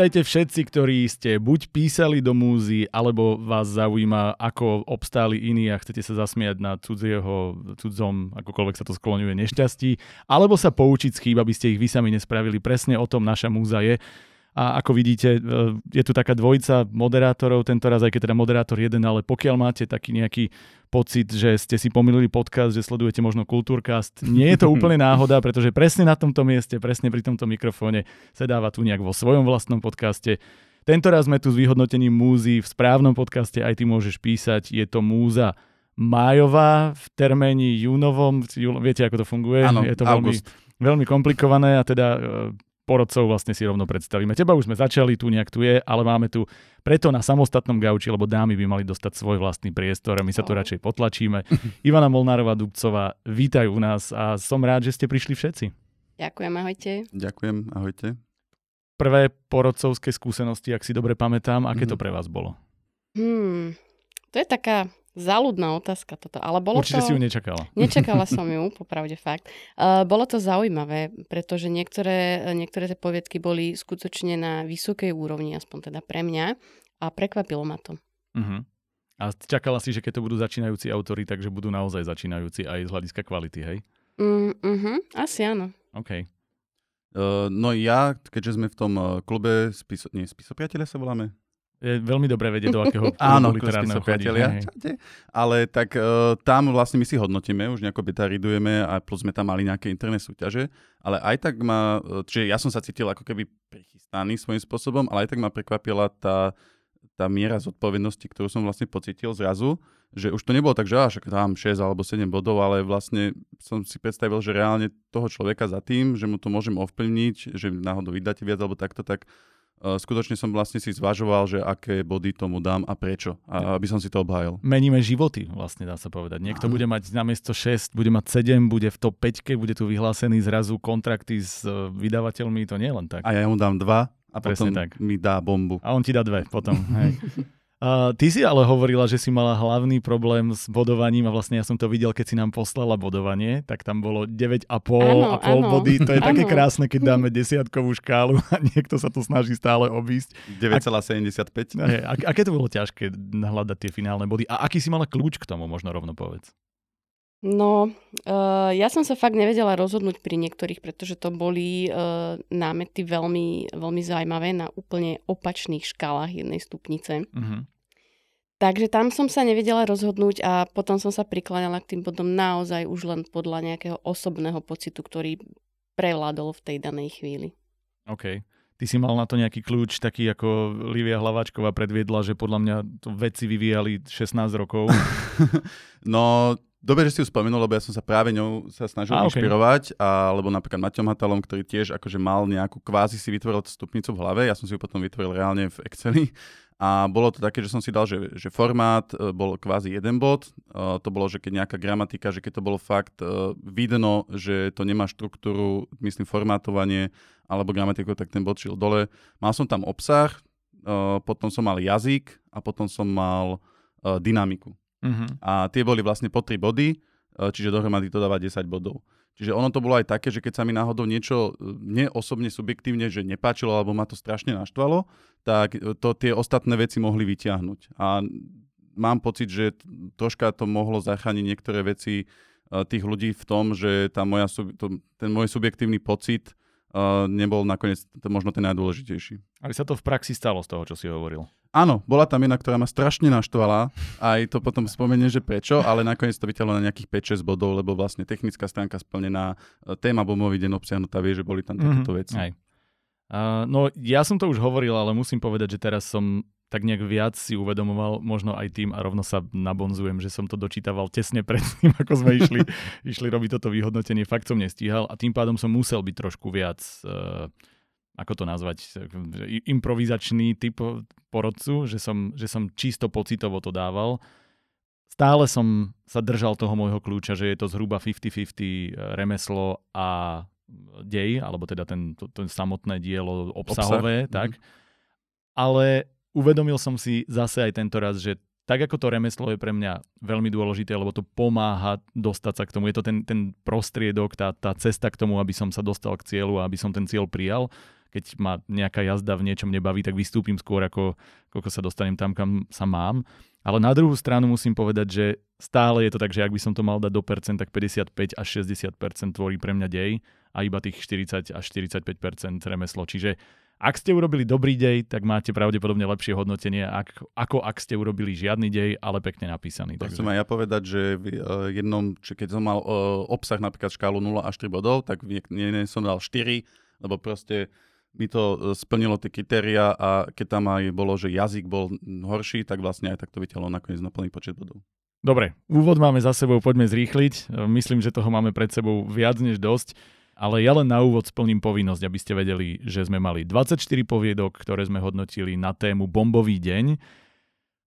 Vítajte všetci, ktorí ste buď písali do múzy, alebo vás zaujíma, ako obstáli iní a chcete sa zasmiať na cudzieho, cudzom, akokoľvek sa to skloňuje, nešťastí, alebo sa poučiť z chýb, aby ste ich vy sami nespravili. Presne o tom naša múza je. A ako vidíte, e, je tu taká dvojica moderátorov, tento raz aj keď teda moderátor jeden, ale pokiaľ máte taký nejaký pocit, že ste si pomýlili podcast, že sledujete možno Kultúrkast, nie je to úplne náhoda, pretože presne na tomto mieste, presne pri tomto mikrofóne sedáva tu nejak vo svojom vlastnom podcaste. Tento raz sme tu s vyhodnotením múzy v správnom podcaste, aj ty môžeš písať, je to múza májová v terméni júnovom, viete ako to funguje? Áno, je to veľmi, veľmi komplikované a teda e, porodcov vlastne si rovno predstavíme. Teba už sme začali, tu nejak tu je, ale máme tu preto na samostatnom gauči, lebo dámy by mali dostať svoj vlastný priestor a my sa tu radšej potlačíme. Ivana Molnárová Dubcová, vítaj u nás a som rád, že ste prišli všetci. Ďakujem, ahojte. Ďakujem, ahojte. Prvé porodcovské skúsenosti, ak si dobre pamätám, aké mm-hmm. to mhm. pre vás bolo? Hmm, to je taká Záľudná otázka toto, ale bolo Určite to... si ju nečakala. Nečakala som ju, popravde fakt. Uh, bolo to zaujímavé, pretože niektoré, niektoré tie poviedky boli skutočne na vysokej úrovni, aspoň teda pre mňa, a prekvapilo ma to. Uh-huh. A čakala si, že keď to budú začínajúci autory, takže budú naozaj začínajúci aj z hľadiska kvality, hej? Mm, uh-huh, asi áno. OK. Uh, no ja, keďže sme v tom uh, klube spiso... Nie, spisopriateľe sa voláme? Je veľmi dobre vedieť, do akého Áno, literárneho priatelia. Ale tak uh, tam vlastne my si hodnotíme, už nejako beta ridujeme a plus sme tam mali nejaké interné súťaže, ale aj tak ma, e, čiže ja som sa cítil ako keby prichystaný svojím spôsobom, ale aj tak ma prekvapila tá, tá miera zodpovednosti, ktorú som vlastne pocítil zrazu, že už to nebolo tak, že až tam 6 alebo 7 bodov, ale vlastne som si predstavil, že reálne toho človeka za tým, že mu to môžem ovplyvniť, že náhodou vydáte viac alebo takto, tak skutočne som vlastne si zvažoval, že aké body tomu dám a prečo, a aby som si to obhájil. Meníme životy, vlastne dá sa povedať. Niekto Aha. bude mať na miesto 6, bude mať 7, bude v top 5, bude tu vyhlásený zrazu kontrakty s eh, vydavateľmi, to nie len tak. A ja mu dám 2 a Presne potom tak. mi dá bombu. A on ti dá dve potom. Hej. Uh, ty si ale hovorila, že si mala hlavný problém s bodovaním a vlastne ja som to videl, keď si nám poslala bodovanie, tak tam bolo 9,5 áno, a pol áno. body. To je áno. také krásne, keď dáme desiatkovú škálu a niekto sa to snaží stále obísť. 9,75. A, aké to bolo ťažké hľadať tie finálne body? A aký si mala kľúč k tomu, možno rovno povedz? No, uh, ja som sa fakt nevedela rozhodnúť pri niektorých, pretože to boli uh, námety veľmi, veľmi zaujímavé na úplne opačných škálach jednej stupnice. Uh-huh. Takže tam som sa nevedela rozhodnúť a potom som sa prikláňala k tým bodom naozaj už len podľa nejakého osobného pocitu, ktorý prevládol v tej danej chvíli. OK. Ty si mal na to nejaký kľúč, taký ako Livia Hlavačková predviedla, že podľa mňa to veci vyvíjali 16 rokov. no, Dobre, že si ju spomenul, lebo ja som sa práve ňou sa snažil a, inšpirovať, okay. alebo napríklad Maťom Hatalom, ktorý tiež akože mal nejakú kvázi si vytvoril stupnicu v hlave, ja som si ju potom vytvoril reálne v Exceli a bolo to také, že som si dal, že, že formát e, bol kvázi jeden bod, uh, to bolo, že keď nejaká gramatika, že keď to bolo fakt uh, vidno, že to nemá štruktúru, myslím formátovanie alebo gramatiku, tak ten bod šiel dole. Mal som tam obsah, uh, potom som mal jazyk a potom som mal dynamiku. Uh-huh. A tie boli vlastne po 3 body, e, čiže dohromady to dáva 10 bodov. Čiže ono to bolo aj také, že keď sa mi náhodou niečo e, mne osobne subjektívne, že nepáčilo alebo ma to strašne naštvalo, tak e, to tie ostatné veci mohli vyťahnuť. A mám pocit, že troška to mohlo zachrániť niektoré veci tých ľudí v tom, že tá moja, to, ten môj subjektívny pocit uh, nebol nakoniec to možno ten najdôležitejší. Aby sa to v praxi stalo z toho, čo si hovoril. Áno, bola tam jedna, ktorá ma strašne naštvala, aj to potom spomeniem, že prečo, ale nakoniec to vyťahlo na nejakých 5-6 bodov, lebo vlastne technická stránka splnená, e, téma bomový deň obsiahnutá, vie, že boli tam mm-hmm. takéto veci. Aj. Uh, no ja som to už hovoril, ale musím povedať, že teraz som tak nejak viac si uvedomoval, možno aj tým a rovno sa nabonzujem, že som to dočítaval tesne pred tým, ako sme išli, išli robiť toto vyhodnotenie. Fakt som nestíhal a tým pádom som musel byť trošku viac uh, ako to nazvať, improvizačný typ porodcu, že som, že som čisto pocitovo to dával. Stále som sa držal toho môjho kľúča, že je to zhruba 50-50 e, remeslo a dej, alebo teda ten, to, to samotné dielo obsahové, Obsah. tak. Mm-hmm. Ale uvedomil som si zase aj tento raz, že tak ako to remeslo je pre mňa veľmi dôležité, lebo to pomáha dostať sa k tomu. Je to ten, ten prostriedok, tá, tá cesta k tomu, aby som sa dostal k cieľu a aby som ten cieľ prijal keď ma nejaká jazda v niečom nebaví, tak vystúpim skôr, ako, ako sa dostanem tam, kam sa mám. Ale na druhú stranu musím povedať, že stále je to tak, že ak by som to mal dať do percent, tak 55 až 60 tvorí pre mňa dej a iba tých 40 až 45% remeslo. Čiže ak ste urobili dobrý dej, tak máte pravdepodobne lepšie hodnotenie, ak, ako ak ste urobili žiadny dej, ale pekne napísaný. To chcem aj ja povedať, že v uh, jednom, či keď som mal uh, obsah napríklad škálu 0 až 3 bodov, tak v nie, som dal 4, lebo proste mi to e, splnilo tie kritéria a keď tam aj bolo, že jazyk bol horší, tak vlastne aj tak to vyťahlo nakoniec na plný počet bodov. Dobre, úvod máme za sebou, poďme zrýchliť. Myslím, že toho máme pred sebou viac než dosť. Ale ja len na úvod splním povinnosť, aby ste vedeli, že sme mali 24 poviedok, ktoré sme hodnotili na tému Bombový deň,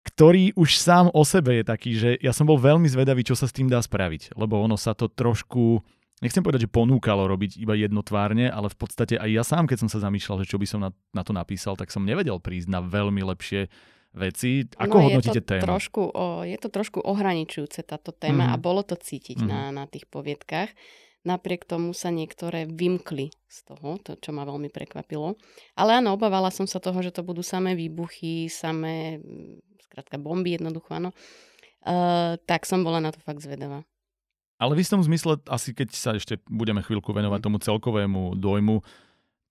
ktorý už sám o sebe je taký, že ja som bol veľmi zvedavý, čo sa s tým dá spraviť, lebo ono sa to trošku, nechcem povedať, že ponúkalo robiť iba jednotvárne, ale v podstate aj ja sám, keď som sa zamýšľal, že čo by som na, na to napísal, tak som nevedel prísť na veľmi lepšie veci. Ako no, hodnotíte je to tému? Trošku, o, je to trošku ohraničujúce táto téma mm. a bolo to cítiť mm. na, na tých poviedkách. Napriek tomu sa niektoré vymkli z toho, to, čo ma veľmi prekvapilo. Ale áno, obávala som sa toho, že to budú samé výbuchy, samé, skrátka bomby jednoducho, áno. Uh, tak som bola na to fakt zvedavá. Ale v istom zmysle, asi keď sa ešte budeme chvíľku venovať mhm. tomu celkovému dojmu,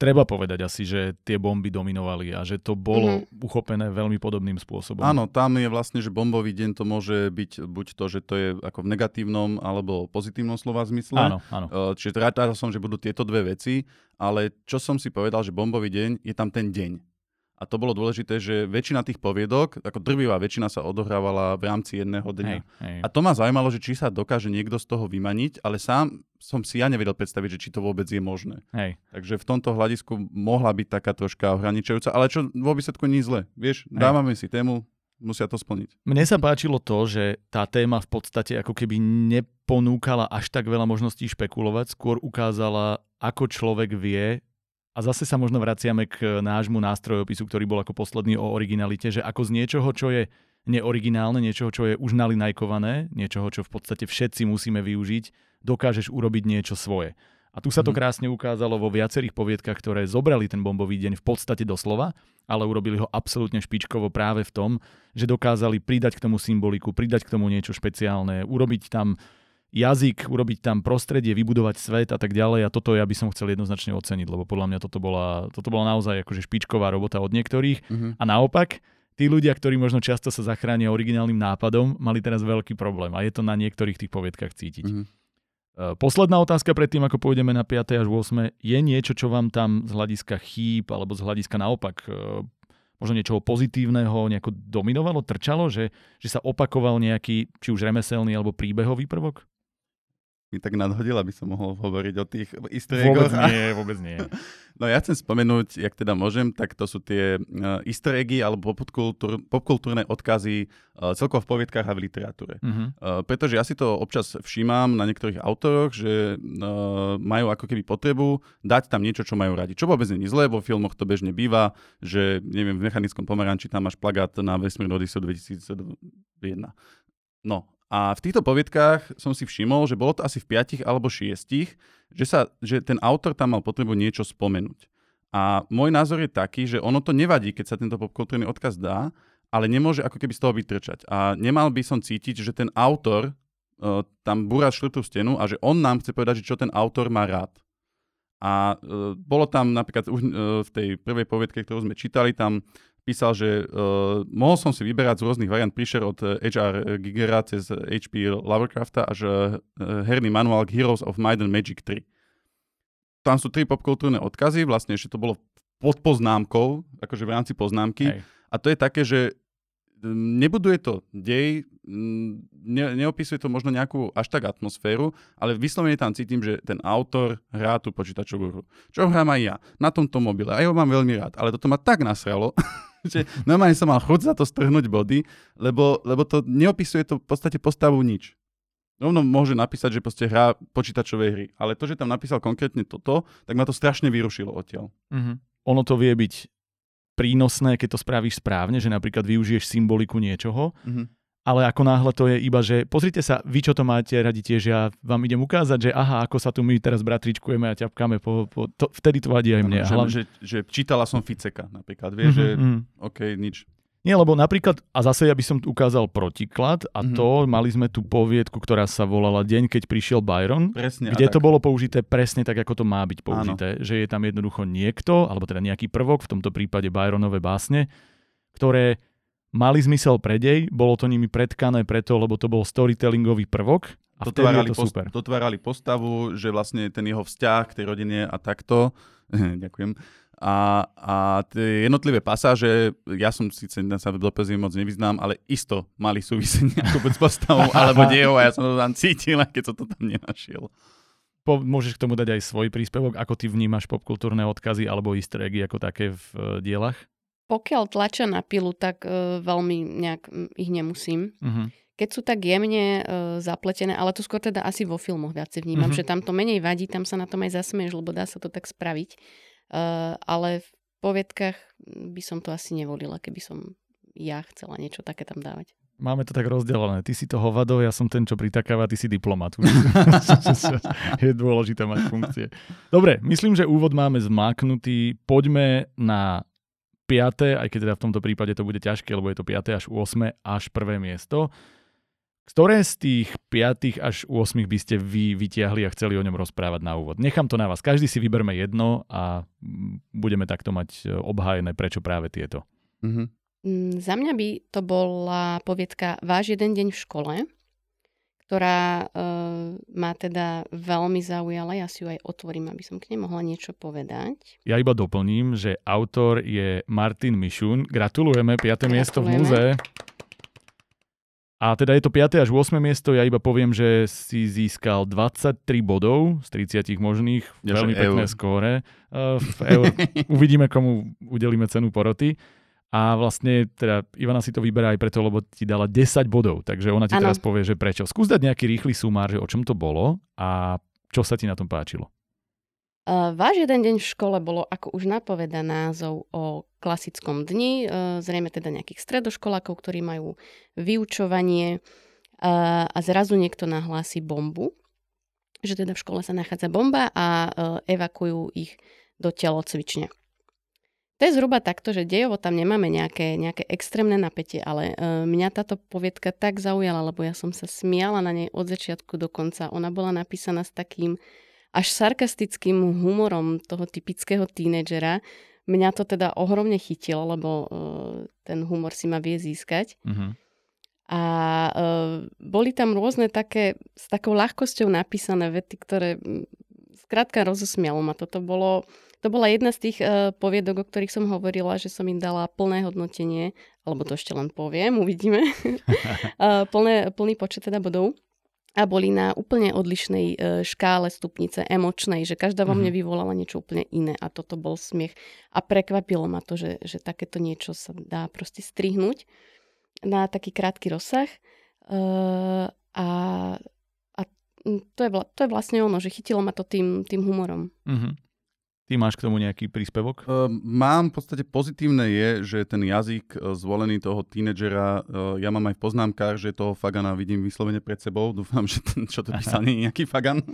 treba povedať asi, že tie bomby dominovali a že to bolo mm-hmm. uchopené veľmi podobným spôsobom. Áno, tam je vlastne, že bombový deň to môže byť buď to, že to je ako v negatívnom alebo pozitívnom slova zmysle. Áno, áno. Čiže rád som, že budú tieto dve veci, ale čo som si povedal, že bombový deň je tam ten deň. A to bolo dôležité, že väčšina tých poviedok, ako drvivá väčšina sa odohrávala v rámci jedného dňa. Hej, hej. A to ma zaujímalo, že či sa dokáže niekto z toho vymaniť, ale sám som si ja nevedel predstaviť, že či to vôbec je možné. Hej. Takže v tomto hľadisku mohla byť taká troška ohraničujúca, ale čo vo výsledku nie zle. Vieš, Hej. dávame si tému, musia to splniť. Mne sa páčilo to, že tá téma v podstate ako keby neponúkala až tak veľa možností špekulovať, skôr ukázala, ako človek vie a zase sa možno vraciame k nášmu nástrojopisu, ktorý bol ako posledný o originalite, že ako z niečoho, čo je neoriginálne, niečoho, čo je už nalinajkované, niečoho, čo v podstate všetci musíme využiť, dokážeš urobiť niečo svoje. A tu sa to mhm. krásne ukázalo vo viacerých poviedkach, ktoré zobrali ten bombový deň v podstate doslova, ale urobili ho absolútne špičkovo práve v tom, že dokázali pridať k tomu symboliku, pridať k tomu niečo špeciálne, urobiť tam jazyk, urobiť tam prostredie, vybudovať svet a tak ďalej a toto ja by som chcel jednoznačne oceniť, lebo podľa mňa toto bola, toto bola naozaj akože špičková robota od niektorých uh-huh. a naopak tí ľudia, ktorí možno často sa zachránia originálnym nápadom, mali teraz veľký problém a je to na niektorých tých poviedkach cítiť. Uh-huh. Posledná otázka pred tým, ako pôjdeme na 5. až 8. Je niečo, čo vám tam z hľadiska chýb alebo z hľadiska naopak e, možno niečoho pozitívneho nejako dominovalo, trčalo, že, že sa opakoval nejaký či už remeselný alebo príbehový prvok? Mi tak nadhodil, aby som mohol hovoriť o tých easter eggoch. Vôbec nie, vôbec nie. No ja chcem spomenúť, jak teda môžem, tak to sú tie uh, easter eggy alebo popkultúr, popkultúrne odkazy uh, celkovo v poviedkách a v literatúre. Uh, pretože ja si to občas všímam na niektorých autoroch, že majú ako keby potrebu dať tam niečo, čo majú radi. Čo vôbec nie je zlé, vo filmoch to bežne býva, že neviem, v mechanickom pomeranči tam máš plagát na Vesmírnu Odyssey 2001. No, a v týchto poviedkách som si všimol, že bolo to asi v piatich alebo šiestich, že, sa, že ten autor tam mal potrebu niečo spomenúť. A môj názor je taký, že ono to nevadí, keď sa tento popkultúrny odkaz dá, ale nemôže ako keby z toho vytrčať. A nemal by som cítiť, že ten autor uh, tam búra štvrtú stenu a že on nám chce povedať, že čo ten autor má rád. A uh, bolo tam napríklad už uh, v tej prvej poviedke, ktorú sme čítali, tam písal, že uh, mohol som si vyberať z rôznych variant príšer od H.R. Gigera cez H.P. Lovecrafta až uh, herný manuál Heroes of Might and Magic 3. Tam sú tri popkultúrne odkazy, vlastne ešte to bolo pod poznámkou, akože v rámci poznámky. Hej. A to je také, že nebuduje to dej, ne, neopisuje to možno nejakú až tak atmosféru, ale vyslovene tam cítim, že ten autor hrá tú počítačovú hru. Čo hrám aj ja, na tomto mobile. A ho mám veľmi rád, ale toto ma tak nasralo, že normálne som mal chuť za to strhnúť body, lebo, lebo to neopisuje to v podstate postavu nič. Rovno môže napísať, že proste hrá počítačové hry, ale to, že tam napísal konkrétne toto, tak ma to strašne vyrušilo odtiaľ. Mm-hmm. Ono to vie byť prínosné, keď to spravíš správne, že napríklad využiješ symboliku niečoho, mm-hmm. ale ako náhle to je iba, že pozrite sa, vy čo to máte radi tiež, ja vám idem ukázať, že aha, ako sa tu my teraz bratričkujeme a ťapkáme, po, po, to, vtedy to vadí aj mne. Že, hlavne... že, že čítala som Ficeka napríklad, vieš, mm-hmm, že mm. OK, nič. Nie, lebo napríklad, a zase ja by som tu ukázal protiklad, a mm-hmm. to mali sme tu poviedku, ktorá sa volala Deň, keď prišiel Byron, presne, kde to tak. bolo použité presne tak, ako to má byť použité. Áno. Že je tam jednoducho niekto, alebo teda nejaký prvok, v tomto prípade Byronové básne, ktoré mali zmysel pre dej, bolo to nimi predkané preto, lebo to bol storytellingový prvok a dotvárali, to post- super. dotvárali postavu, že vlastne ten jeho vzťah k tej rodine a takto, ďakujem, a, a tie jednotlivé pasáže, ja som síce sa v moc nevyznám, ale isto mali súvisenie ako s postavou alebo dejou a ja som to tam cítil, keď som to tam nenašiel. Po, môžeš k tomu dať aj svoj príspevok, ako ty vnímaš popkultúrne odkazy alebo easter eggy ako také v uh, dielach? Pokiaľ tlačia na pilu, tak uh, veľmi nejak ich nemusím. Uh-huh. Keď sú tak jemne uh, zapletené, ale to skôr teda asi vo filmoch viac vnímam, uh-huh. že tam to menej vadí, tam sa na tom aj zasmieš, lebo dá sa to tak spraviť. Uh, ale v poviedkach by som to asi nevolila, keby som ja chcela niečo také tam dávať. Máme to tak rozdelené. Ty si to hovado, ja som ten, čo pritakáva, ty si diplomat. je dôležité mať funkcie. Dobre, myslím, že úvod máme zmáknutý. Poďme na 5., aj keď teda v tomto prípade to bude ťažké, lebo je to 5. až 8. až prvé miesto. Ktoré z tých 5 až 8 by ste vy vytiahli a chceli o ňom rozprávať na úvod? Nechám to na vás. Každý si vyberme jedno a budeme takto mať e, obhájené, prečo práve tieto. Mm-hmm. Za mňa by to bola poviedka Váš jeden deň v škole, ktorá uh, ma teda veľmi zaujala. Ja si ju aj otvorím, aby som k nej mohla niečo povedať. Ja iba doplním, že autor je Martin Mišun. Gratulujeme, 5. miesto v múzee. A teda je to 5. až 8. miesto, ja iba poviem, že si získal 23 bodov z 30 možných, ja, veľmi pekné skóre. Uh, Uvidíme, komu udelíme cenu poroty. A vlastne teda Ivana si to vyberá aj preto, lebo ti dala 10 bodov, takže ona ti ano. teraz povie, že prečo. Skús dať nejaký rýchly sumár, že o čom to bolo a čo sa ti na tom páčilo. Uh, váš jeden deň v škole bolo, ako už napoveda názov, o klasickom dni, uh, zrejme teda nejakých stredoškolákov, ktorí majú vyučovanie uh, a zrazu niekto nahlási bombu, že teda v škole sa nachádza bomba a evakujú ich do telocvične. To je zhruba takto, že dejovo tam nemáme nejaké, nejaké extrémne napätie, ale mňa táto poviedka tak zaujala, lebo ja som sa smiala na nej od začiatku do konca. Ona bola napísaná s takým až sarkastickým humorom toho typického tínedžera. Mňa to teda ohromne chytilo, lebo uh, ten humor si ma vie získať. Uh-huh. A uh, boli tam rôzne také, s takou ľahkosťou napísané vety, ktoré skrátka rozosmialo ma. Toto bolo to bola jedna z tých uh, poviedok, o ktorých som hovorila, že som im dala plné hodnotenie, alebo to ešte len poviem, uvidíme, uh, plné, plný počet teda bodov. A boli na úplne odlišnej uh, škále stupnice emočnej, že každá vo mne mhm. vyvolala niečo úplne iné a toto bol smiech. A prekvapilo ma to, že, že takéto niečo sa dá proste strihnúť na taký krátky rozsah. Uh, a a to, je, to je vlastne ono, že chytilo ma to tým, tým humorom. Uh-huh. Ty máš k tomu nejaký príspevok? Uh, mám, v podstate pozitívne je, že ten jazyk uh, zvolený toho tínedžera, uh, ja mám aj v poznámkach, že toho Fagana vidím vyslovene pred sebou. Dúfam, že ten, čo to písal, nie je nejaký Fagan.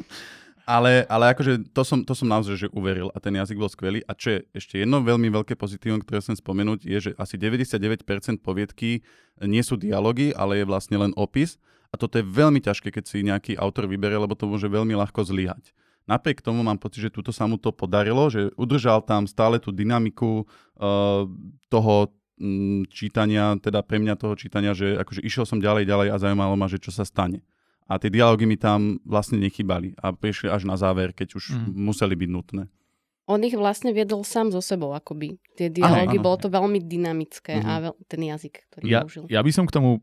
Ale, ale akože to som, to som naozaj že uveril a ten jazyk bol skvelý. A čo je ešte jedno veľmi veľké pozitívum, ktoré chcem spomenúť, je, že asi 99% poviedky nie sú dialógy, ale je vlastne len opis. A toto je veľmi ťažké, keď si nejaký autor vyberie, lebo to môže veľmi ľahko zlyhať. Napriek tomu mám pocit, že túto sa mu to podarilo, že udržal tam stále tú dynamiku uh, toho um, čítania, teda pre mňa toho čítania, že akože išiel som ďalej, ďalej a zaujímalo ma, že čo sa stane. A tie dialógy mi tam vlastne nechybali a prišli až na záver, keď už mm. museli byť nutné. On ich vlastne viedol sám so sebou, akoby. Tie dialógy, bolo to veľmi dynamické mm-hmm. a veľ, ten jazyk, ktorý ja, použil. Ja by som k tomu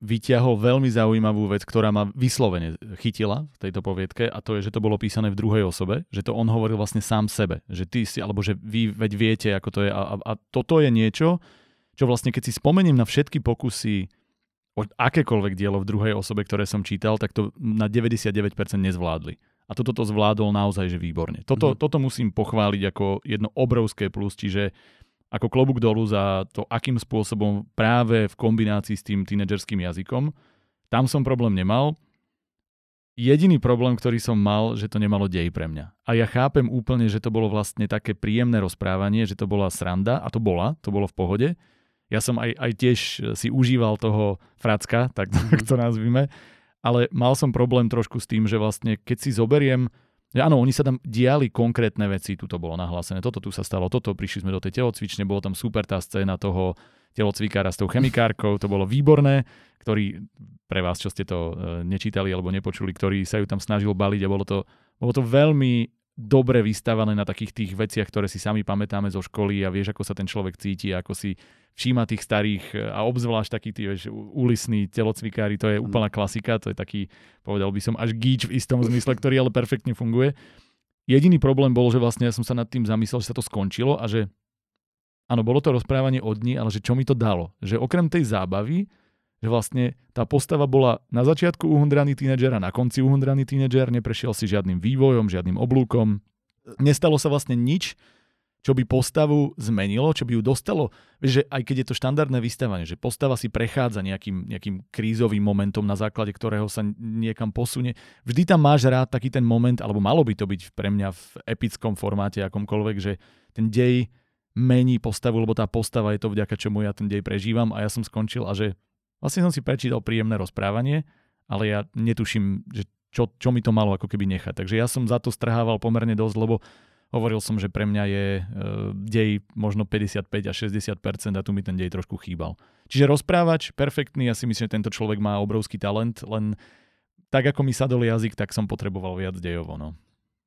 vyťahol veľmi zaujímavú vec, ktorá ma vyslovene chytila v tejto poviedke a to je, že to bolo písané v druhej osobe, že to on hovoril vlastne sám sebe, že ty si, alebo že vy veď viete, ako to je a, a toto je niečo, čo vlastne keď si spomeniem na všetky pokusy o akékoľvek dielo v druhej osobe, ktoré som čítal, tak to na 99% nezvládli. A toto to zvládol naozaj, že výborne. Toto, mm. toto musím pochváliť ako jedno obrovské plus, čiže ako klobúk dolu za to, akým spôsobom práve v kombinácii s tým tínedžerským jazykom. Tam som problém nemal. Jediný problém, ktorý som mal, že to nemalo dej pre mňa. A ja chápem úplne, že to bolo vlastne také príjemné rozprávanie, že to bola sranda, a to bola, to bolo v pohode. Ja som aj, aj tiež si užíval toho fracka, tak, tak to nazvime, ale mal som problém trošku s tým, že vlastne keď si zoberiem že áno, oni sa tam diali konkrétne veci, tu to bolo nahlásené, toto tu sa stalo, toto, prišli sme do tej telocvične, bolo tam super tá scéna toho telocvikára s tou chemikárkou, to bolo výborné, ktorý, pre vás, čo ste to e, nečítali alebo nepočuli, ktorý sa ju tam snažil baliť a bolo to, bolo to veľmi dobre vystavané na takých tých veciach, ktoré si sami pamätáme zo školy a vieš, ako sa ten človek cíti, ako si všíma tých starých e, a obzvlášť takí tí vieš, ulisní telocvikári, to je úplná klasika, to je taký, povedal by som, až gíč v istom zmysle, ktorý ale perfektne funguje. Jediný problém bol, že vlastne ja som sa nad tým zamyslel, že sa to skončilo a že áno, bolo to rozprávanie od dní, ale že čo mi to dalo. Že okrem tej zábavy, že vlastne tá postava bola na začiatku uhundraný tínedžer a na konci uhundraný tínedžer, neprešiel si žiadnym vývojom, žiadnym oblúkom. Nestalo sa vlastne nič, čo by postavu zmenilo, čo by ju dostalo. Vieš, že aj keď je to štandardné vystavanie, že postava si prechádza nejakým, nejakým krízovým momentom, na základe ktorého sa niekam posunie. Vždy tam máš rád taký ten moment, alebo malo by to byť pre mňa v epickom formáte akomkoľvek, že ten dej mení postavu, lebo tá postava je to vďaka čomu ja ten dej prežívam a ja som skončil a že vlastne som si prečítal príjemné rozprávanie, ale ja netuším, že čo, čo mi to malo ako keby nechať. Takže ja som za to strhával pomerne dosť, lebo Hovoril som, že pre mňa je uh, dej možno 55 až 60% a tu mi ten dej trošku chýbal. Čiže rozprávač, perfektný, ja si myslím, že tento človek má obrovský talent, len tak ako mi sadol jazyk, tak som potreboval viac dejovo. No.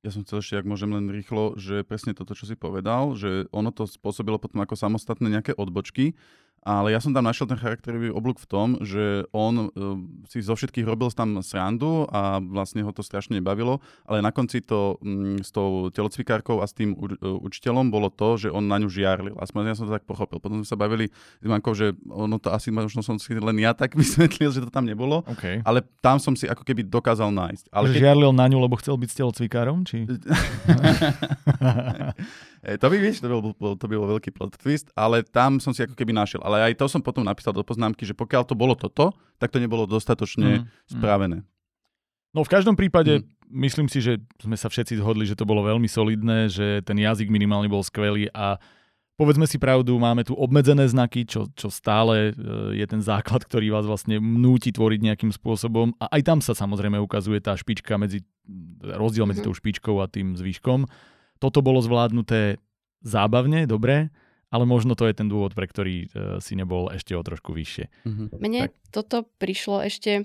Ja som chcel ešte, ak môžem len rýchlo, že presne toto, čo si povedal, že ono to spôsobilo potom ako samostatné nejaké odbočky ale ja som tam našiel ten charakterový oblúk v tom, že on uh, si zo všetkých robil tam srandu a vlastne ho to strašne nebavilo, ale na konci to um, s tou telocvikárkou a s tým u, uh, učiteľom bolo to, že on na ňu žiarlil. Aspoň ja som to tak pochopil. Potom sme sa bavili s Ivankou, že ono to asi možno som si len ja tak vysvetlil, že to tam nebolo, okay. ale tam som si ako keby dokázal nájsť. Ale že keď... žiarlil na ňu, lebo chcel byť s telocvikárom? Či... E, to by, vieš, to, bol, to by bol veľký plot twist, ale tam som si ako keby našiel. Ale aj to som potom napísal do poznámky, že pokiaľ to bolo toto, tak to nebolo dostatočne mm, spravené. No v každom prípade mm. myslím si, že sme sa všetci zhodli, že to bolo veľmi solidné, že ten jazyk minimálne bol skvelý a povedzme si pravdu, máme tu obmedzené znaky, čo, čo stále e, je ten základ, ktorý vás vlastne núti tvoriť nejakým spôsobom a aj tam sa samozrejme ukazuje tá špička medzi, rozdiel medzi mm. tou špičkou a tým zvyškom toto bolo zvládnuté zábavne, dobre, ale možno to je ten dôvod, pre ktorý uh, si nebol ešte o trošku vyššie. Mm-hmm. Mne tak. toto prišlo ešte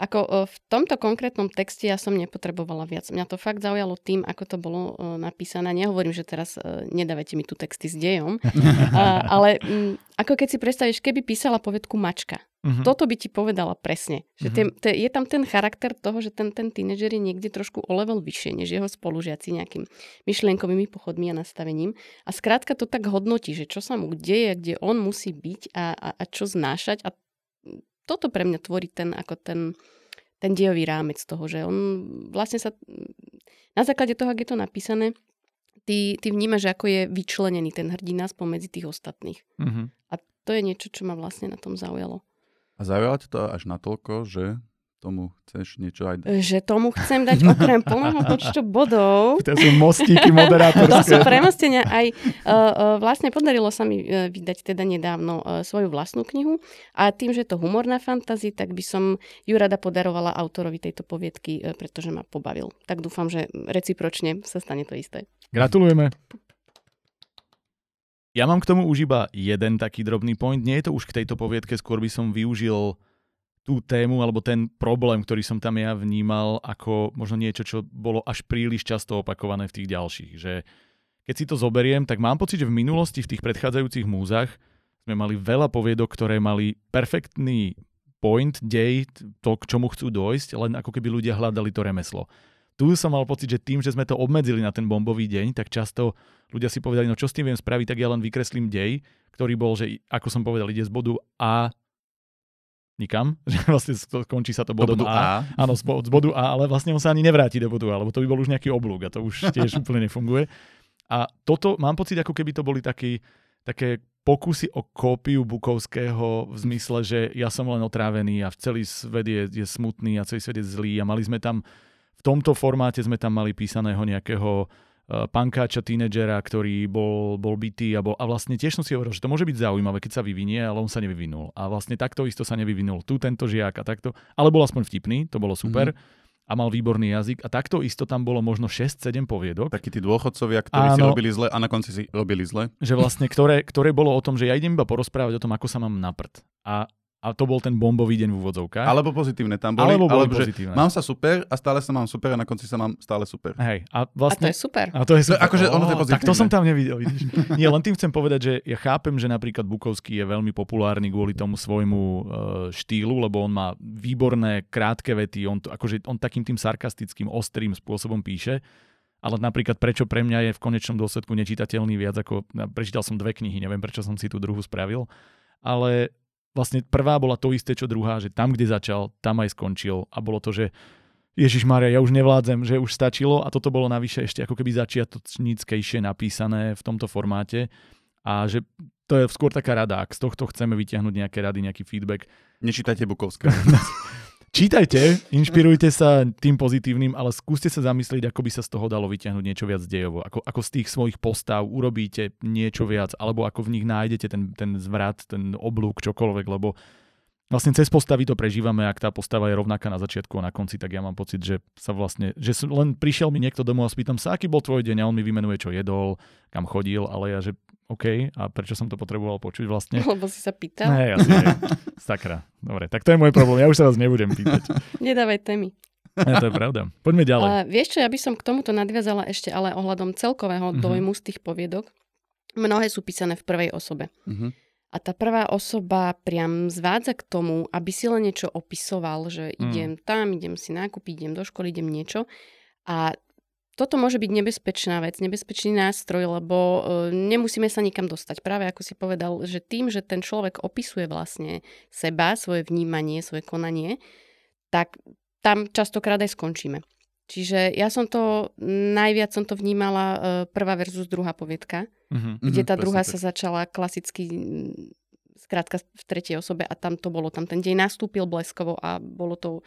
ako e, v tomto konkrétnom texte ja som nepotrebovala viac. Mňa to fakt zaujalo tým, ako to bolo e, napísané. Nehovorím, že teraz nedávajte mi tu texty s dejom, ale ako keď si predstavíš, keby písala povedku mačka. Uh-huh. Toto by ti povedala presne. Že uh-huh. te, te, je tam ten charakter toho, že ten, ten tínedžer je niekde trošku o level vyššie, než jeho spolužiaci nejakým myšlienkovými pochodmi a nastavením. A skrátka to tak hodnotí, že čo sa mu deje, kde on musí byť a, a, a čo znášať. A toto pre mňa tvorí ten, ako ten, ten dejový rámec toho, že on vlastne sa na základe toho, ak je to napísané, ty, ty vnímaš, ako je vyčlenený ten hrdina spomedzi tých ostatných. Uh-huh. A to je niečo, čo ma vlastne na tom zaujalo. A zaujalo ťa to až natoľko, že tomu chceš niečo aj dať? Že tomu chcem dať okrem plného počtu bodov. To sú mostíky moderátorské. to sú premostenia. Aj uh, uh, vlastne podarilo sa mi uh, vydať teda nedávno uh, svoju vlastnú knihu a tým, že je to humorná fantasy, tak by som ju rada podarovala autorovi tejto poviedky, uh, pretože ma pobavil. Tak dúfam, že recipročne sa stane to isté. Gratulujeme. Ja mám k tomu už iba jeden taký drobný point. Nie je to už k tejto poviedke, skôr by som využil tú tému alebo ten problém, ktorý som tam ja vnímal ako možno niečo, čo bolo až príliš často opakované v tých ďalších. Že keď si to zoberiem, tak mám pocit, že v minulosti v tých predchádzajúcich múzach sme mali veľa poviedok, ktoré mali perfektný point, dej, to, k čomu chcú dojsť, len ako keby ľudia hľadali to remeslo tu som mal pocit, že tým, že sme to obmedzili na ten bombový deň, tak často ľudia si povedali, no čo s tým viem spraviť, tak ja len vykreslím dej, ktorý bol, že ako som povedal, ide z bodu A nikam, že vlastne skončí sa to bodom bodu A. A. Áno, z, bodu A, ale vlastne on sa ani nevráti do bodu A, lebo to by bol už nejaký oblúk a to už tiež úplne nefunguje. A toto mám pocit, ako keby to boli takí také pokusy o kópiu Bukovského v zmysle, že ja som len otrávený a celý svet je, je smutný a celý svet je zlý a mali sme tam, v tomto formáte sme tam mali písaného nejakého pankáča, tínedžera, ktorý bol, bol bytý a, bol, a vlastne tiež som si hovoril, že to môže byť zaujímavé, keď sa vyvinie, ale on sa nevyvinul. A vlastne takto isto sa nevyvinul tu tento žiak a takto, ale bol aspoň vtipný, to bolo super. Mm-hmm a mal výborný jazyk. A takto isto tam bolo možno 6-7 poviedok. Takí tí dôchodcovia, ktorí Áno, si robili zle a na konci si robili zle. Že vlastne, ktoré, ktoré bolo o tom, že ja idem iba porozprávať o tom, ako sa mám naprd. A a to bol ten bombový deň v úvodzovkách. Alebo pozitívne tam boli. Alebo boli alebo pozitívne. Mám sa super a stále sa mám super a na konci sa mám stále super. Hej, a, vlastne, a to je super. A to je super. akože ono to je pozitívne. Tak to som tam nevidel, vidíš. Nie, len tým chcem povedať, že ja chápem, že napríklad Bukovský je veľmi populárny kvôli tomu svojmu uh, štýlu, lebo on má výborné krátke vety, on, to, akože, on takým tým sarkastickým, ostrým spôsobom píše. Ale napríklad prečo pre mňa je v konečnom dôsledku nečitateľný viac ako... Prečítal som dve knihy, neviem prečo som si tú druhú spravil. Ale vlastne prvá bola to isté, čo druhá, že tam, kde začal, tam aj skončil a bolo to, že Ježiš Maria, ja už nevládzem, že už stačilo a toto bolo navyše ešte ako keby začiatočníckejšie napísané v tomto formáte a že to je skôr taká rada, ak z tohto chceme vyťahnuť nejaké rady, nejaký feedback. Nečítajte Bukovské. Čítajte, inšpirujte sa tým pozitívnym, ale skúste sa zamyslieť, ako by sa z toho dalo vyťahnuť niečo viac dejovo. Ako, ako z tých svojich postav urobíte niečo viac, alebo ako v nich nájdete ten, ten zvrat, ten oblúk, čokoľvek, lebo vlastne cez postavy to prežívame, ak tá postava je rovnaká na začiatku a na konci, tak ja mám pocit, že sa vlastne, že len prišiel mi niekto domov a spýtam sa, aký bol tvoj deň a on mi vymenuje, čo jedol, kam chodil, ale ja, že OK, a prečo som to potreboval počuť vlastne? Lebo si sa pýtal. Ne, jasne. Sakra. Dobre, tak to je môj problém. Ja už sa vás nebudem pýtať. Nedávaj témy. Ne, to je pravda. Poďme ďalej. A vieš čo, ja by som k tomuto nadviazala ešte ale ohľadom celkového uh-huh. dojmu z tých poviedok. Mnohé sú písané v prvej osobe. Uh-huh. A tá prvá osoba priam zvádza k tomu, aby si len niečo opisoval, že uh-huh. idem tam, idem si nákupiť, idem do školy, idem niečo. A toto môže byť nebezpečná vec, nebezpečný nástroj, lebo e, nemusíme sa nikam dostať. Práve ako si povedal, že tým, že ten človek opisuje vlastne seba, svoje vnímanie, svoje konanie, tak tam častokrát aj skončíme. Čiže ja som to, najviac som to vnímala e, prvá versus druhá poviedka, uh-huh, kde tá uh-huh, druhá sa začala klasicky skrátka v tretej osobe a tam to bolo, tam ten deň nastúpil bleskovo a bolo to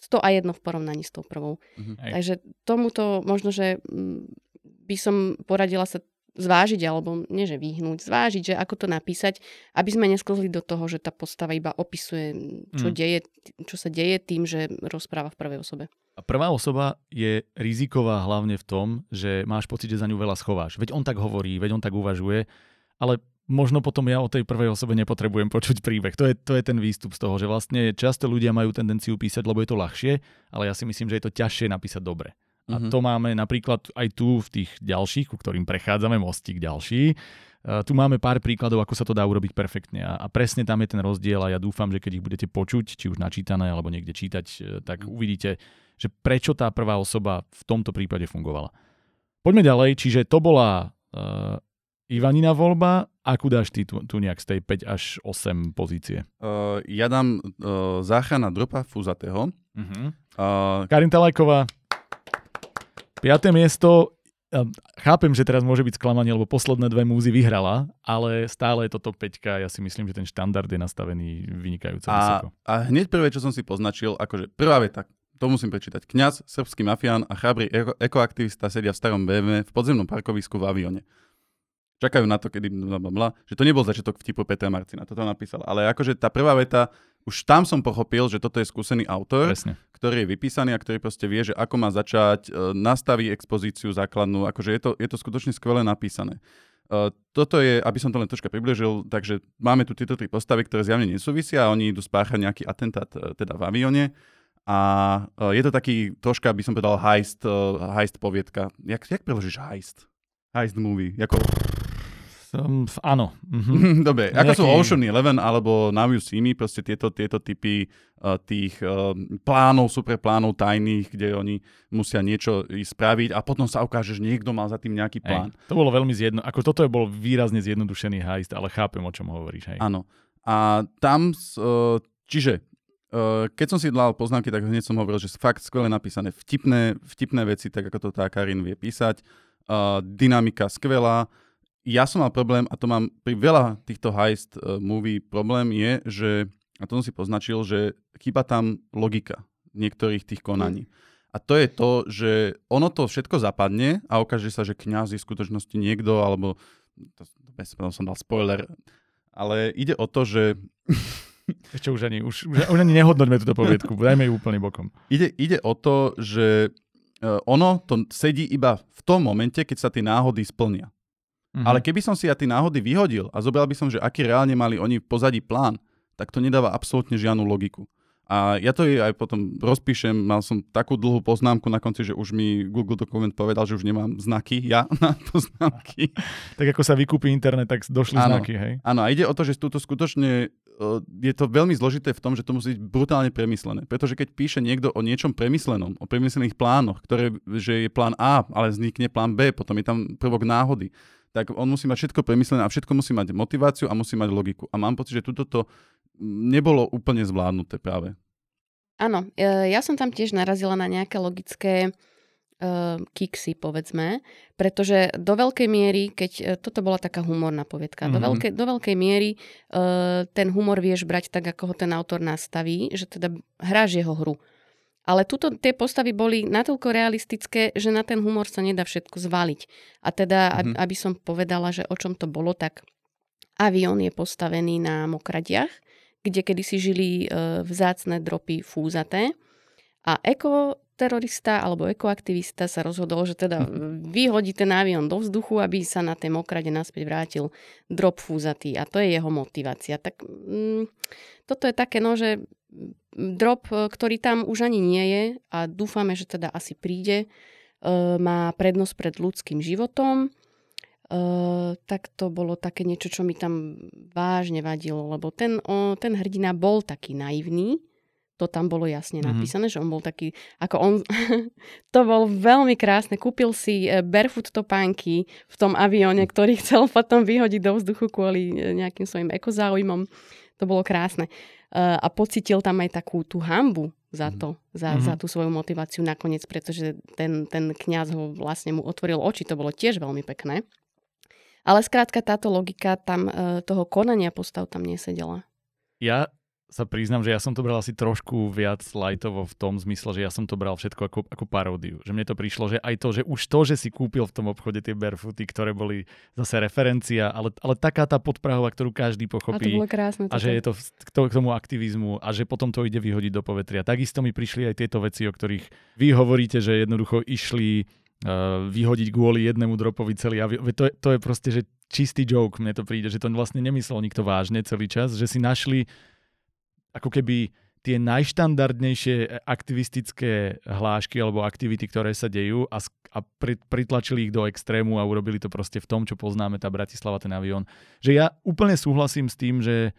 100 a jedno v porovnaní s tou prvou. Uh-huh. Takže tomuto možno, že mm, by som poradila sa zvážiť, alebo nie že vyhnúť, zvážiť, že ako to napísať, aby sme nesklzli do toho, že tá postava iba opisuje, čo, mm. deje, čo sa deje tým, že rozpráva v prvej osobe. A prvá osoba je riziková hlavne v tom, že máš pocit, že za ňu veľa schováš. Veď on tak hovorí, veď on tak uvažuje, ale možno potom ja o tej prvej osobe nepotrebujem počuť príbeh. To je, to je ten výstup z toho, že vlastne často ľudia majú tendenciu písať, lebo je to ľahšie, ale ja si myslím, že je to ťažšie napísať dobre. A mm-hmm. to máme napríklad aj tu v tých ďalších, ku ktorým prechádzame, mostík ďalší. Uh, tu máme pár príkladov, ako sa to dá urobiť perfektne a, a presne tam je ten rozdiel a ja dúfam, že keď ich budete počuť, či už načítané alebo niekde čítať, e, tak mhm. uvidíte, že prečo tá prvá osoba v tomto prípade fungovala. Poďme ďalej, čiže to bola uh, Ivanina voľba, akú dáš ty tu, tu nejak z tej 5 až 8 pozície? Uh, ja dám uh, záchrana dropa Fuzatého. Uh-huh. Uh, Karin Talajková, 5. miesto. Chápem, že teraz môže byť sklamanie, lebo posledné dve múzy vyhrala, ale stále je to top 5. Ja si myslím, že ten štandard je nastavený vynikajúco a, vysoko. A hneď prvé, čo som si poznačil, akože prvá veta, to musím prečítať. Kňaz, srbský mafián a chábrý eko- ekoaktivista sedia v starom BMW v podzemnom parkovisku v avione čakajú na to, kedy blablabla, že to nebol začiatok vtipu Petra Marcina, toto napísal. Ale akože tá prvá veta, už tam som pochopil, že toto je skúsený autor, Presne. ktorý je vypísaný a ktorý proste vie, že ako má začať, e, nastaví expozíciu základnú, akože je to, je to skutočne skvele napísané. Uh, toto je, aby som to len troška približil, takže máme tu tieto tri postavy, ktoré zjavne nesúvisia a oni idú spáchať nejaký atentát uh, teda v avione a uh, je to taký troška, by som povedal, heist, uh, heist poviedka. Jak, jak preložíš heist? Heist movie. Jako... Um, áno. Mhm. Dobre, Nejaký... ako sú Ocean Eleven alebo See Me, proste tieto, tieto typy uh, tých uh, plánov, super plánov tajných, kde oni musia niečo spraviť a potom sa ukáže, že niekto mal za tým nejaký plán. Hej, to bolo veľmi zjedno... Ako toto je bol výrazne zjednodušený heist, ale chápem, o čom hovoríš. Hej. Áno. A tam, uh, čiže keď som si dal poznámky, tak hneď som hovoril, že fakt skvele napísané vtipné, vtipné veci, tak ako to tá Karin vie písať. Uh, dynamika skvelá, ja som mal problém, a to mám pri veľa týchto heist uh, movie problém je, že, a to som si poznačil, že chýba tam logika niektorých tých konaní. Mm. A to je to, že ono to všetko zapadne a ukáže sa, že kňaz je v skutočnosti niekto, alebo to, to som dal spoiler, ale ide o to, že... Ešte už ani, už, už, už ani nehodnoťme túto poviedku, dajme ju úplne bokom. Ide, ide o to, že uh, ono to sedí iba v tom momente, keď sa tie náhody splnia. Mm-hmm. Ale keby som si ja tie náhody vyhodil a zobral by som, že aký reálne mali oni v pozadí plán, tak to nedáva absolútne žiadnu logiku. A ja to aj potom rozpíšem, mal som takú dlhú poznámku na konci, že už mi Google dokument povedal, že už nemám znaky, ja na poznámky. tak ako sa vykúpi internet, tak došli áno, znaky, hej? Áno, a ide o to, že túto skutočne je to veľmi zložité v tom, že to musí byť brutálne premyslené. Pretože keď píše niekto o niečom premyslenom, o premyslených plánoch, ktoré, že je plán A, ale vznikne plán B, potom je tam prvok náhody, tak on musí mať všetko premyslené a všetko musí mať motiváciu a musí mať logiku. A mám pocit, že tuto to nebolo úplne zvládnuté práve. Áno, e, ja som tam tiež narazila na nejaké logické uh, kiksy, povedzme, pretože do veľkej miery, keď uh, toto bola taká humorná povietka, mm-hmm. do, mhm. veľkej, do veľkej miery uh, ten humor vieš brať tak, ako ho ten autor nastaví, že teda hráš jeho hru. Ale tuto tie postavy boli natoľko realistické, že na ten humor sa nedá všetko zvaliť. A teda, mm-hmm. aby som povedala, že o čom to bolo, tak avión je postavený na mokradiach, kde kedysi žili e, vzácne dropy fúzaté. A ekoterorista alebo ekoaktivista sa rozhodol, že teda vyhodí ten avión do vzduchu, aby sa na tej mokrade naspäť vrátil drop fúzatý. A to je jeho motivácia. Tak mm, toto je také, no, že drop, e, ktorý tam už ani nie je a dúfame, že teda asi príde, e, má prednosť pred ľudským životom Uh, tak to bolo také niečo, čo mi tam vážne vadilo, lebo ten, o, ten hrdina bol taký naivný, to tam bolo jasne mm-hmm. napísané, že on bol taký, ako on, to bol veľmi krásne, kúpil si e, barefoot topánky v tom avióne, ktorý chcel potom vyhodiť do vzduchu kvôli e, nejakým svojim ekozáujmom, to bolo krásne. Uh, a pocitil tam aj takú tú hambu za mhm. to, mm-hmm. za, tú svoju motiváciu nakoniec, pretože ten, ten kňaz ho vlastne mu otvoril oči, to bolo tiež veľmi pekné. Ale skrátka táto logika tam e, toho konania postav tam nesedela. Ja sa priznám, že ja som to bral asi trošku viac lightovo v tom zmysle, že ja som to bral všetko ako, ako paródiu. Že mne to prišlo, že aj to, že už to, že si kúpil v tom obchode tie barefooty, ktoré boli zase referencia, ale, ale taká tá podprahová, ktorú každý pochopí. A to bolo krásne. A že je to k tomu aktivizmu a že potom to ide vyhodiť do povetria. Takisto mi prišli aj tieto veci, o ktorých vy hovoríte, že jednoducho išli uh, vyhodiť kvôli jednému dropovi celý avión. To, je, to je proste, že čistý joke, mne to príde, že to vlastne nemyslel nikto vážne celý čas, že si našli ako keby tie najštandardnejšie aktivistické hlášky alebo aktivity, ktoré sa dejú a, a pri, pritlačili ich do extrému a urobili to proste v tom, čo poznáme, tá Bratislava, ten avión. Že ja úplne súhlasím s tým, že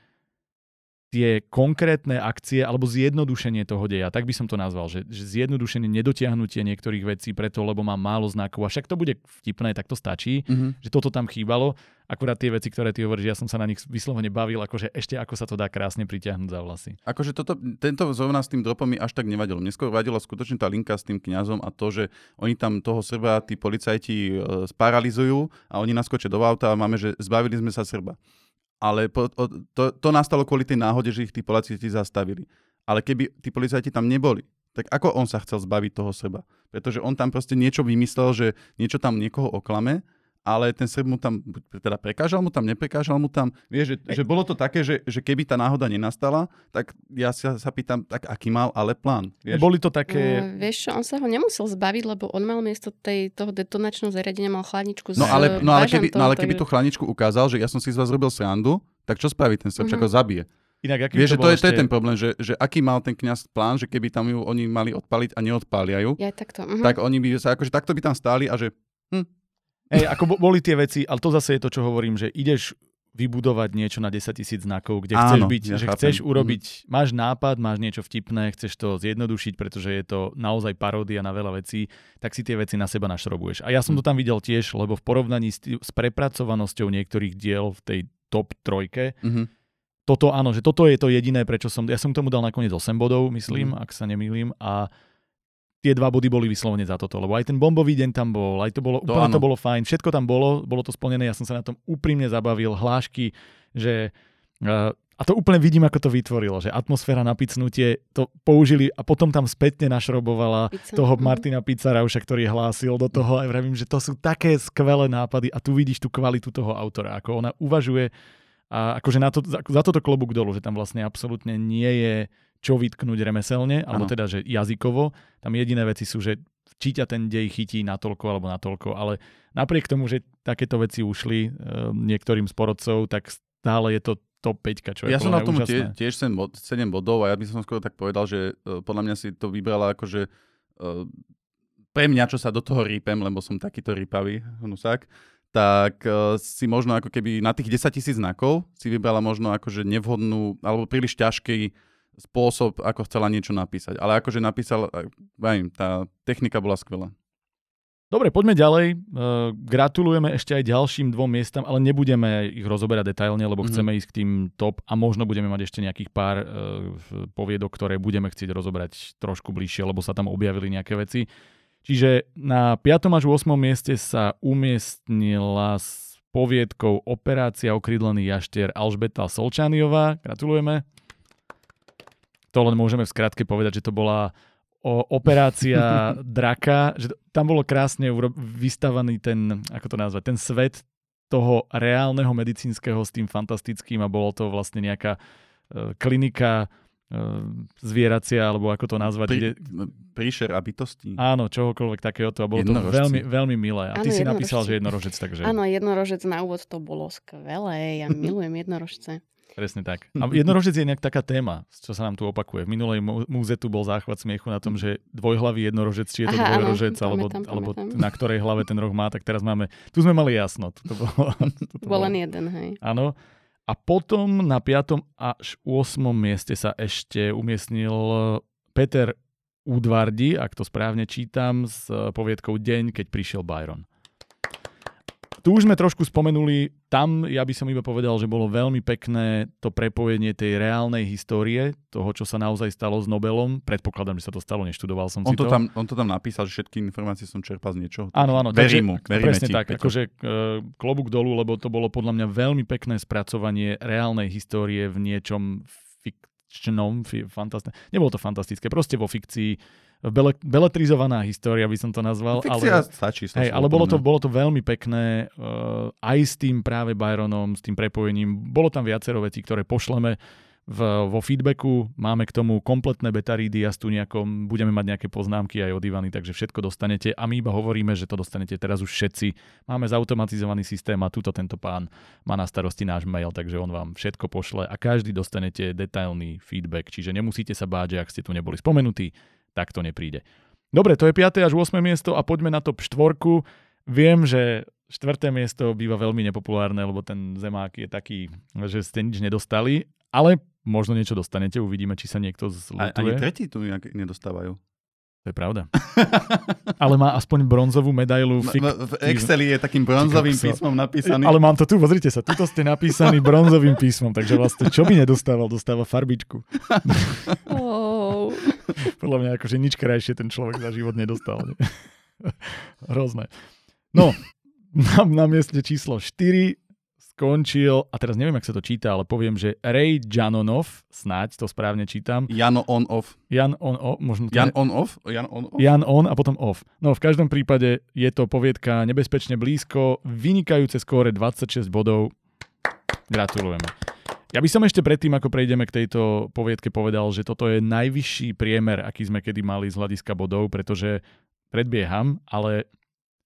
tie konkrétne akcie alebo zjednodušenie toho deja, tak by som to nazval, že, že zjednodušenie, nedotiahnutie niektorých vecí preto, lebo mám málo znakov a však to bude vtipné, tak to stačí, mm-hmm. že toto tam chýbalo. Akurát tie veci, ktoré ty hovoríš, ja som sa na nich vyslovene bavil, akože ešte ako sa to dá krásne pritiahnuť za vlasy. Akože toto, tento zrovna s tým dropom mi až tak nevadilo. Mne skôr vadila skutočne tá linka s tým kňazom a to, že oni tam toho Srba, tí policajti e, sparalizujú a oni naskočia do auta a máme, že zbavili sme sa Srba ale po, o, to, to nastalo kvôli tej náhode, že ich tí policajti zastavili. Ale keby tí policajti tam neboli, tak ako on sa chcel zbaviť toho seba? Pretože on tam proste niečo vymyslel, že niečo tam niekoho oklame ale ten Srb mu tam, teda prekážal mu tam, neprekážal mu tam. Vieš, že, že bolo to také, že, že keby tá náhoda nenastala, tak ja sa, sa pýtam, tak aký mal ale plán. Vieš? Boli to také... Uh, vieš čo, on sa ho nemusel zbaviť, lebo on mal miesto tej, toho detonačného zariadenia mal chladničku no, ale, no, ale keby, no ale keby tú chladničku ukázal, že ja som si z vás robil srandu, tak čo spraví ten Srb? Uh-huh. Však ho zabije. Inak, Vieš, to že to je, ešte... to je ten problém, že, že aký mal ten kňaz plán, že keby tam ju oni mali odpaliť a neodpáliajú, ja, takto. Uh-huh. tak oni by sa akože takto by tam stáli a že hm, Hej, ako boli tie veci, ale to zase je to, čo hovorím, že ideš vybudovať niečo na 10 tisíc znakov, kde Áno, chceš byť, ja že chápem. chceš urobiť, mm. máš nápad, máš niečo vtipné, chceš to zjednodušiť, pretože je to naozaj paródia na veľa vecí, tak si tie veci na seba našrobuješ. A ja som to tam videl tiež, lebo v porovnaní s, s prepracovanosťou niektorých diel v tej top trojke, mm-hmm. toto áno, že toto je to jediné, prečo som, ja som tomu dal nakoniec 8 bodov, myslím, mm. ak sa nemýlim, a tie dva body boli vyslovene za toto, lebo aj ten bombový deň tam bol, aj to bolo, to úplne áno. to bolo fajn, všetko tam bolo, bolo to splnené, ja som sa na tom úprimne zabavil, hlášky, že uh, a to úplne vidím, ako to vytvorilo, že atmosféra na picnutie to použili a potom tam spätne našrobovala Pizza. toho mhm. Martina Pizzarauša, ktorý hlásil do toho a vravím, že to sú také skvelé nápady a tu vidíš tú kvalitu toho autora, ako ona uvažuje a akože na to, za toto klobúk dolu, že tam vlastne absolútne nie je čo vytknúť remeselne, alebo ano. teda, že jazykovo. Tam jediné veci sú, že či ťa ten dej chytí natoľko alebo natoľko, ale napriek tomu, že takéto veci ušli e, niektorým z porodcov, tak stále je to top 5, čo je Ja som na tomu tie, tiež 7, 7 bodov a ja by som skoro tak povedal, že uh, podľa mňa si to vybrala akože uh, pre mňa, čo sa do toho rýpem, lebo som takýto rýpavý hnusák, tak uh, si možno ako keby na tých 10 tisíc znakov si vybrala možno akože nevhodnú alebo príliš ťažký spôsob, ako chcela niečo napísať. Ale akože napísal, vajím, tá technika bola skvelá. Dobre, poďme ďalej. Uh, gratulujeme ešte aj ďalším dvom miestam, ale nebudeme ich rozoberať detailne, lebo mm-hmm. chceme ísť k tým top a možno budeme mať ešte nejakých pár uh, poviedok, ktoré budeme chcieť rozoberať trošku bližšie, lebo sa tam objavili nejaké veci. Čiže na 5. až 8. mieste sa umiestnila s poviedkou Operácia okrídlený jaštier Alžbeta Solčániová. Gratulujeme. To len môžeme v skratke povedať, že to bola o operácia draka, že tam bolo krásne vystavaný ten, ako to nazvať, ten svet toho reálneho medicínskeho s tým fantastickým a bolo to vlastne nejaká uh, klinika uh, zvieracia, alebo ako to nazvať. Pri, kde... Príšer a bytosti. Áno, čohokoľvek takého to. A bolo to veľmi, veľmi milé. A ty si napísal, že jednorožec, takže... Áno, jednorožec na úvod to bolo skvelé. Ja milujem jednorožce. Presne tak. A jednorožec je nejak taká téma, čo sa nám tu opakuje. V minulej múze tu bol záchvat smiechu na tom, že dvojhlavý jednorožec, či je to Aha, dvojrožec, áno, alebo, pamätám, alebo pamätám. na ktorej hlave ten roh má, tak teraz máme, tu sme mali jasno. To bolo, tu to bol len jeden, hej. Áno. A potom na 5. až 8. mieste sa ešte umiestnil Peter Udvardi, ak to správne čítam, s poviedkou Deň, keď prišiel Byron. Tu už sme trošku spomenuli, tam ja by som iba povedal, že bolo veľmi pekné to prepojenie tej reálnej histórie, toho, čo sa naozaj stalo s Nobelom. Predpokladám, že sa to stalo, neštudoval som on si to. Tam, on to tam napísal, že všetky informácie som čerpal z niečoho. Áno, áno. Verím mu, veríme presne ti, tak, Peťo. akože uh, klobúk dolu, lebo to bolo podľa mňa veľmi pekné spracovanie reálnej histórie v niečom fikčnom, fantastické. Nebolo to fantastické, proste vo fikcii bele, beletrizovaná história, by som to nazval. Fikcia ale, stačí. Hej, ale bolo to, bolo to veľmi pekné uh, aj s tým práve Byronom, s tým prepojením. Bolo tam viacero vecí, ktoré pošleme v, vo feedbacku. Máme k tomu kompletné betarídy a tu nejakom, budeme mať nejaké poznámky aj od Ivany, takže všetko dostanete. A my iba hovoríme, že to dostanete teraz už všetci. Máme zautomatizovaný systém a tuto tento pán má na starosti náš mail, takže on vám všetko pošle a každý dostanete detailný feedback. Čiže nemusíte sa báť, že ak ste tu neboli spomenutí, tak to nepríde. Dobre, to je 5. až 8. miesto a poďme na top 4. Viem, že štvrté miesto býva veľmi nepopulárne, lebo ten zemák je taký, že ste nič nedostali, ale možno niečo dostanete, uvidíme, či sa niekto zlutuje. Ani tretí tu nejak nedostávajú. To je pravda. ale má aspoň bronzovú medailu. Fik... V Exceli je takým bronzovým písmom napísaný. Ale mám to tu, pozrite sa, tuto ste napísaný bronzovým písmom, takže vlastne čo by nedostával, dostáva farbičku. oh. Podľa mňa akože nič krajšie ten človek za život nedostal. Ne? Hrozné. No, na, na mieste číslo 4 skončil, a teraz neviem, ak sa to číta, ale poviem, že Ray Janonov, snáď to správne čítam. Jano on off. Jan on off, možno Jan on off? Jan on off? Jan on a potom off. No v každom prípade je to poviedka nebezpečne blízko, vynikajúce skóre 26 bodov. Gratulujeme. Ja by som ešte predtým, ako prejdeme k tejto poviedke, povedal, že toto je najvyšší priemer, aký sme kedy mali z hľadiska bodov, pretože predbieham, ale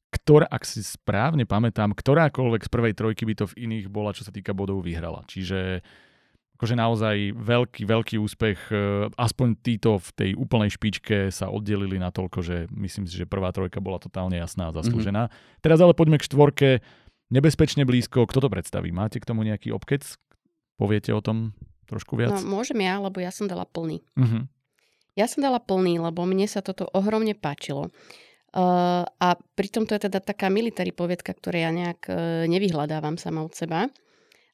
ktorá, ak si správne pamätám, ktorákoľvek z prvej trojky by to v iných bola, čo sa týka bodov, vyhrala. Čiže akože naozaj veľký, veľký úspech. E, aspoň títo v tej úplnej špičke sa oddelili na toľko, že myslím si, že prvá trojka bola totálne jasná a zaslúžená. Mm-hmm. Teraz ale poďme k štvorke. Nebezpečne blízko. Kto to predstaví? Máte k tomu nejaký obkec? Poviete o tom trošku viac? No, môžem ja, lebo ja som dala plný. Uh-huh. Ja som dala plný, lebo mne sa toto ohromne páčilo. Uh, a pritom to je teda taká military poviedka, ktoré ja nejak uh, nevyhľadávam sama od seba.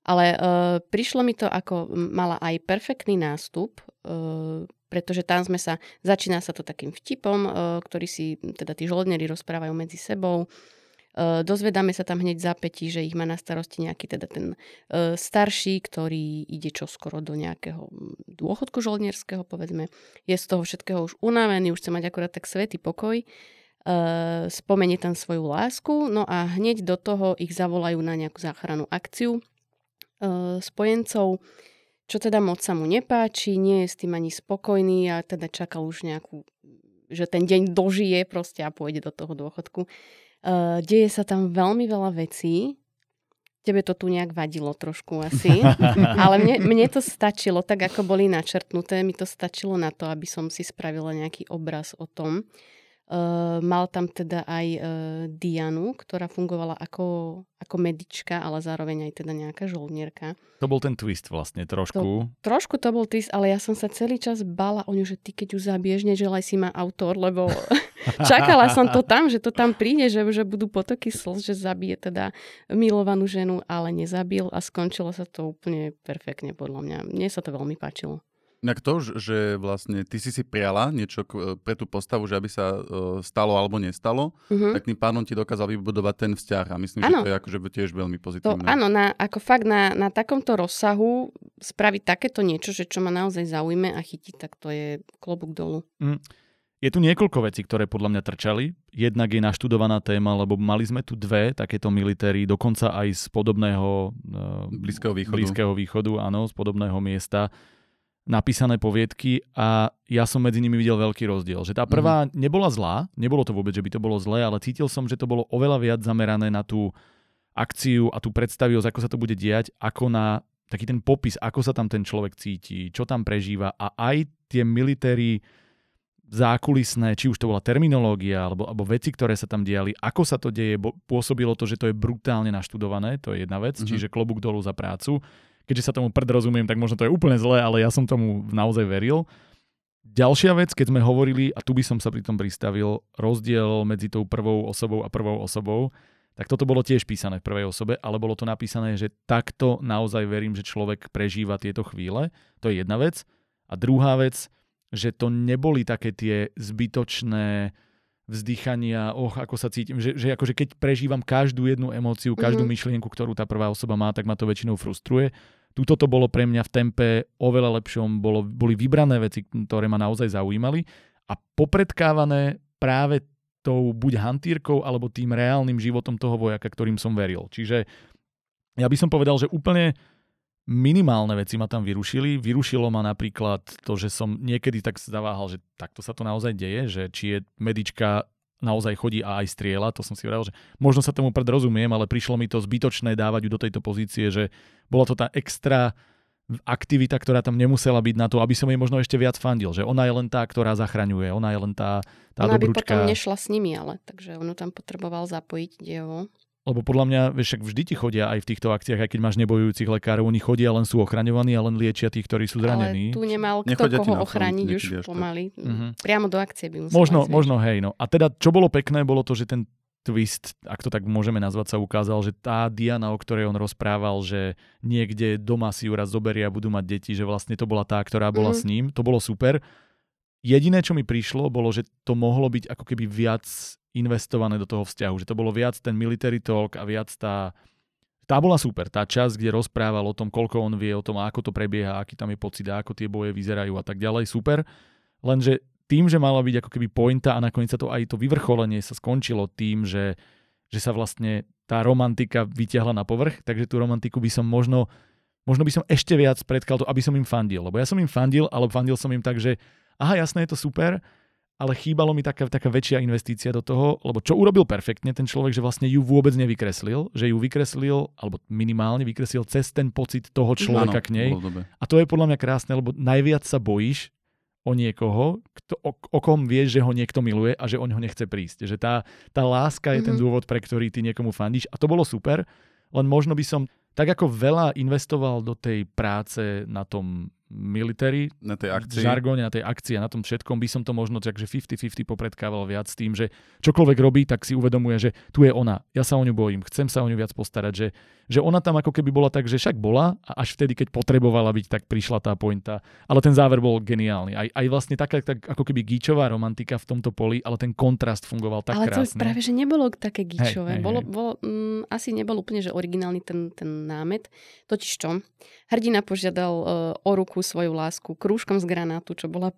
Ale uh, prišlo mi to ako mala aj perfektný nástup, uh, pretože tam sme sa, začína sa to takým vtipom, uh, ktorý si teda tí žoldneri rozprávajú medzi sebou. Uh, dozvedáme sa tam hneď zapätí, že ich má na starosti nejaký teda ten uh, starší, ktorý ide čoskoro do nejakého dôchodku žoldnerského, povedzme. Je z toho všetkého už unavený, už chce mať akorát tak svetý pokoj. Uh, spomenie tam svoju lásku, no a hneď do toho ich zavolajú na nejakú záchrannú akciu spojencov čo teda moc sa mu nepáči, nie je s tým ani spokojný a teda čakal už nejakú, že ten deň dožije proste a pôjde do toho dôchodku. Uh, deje sa tam veľmi veľa vecí, tebe to tu nejak vadilo trošku asi, ale mne, mne to stačilo, tak ako boli načrtnuté, mi to stačilo na to, aby som si spravila nejaký obraz o tom. Uh, mal tam teda aj uh, Dianu, ktorá fungovala ako, ako medička, ale zároveň aj teda nejaká žolnierka. To bol ten twist vlastne trošku. To, trošku to bol twist, ale ja som sa celý čas bala o ňu, že ty keď ju zabiješ, neželaj si ma autor, lebo čakala som to tam, že to tam príde, že, že budú potoky slz, že zabije teda milovanú ženu, ale nezabil a skončilo sa to úplne perfektne podľa mňa. Mne sa to veľmi páčilo. Inak to, že vlastne ty si si priala niečo pre tú postavu, že aby sa uh, stalo alebo nestalo, uh-huh. tak tým pádom ti dokázal vybudovať ten vzťah a myslím, ano. že to je akože tiež veľmi pozitívne. To, áno, na, ako fakt na, na takomto rozsahu spraviť takéto niečo, že čo ma naozaj zaujme a chytí, tak to je klobúk dolu. Mm. Je tu niekoľko vecí, ktoré podľa mňa trčali. Jednak je naštudovaná téma, lebo mali sme tu dve takéto militéry, dokonca aj z podobného uh, Blízkeho východu. Blízkeho východu, áno, z podobného miesta napísané poviedky a ja som medzi nimi videl veľký rozdiel. Že tá prvá mm. nebola zlá, nebolo to vôbec, že by to bolo zlé, ale cítil som, že to bolo oveľa viac zamerané na tú akciu a tú predstavivosť, ako sa to bude diať, ako na taký ten popis, ako sa tam ten človek cíti, čo tam prežíva a aj tie militéry zákulisné, či už to bola terminológia alebo, alebo veci, ktoré sa tam diali, ako sa to deje, bo, pôsobilo to, že to je brutálne naštudované, to je jedna vec, mm-hmm. čiže klobúk dolu za prácu keďže sa tomu predrozumiem, tak možno to je úplne zlé, ale ja som tomu naozaj veril. Ďalšia vec, keď sme hovorili, a tu by som sa pri tom pristavil, rozdiel medzi tou prvou osobou a prvou osobou, tak toto bolo tiež písané v prvej osobe, ale bolo to napísané, že takto naozaj verím, že človek prežíva tieto chvíle. To je jedna vec. A druhá vec, že to neboli také tie zbytočné vzdychania, och, ako sa cítim, že, že akože keď prežívam každú jednu emóciu, každú mm-hmm. myšlienku, ktorú tá prvá osoba má, tak ma to väčšinou frustruje. Tuto to bolo pre mňa v tempe oveľa lepšom, bolo, boli vybrané veci, ktoré ma naozaj zaujímali a popredkávané práve tou buď hantírkou alebo tým reálnym životom toho vojaka, ktorým som veril. Čiže ja by som povedal, že úplne minimálne veci ma tam vyrušili. Vyrušilo ma napríklad to, že som niekedy tak zaváhal, že takto sa to naozaj deje, že či je medička naozaj chodí a aj striela, to som si vral, že možno sa tomu predrozumiem, ale prišlo mi to zbytočné dávať ju do tejto pozície, že bola to tá extra aktivita, ktorá tam nemusela byť na to, aby som jej možno ešte viac fandil, že ona je len tá, ktorá zachraňuje, ona je len tá, tá ona dobrúčka. by potom nešla s nimi, ale takže onu tam potreboval zapojiť dievo. Lebo podľa mňa, vieš, však vždy ti chodia aj v týchto akciách, aj keď máš nebojujúcich lekárov, oni chodia, len sú ochraňovaní a len liečia tých, ktorí sú zranení. Ale tu nemal kto Nechodia koho ochrániť už pomaly. Uh-huh. Priamo do akcie by musel Možno, možno, hej. No. A teda, čo bolo pekné, bolo to, že ten twist, ak to tak môžeme nazvať, sa ukázal, že tá Diana, o ktorej on rozprával, že niekde doma si ju raz zoberia a budú mať deti, že vlastne to bola tá, ktorá bola uh-huh. s ním. To bolo super. Jediné, čo mi prišlo, bolo, že to mohlo byť ako keby viac investované do toho vzťahu, že to bolo viac ten military talk a viac tá, tá bola super, tá časť, kde rozprával o tom, koľko on vie, o tom, ako to prebieha, aký tam je pocit, ako tie boje vyzerajú a tak ďalej, super. Lenže tým, že mala byť ako keby pointa a nakoniec sa to aj to vyvrcholenie sa skončilo tým, že, že sa vlastne tá romantika vytiahla na povrch, takže tú romantiku by som možno, možno by som ešte viac predkal to, aby som im fandil. Lebo ja som im fandil, ale fandil som im tak, že aha, jasné, je to super, ale chýbalo mi taká, taká väčšia investícia do toho, lebo čo urobil perfektne ten človek, že vlastne ju vôbec nevykreslil, že ju vykreslil, alebo minimálne vykreslil cez ten pocit toho človeka ano, k nej. A to je podľa mňa krásne, lebo najviac sa bojíš o niekoho, kto, o, o kom vieš, že ho niekto miluje a že o neho nechce prísť. Že tá, tá láska je mm-hmm. ten mhm. dôvod, pre ktorý ty niekomu fandíš. A to bolo super, len možno by som tak ako veľa investoval do tej práce na tom military, na tej akcii. žargóne, na tej akcii a na tom všetkom by som to možno takže 50-50 popredkával viac s tým, že čokoľvek robí, tak si uvedomuje, že tu je ona, ja sa o ňu bojím, chcem sa o ňu viac postarať, že, že ona tam ako keby bola tak, že však bola a až vtedy, keď potrebovala byť, tak prišla tá pointa. Ale ten záver bol geniálny. Aj, aj vlastne taká tak, ako keby gíčová romantika v tomto poli, ale ten kontrast fungoval tak ale krásne. Ale to práve, že nebolo také gíčové. Hej, hej, bolo, hej. Bolo, mm, asi nebol úplne že originálny ten, ten námet. Totiž čo? Hrdina požiadal uh, o ruku svoju lásku krúžkom z granátu, čo bola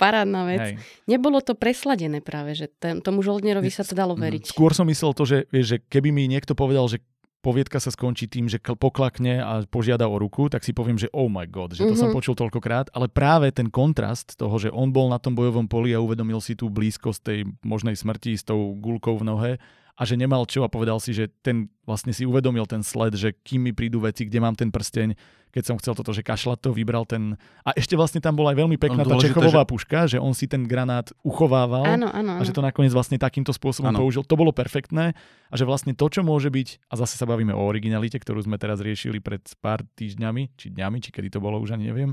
parádna vec. Hej. Nebolo to presladené práve, že ten, tomu žoldnerovi sa to dalo mhm. veriť. Skôr som myslel to, že, vieš, že keby mi niekto povedal, že poviedka sa skončí tým, že poklakne a požiada o ruku, tak si poviem, že oh my god, že to mm-hmm. som mhm. počul toľkokrát, ale práve ten kontrast toho, že on bol na tom bojovom poli a uvedomil si tú blízkosť tej možnej smrti s tou gulkou v nohe a že nemal čo a povedal si, že ten vlastne si uvedomil ten sled, že kým mi prídu veci, kde mám ten prsteň, keď som chcel toto, že kašľať to, vybral ten... A ešte vlastne tam bola aj veľmi pekná tá Čechovová že... puška, že on si ten granát uchovával áno, áno, áno. a že to nakoniec vlastne takýmto spôsobom áno. použil. To bolo perfektné a že vlastne to, čo môže byť, a zase sa bavíme o originalite, ktorú sme teraz riešili pred pár týždňami, či dňami, či kedy to bolo, už ani neviem,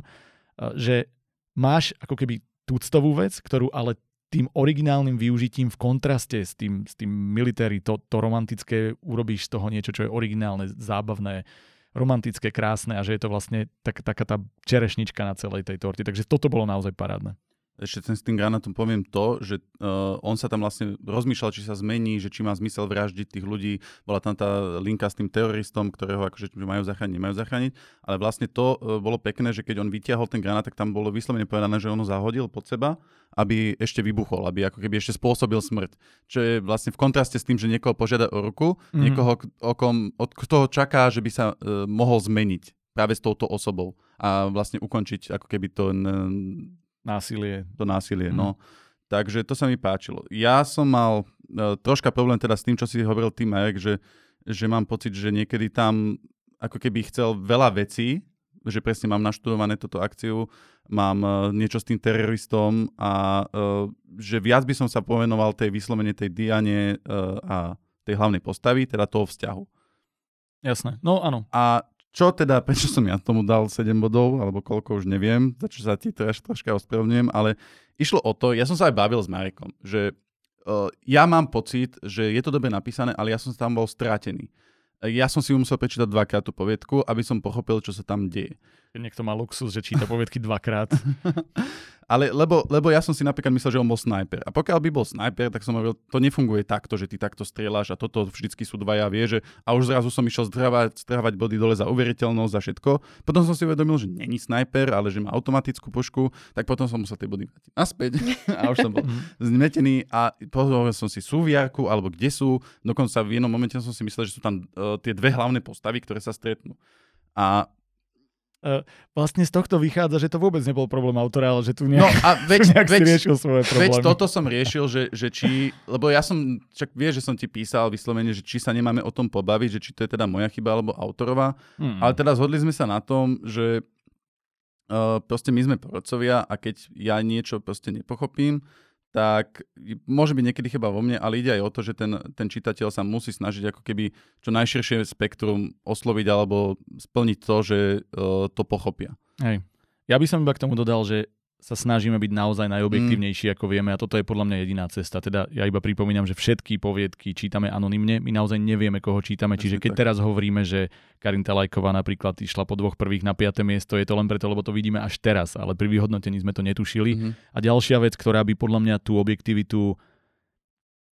že máš ako keby túctovú vec, ktorú ale tým originálnym využitím v kontraste s tým, s tým military, to, to romantické, urobíš z toho niečo, čo je originálne, zábavné, romantické, krásne a že je to vlastne tak, taká tá čerešnička na celej tej torte. Takže toto bolo naozaj parádne. Ešte s tým granátom poviem to, že uh, on sa tam vlastne rozmýšľal, či sa zmení, že či má zmysel vraždiť tých ľudí. Bola tam tá linka s tým teroristom, ktorého akože majú zachrániť, majú zachrániť. Ale vlastne to uh, bolo pekné, že keď on vyťahol ten granát, tak tam bolo vyslovene povedané, že on ho zahodil pod seba, aby ešte vybuchol, aby ako keby ešte spôsobil smrť. Čo je vlastne v kontraste s tým, že niekoho požiada o ruku, mm-hmm. niekoho, o kom, od toho čaká, že by sa uh, mohol zmeniť práve s touto osobou a vlastne ukončiť ako keby to Násilie. To násilie, mm. no. Takže to sa mi páčilo. Ja som mal uh, troška problém teda s tým, čo si hovoril ty, Marek, že, že mám pocit, že niekedy tam ako keby chcel veľa vecí, že presne mám naštudované túto akciu, mám uh, niečo s tým teroristom a uh, že viac by som sa povenoval tej vyslovene tej Diane uh, a tej hlavnej postavy, teda toho vzťahu. Jasné, no áno. A čo teda, prečo som ja tomu dal 7 bodov, alebo koľko už neviem, za čo sa ti troš, troška ospravedlňujem, ale išlo o to, ja som sa aj bavil s Marekom, že uh, ja mám pocit, že je to dobre napísané, ale ja som tam bol stratený. Ja som si musel prečítať dvakrát tú poviedku, aby som pochopil, čo sa tam deje. Niekto má luxus, že číta poviedky dvakrát. Ale lebo, lebo ja som si napríklad myslel, že on bol sniper. A pokiaľ by bol sniper, tak som hovoril, to nefunguje takto, že ty takto strieľaš a toto vždycky sú dvaja vie, že a už zrazu som išiel zdravať, zdravať body dole za uveriteľnosť, za všetko. Potom som si uvedomil, že není sniper, ale že má automatickú pušku, tak potom som musel tie body vrátiť naspäť a už som bol zmetený a pozoril som si sú v jarku, alebo kde sú. Dokonca v jednom momente som si myslel, že sú tam uh, tie dve hlavné postavy, ktoré sa stretnú. A vlastne z tohto vychádza, že to vôbec nebol problém autora, ale že tu nejak, no a veď, nejak veď, si riešil svoje problémy. Veď toto som riešil, že, že či, lebo ja som, čak vieš, že som ti písal vyslovene, že či sa nemáme o tom pobaviť, že či to je teda moja chyba alebo autorová, hmm. ale teda zhodli sme sa na tom, že uh, proste my sme porodcovia a keď ja niečo proste nepochopím, tak môže byť niekedy chyba vo mne, ale ide aj o to, že ten, ten čitateľ sa musí snažiť ako keby čo najširšie spektrum osloviť alebo splniť to, že uh, to pochopia. Hej. Ja by som iba k tomu dodal, že sa snažíme byť naozaj najobjektívnejší, mm. ako vieme a toto je podľa mňa jediná cesta. Teda ja iba pripomínam, že všetky poviedky čítame anonymne, my naozaj nevieme, koho čítame, čiže keď teraz hovoríme, že Karin Talajková napríklad išla po dvoch prvých na piaté miesto, je to len preto, lebo to vidíme až teraz, ale pri vyhodnotení sme to netušili. Mm-hmm. A ďalšia vec, ktorá by podľa mňa tú objektivitu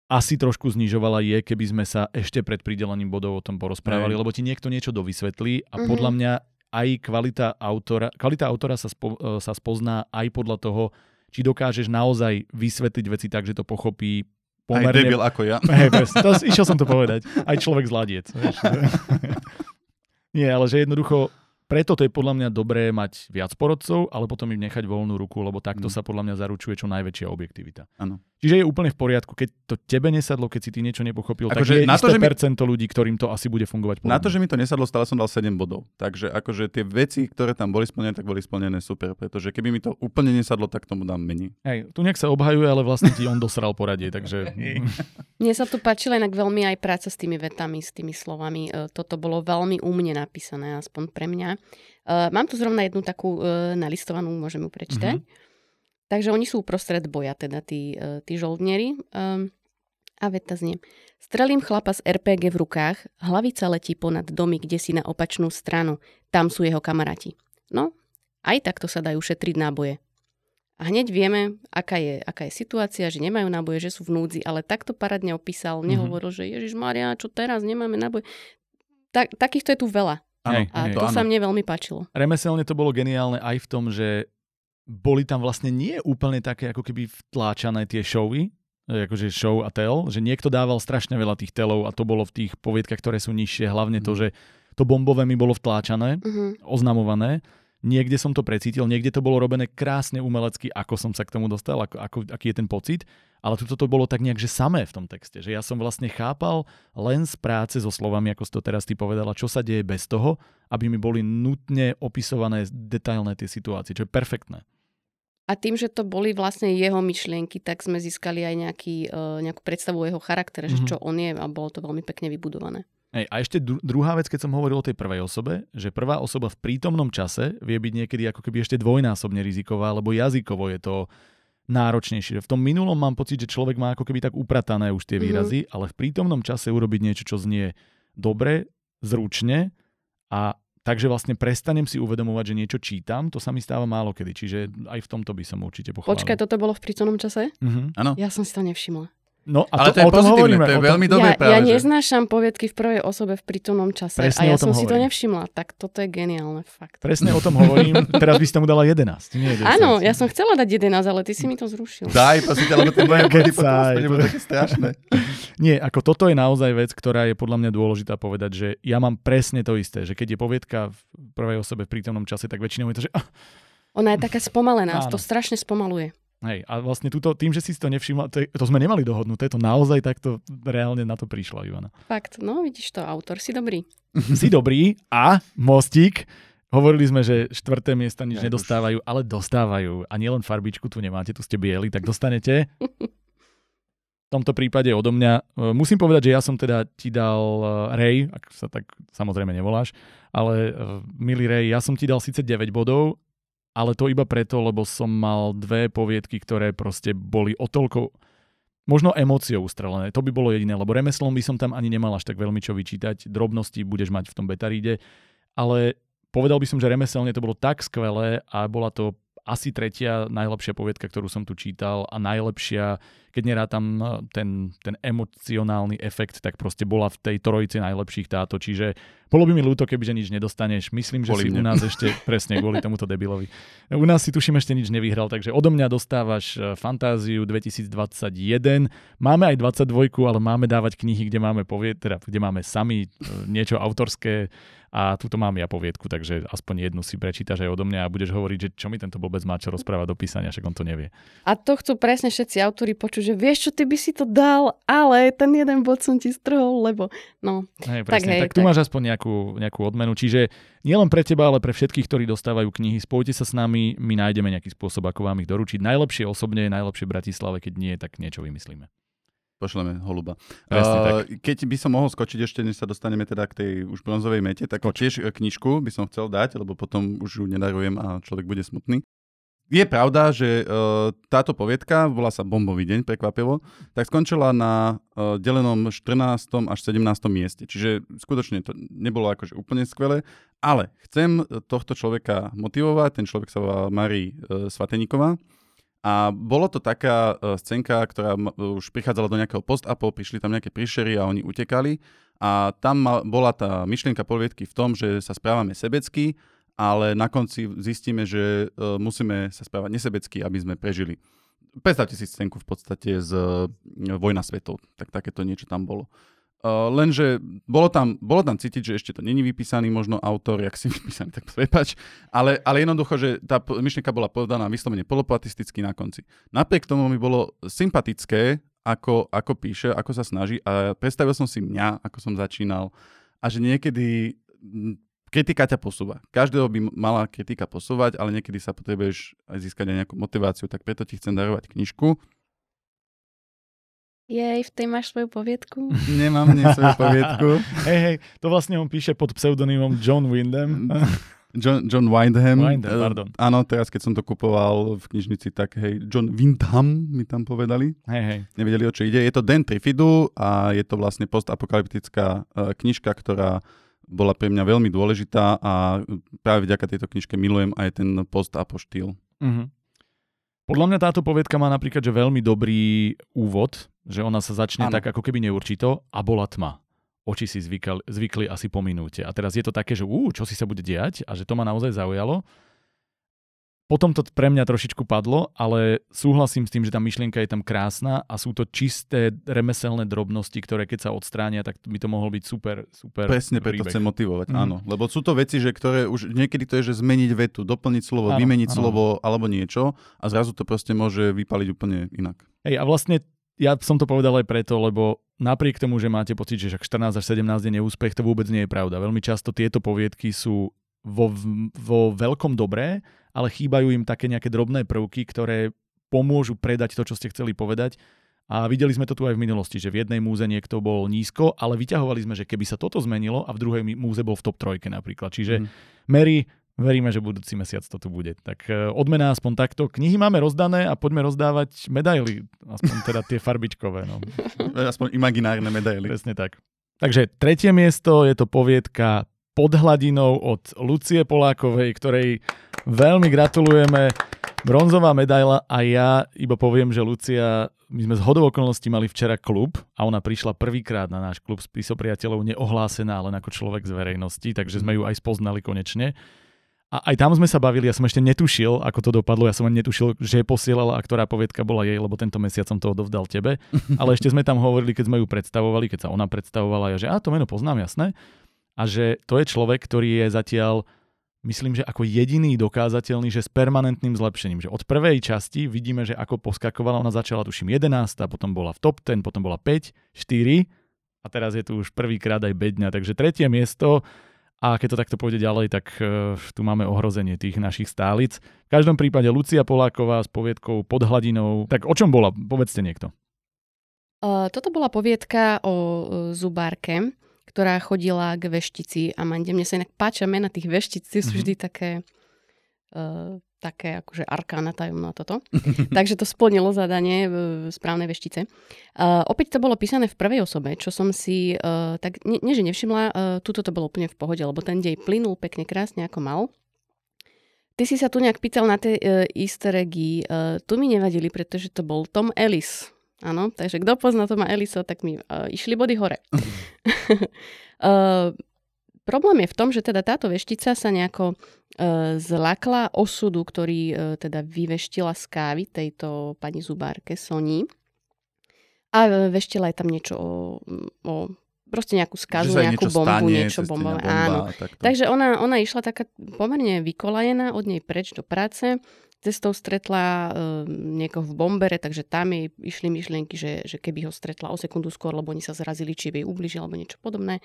asi trošku znižovala je, keby sme sa ešte pred pridelením bodov o tom porozprávali, lebo ti niekto niečo dovysvetlí a mm-hmm. podľa mňa aj kvalita autora, kvalita autora sa, spo, e, sa spozná aj podľa toho, či dokážeš naozaj vysvetliť veci tak, že to pochopí pomerne... Aj debil ako ja. Hej, to, išiel som to povedať. Aj človek zladiec. Nie, ale že jednoducho preto to je podľa mňa dobré mať viac porodcov, ale potom im nechať voľnú ruku, lebo takto mm. sa podľa mňa zaručuje čo najväčšia objektivita. Ano. Čiže je úplne v poriadku, keď to tebe nesadlo, keď si ty niečo nepochopil, ako tak je na to, že mi... percento ľudí, ktorým to asi bude fungovať. Na to, že mi to nesadlo, stále som dal 7 bodov. Takže akože tie veci, ktoré tam boli splnené, tak boli splnené super, pretože keby mi to úplne nesadlo, tak tomu dám menej. Hej, tu nejak sa obhajuje, ale vlastne ti on dosral poradie, takže... Mne sa tu páčila inak veľmi aj práca s tými vetami, s tými slovami. E, toto bolo veľmi umne napísané, aspoň pre mňa. Uh, mám tu zrovna jednu takú uh, nalistovanú, môžem ju prečítať. Mm-hmm. Takže oni sú uprostred boja, teda tí, uh, tí žoldnieri. Um, a veta znie. Strelím chlapa z RPG v rukách, hlavica letí ponad domy, kde si na opačnú stranu. Tam sú jeho kamaráti. No, aj takto sa dajú šetriť náboje. A hneď vieme, aká je, aká je situácia, že nemajú náboje, že sú v núdzi, ale takto paradne opísal, mhm. nehovoril, mm-hmm. že Ježiš Maria, čo teraz, nemáme náboje. Tak, takýchto je tu veľa. Ano, a hej, to, to sa mne veľmi páčilo. Remeselne to bolo geniálne aj v tom, že boli tam vlastne nie úplne také ako keby vtláčané tie showy, akože show a tell, že niekto dával strašne veľa tých telov a to bolo v tých poviedkach, ktoré sú nižšie, hlavne to, mhm. že to bombové mi bolo vtláčané, uh-huh. oznamované. Niekde som to precítil, niekde to bolo robené krásne umelecky, ako som sa k tomu dostal, ako, ako, aký je ten pocit, ale tuto to bolo tak nejak, že samé v tom texte, že ja som vlastne chápal len z práce so slovami, ako si to teraz ty povedala, čo sa deje bez toho, aby mi boli nutne opisované detailné tie situácie, čo je perfektné. A tým, že to boli vlastne jeho myšlienky, tak sme získali aj nejaký, uh, nejakú predstavu o jeho charaktere, mm-hmm. že mhm. čo on je a bolo to veľmi pekne vybudované. Hej, a ešte druhá vec, keď som hovoril o tej prvej osobe, že prvá osoba v prítomnom čase vie byť niekedy ako keby ešte dvojnásobne riziková, lebo jazykovo je to náročnejšie. V tom minulom mám pocit, že človek má ako keby tak upratané už tie mhm. výrazy, mm-hmm. ale v prítomnom čase urobiť niečo, čo znie dobre, zručne a Takže vlastne prestanem si uvedomovať, že niečo čítam, to sa mi stáva málo kedy, čiže aj v tomto by som určite pochválil. Počkaj, toto bolo v prítomnom čase? Uh-huh. Ja som si to nevšimla. No a Ale to, to je o tom hovoríme. To je veľmi dobré ja, práve. Ja neznášam poviedky v prvej osobe v prítomnom čase Presne a ja som hovorím. si to nevšimla. Tak toto je geniálne, fakt. Presne o tom hovorím. Teraz by ste mu dala 11. Nie 10. Áno, ja som chcela dať 11, ale ty si mi to zrušil. Daj, prosím ťa, lebo tie moje body potom také strašné. Nie, ako toto je naozaj vec, ktorá je podľa mňa dôležitá povedať, že ja mám presne to isté, že keď je poviedka v prvej osobe v prítomnom čase, tak väčšinou je to, že... Ona je taká spomalená, to strašne spomaluje. Hej, a vlastne túto, tým, že si to nevšimla, to, to sme nemali dohodnuté, to naozaj takto reálne na to prišla, Ivana. Fakt, no vidíš to, autor, si dobrý. si dobrý a mostík, hovorili sme, že štvrté miesta nič ja, nedostávajú, už. ale dostávajú. A nielen farbičku tu nemáte, tu ste bieli, tak dostanete. V tomto prípade odo mňa. E, musím povedať, že ja som teda ti dal e, Ray, ak sa tak samozrejme nevoláš, ale e, milý Ray, ja som ti dal síce 9 bodov, ale to iba preto, lebo som mal dve poviedky, ktoré proste boli o toľko možno emóciou ustrelené. To by bolo jediné, lebo remeslom by som tam ani nemal až tak veľmi čo vyčítať. Drobnosti budeš mať v tom betaríde, ale povedal by som, že remeselne to bolo tak skvelé a bola to asi tretia najlepšia poviedka, ktorú som tu čítal a najlepšia keď nerátam eh, ten, ten emocionálny efekt, tak proste bola v tej trojici najlepších táto. Čiže bolo by mi ľúto, kebyže nič nedostaneš. Myslím, že Boli si mne. u nás ešte, presne kvôli tomuto debilovi. U nás si tuším ešte nič nevyhral, takže odo mňa dostávaš eh, Fantáziu 2021. Máme aj 22, ale máme dávať knihy, kde máme povie, teda, kde máme sami eh, niečo autorské a túto mám ja poviedku, takže aspoň jednu si prečítaš aj odo mňa a budeš hovoriť, že čo mi tento blbec má čo rozprávať do písania, však on to nevie. A to chcú presne všetci autori počuť počuť, že vieš čo, ty by si to dal, ale ten jeden bod som ti strhol, lebo no. Hej, presne, tak, hej, tak tu tak. máš aspoň nejakú, nejakú odmenu. Čiže nielen pre teba, ale pre všetkých, ktorí dostávajú knihy, spojte sa s nami, my nájdeme nejaký spôsob, ako vám ich doručiť. Najlepšie osobne, najlepšie v Bratislave, keď nie, tak niečo vymyslíme. Pošleme holuba. uh, keď by som mohol skočiť ešte, než sa dostaneme teda k tej už bronzovej mete, tak Skoč. tiež knižku by som chcel dať, lebo potom už ju nedarujem a človek bude smutný. Je pravda, že uh, táto poviedka, volá sa Bombový deň, prekvapivo, tak skončila na uh, delenom 14. až 17. mieste. Čiže skutočne to nebolo akože úplne skvelé, ale chcem tohto človeka motivovať, ten človek sa volá Marí uh, Svateníková. A bolo to taká uh, scénka, ktorá už prichádzala do nejakého post-apo, prišli tam nejaké príšery a oni utekali. A tam ma, bola tá myšlienka poviedky v tom, že sa správame sebecky ale na konci zistíme, že uh, musíme sa správať nesebecky, aby sme prežili. Predstavte si scénku v podstate z uh, Vojna svetov, tak takéto niečo tam bolo. Uh, lenže bolo tam, bolo tam cítiť, že ešte to není vypísaný možno autor, jak si vypísaný, tak prepač, ale, ale jednoducho, že tá myšlienka bola povedaná vyslovene polopatisticky na konci. Napriek tomu mi bolo sympatické, ako, ako píše, ako sa snaží a predstavil som si mňa, ako som začínal a že niekedy kritika ťa posúva. Každého by mala kritika posúvať, ale niekedy sa potrebuješ aj získať aj nejakú motiváciu, tak preto ti chcem darovať knižku. Jej, v tej máš svoju poviedku? Nemám nie svoju poviedku. hej, hej, to vlastne on píše pod pseudonymom John Wyndham. John, John Windham. Windham uh, pardon. Áno, teraz keď som to kupoval v knižnici, tak hej, John Windham mi tam povedali. Hej, hej. Nevedeli, o čo ide. Je to Dan Trifidu a je to vlastne postapokalyptická uh, knižka, ktorá bola pre mňa veľmi dôležitá a práve vďaka tejto knižke milujem aj ten post-apo štýl. Uh-huh. Podľa mňa táto poviedka má napríklad že veľmi dobrý úvod, že ona sa začne ano. tak ako keby neurčito a bola tma oči si zvykali, zvykli asi po minúte. A teraz je to také, že ú, čo si sa bude diať a že to ma naozaj zaujalo. Potom to pre mňa trošičku padlo, ale súhlasím s tým, že tá myšlienka je tam krásna a sú to čisté remeselné drobnosti, ktoré keď sa odstránia, tak by to mohol byť super, super Presne preto chcem motivovať, mm. áno. Lebo sú to veci, že ktoré už niekedy to je, že zmeniť vetu, doplniť slovo, áno, vymeniť áno. slovo alebo niečo a zrazu to proste môže vypaliť úplne inak. Hej, a vlastne ja som to povedal aj preto, lebo napriek tomu, že máte pocit, že 14 až 17 je neúspech, to vôbec nie je pravda. Veľmi často tieto poviedky sú vo, vo veľkom dobré, ale chýbajú im také nejaké drobné prvky, ktoré pomôžu predať to, čo ste chceli povedať. A videli sme to tu aj v minulosti, že v jednej múze niekto bol nízko, ale vyťahovali sme, že keby sa toto zmenilo a v druhej múze bol v top trojke napríklad. Čiže mm. Mary Veríme, že budúci mesiac to tu bude. Tak e, odmena aspoň takto. Knihy máme rozdané a poďme rozdávať medaily. Aspoň teda tie farbičkové. No. Aspoň imaginárne medaily. Presne tak. Takže tretie miesto je to poviedka pod hladinou od Lucie Polákovej, ktorej veľmi gratulujeme. Bronzová medaila a ja iba poviem, že Lucia, my sme z hodou okolností mali včera klub a ona prišla prvýkrát na náš klub spisopriateľov neohlásená, len ako človek z verejnosti, takže sme ju aj spoznali konečne. A aj tam sme sa bavili, ja som ešte netušil, ako to dopadlo, ja som ani netušil, že posielala a ktorá povietka bola jej, lebo tento mesiac som to odovzdal tebe. Ale ešte sme tam hovorili, keď sme ju predstavovali, keď sa ona predstavovala, ja, že a to meno poznám, jasné. A že to je človek, ktorý je zatiaľ, myslím, že ako jediný dokázateľný, že s permanentným zlepšením. Že od prvej časti vidíme, že ako poskakovala, ona začala tuším 11, a potom bola v top 10, potom bola 5, 4 a teraz je tu už prvýkrát aj bedňa. Takže tretie miesto, a keď to takto pôjde ďalej, tak uh, tu máme ohrozenie tých našich stálic. V každom prípade Lucia Poláková s poviedkou pod hladinou. Tak o čom bola? Povedzte niekto. Uh, toto bola poviedka o uh, zubárke, ktorá chodila k veštici a mne sa inak páčia mena tých veštic, sú mm-hmm. vždy také uh, také akože arkána tajomná toto. Takže to splnilo zadanie v správnej veštice. Uh, opäť to bolo písané v prvej osobe, čo som si uh, tak, nie, nie že nevšimla, uh, tuto to bolo úplne v pohode, lebo ten dej plynul pekne krásne ako mal. Ty si sa tu nejak pýtal na tie uh, easter eggy. Uh, tu mi nevadili, pretože to bol Tom Ellis. Áno, takže kto pozná Toma Ellisa, tak mi uh, išli body hore. uh, Problém je v tom, že teda táto veštica sa nejako e, zlakla osudu, ktorý e, teda vyveštila z kávy tejto pani zubárke Soni. A veštila je tam niečo o, o proste nejakú skazu, nejakú niečo bombu, stane, niečo bombové. Bomba, Áno. Takto. Takže ona, ona išla taká pomerne vykolajená od nej preč do práce. Cestou stretla e, niekoho v bombere, takže tam jej išli myšlienky, že, že keby ho stretla o sekundu skôr, lebo oni sa zrazili, či by jej ubližil, alebo niečo podobné.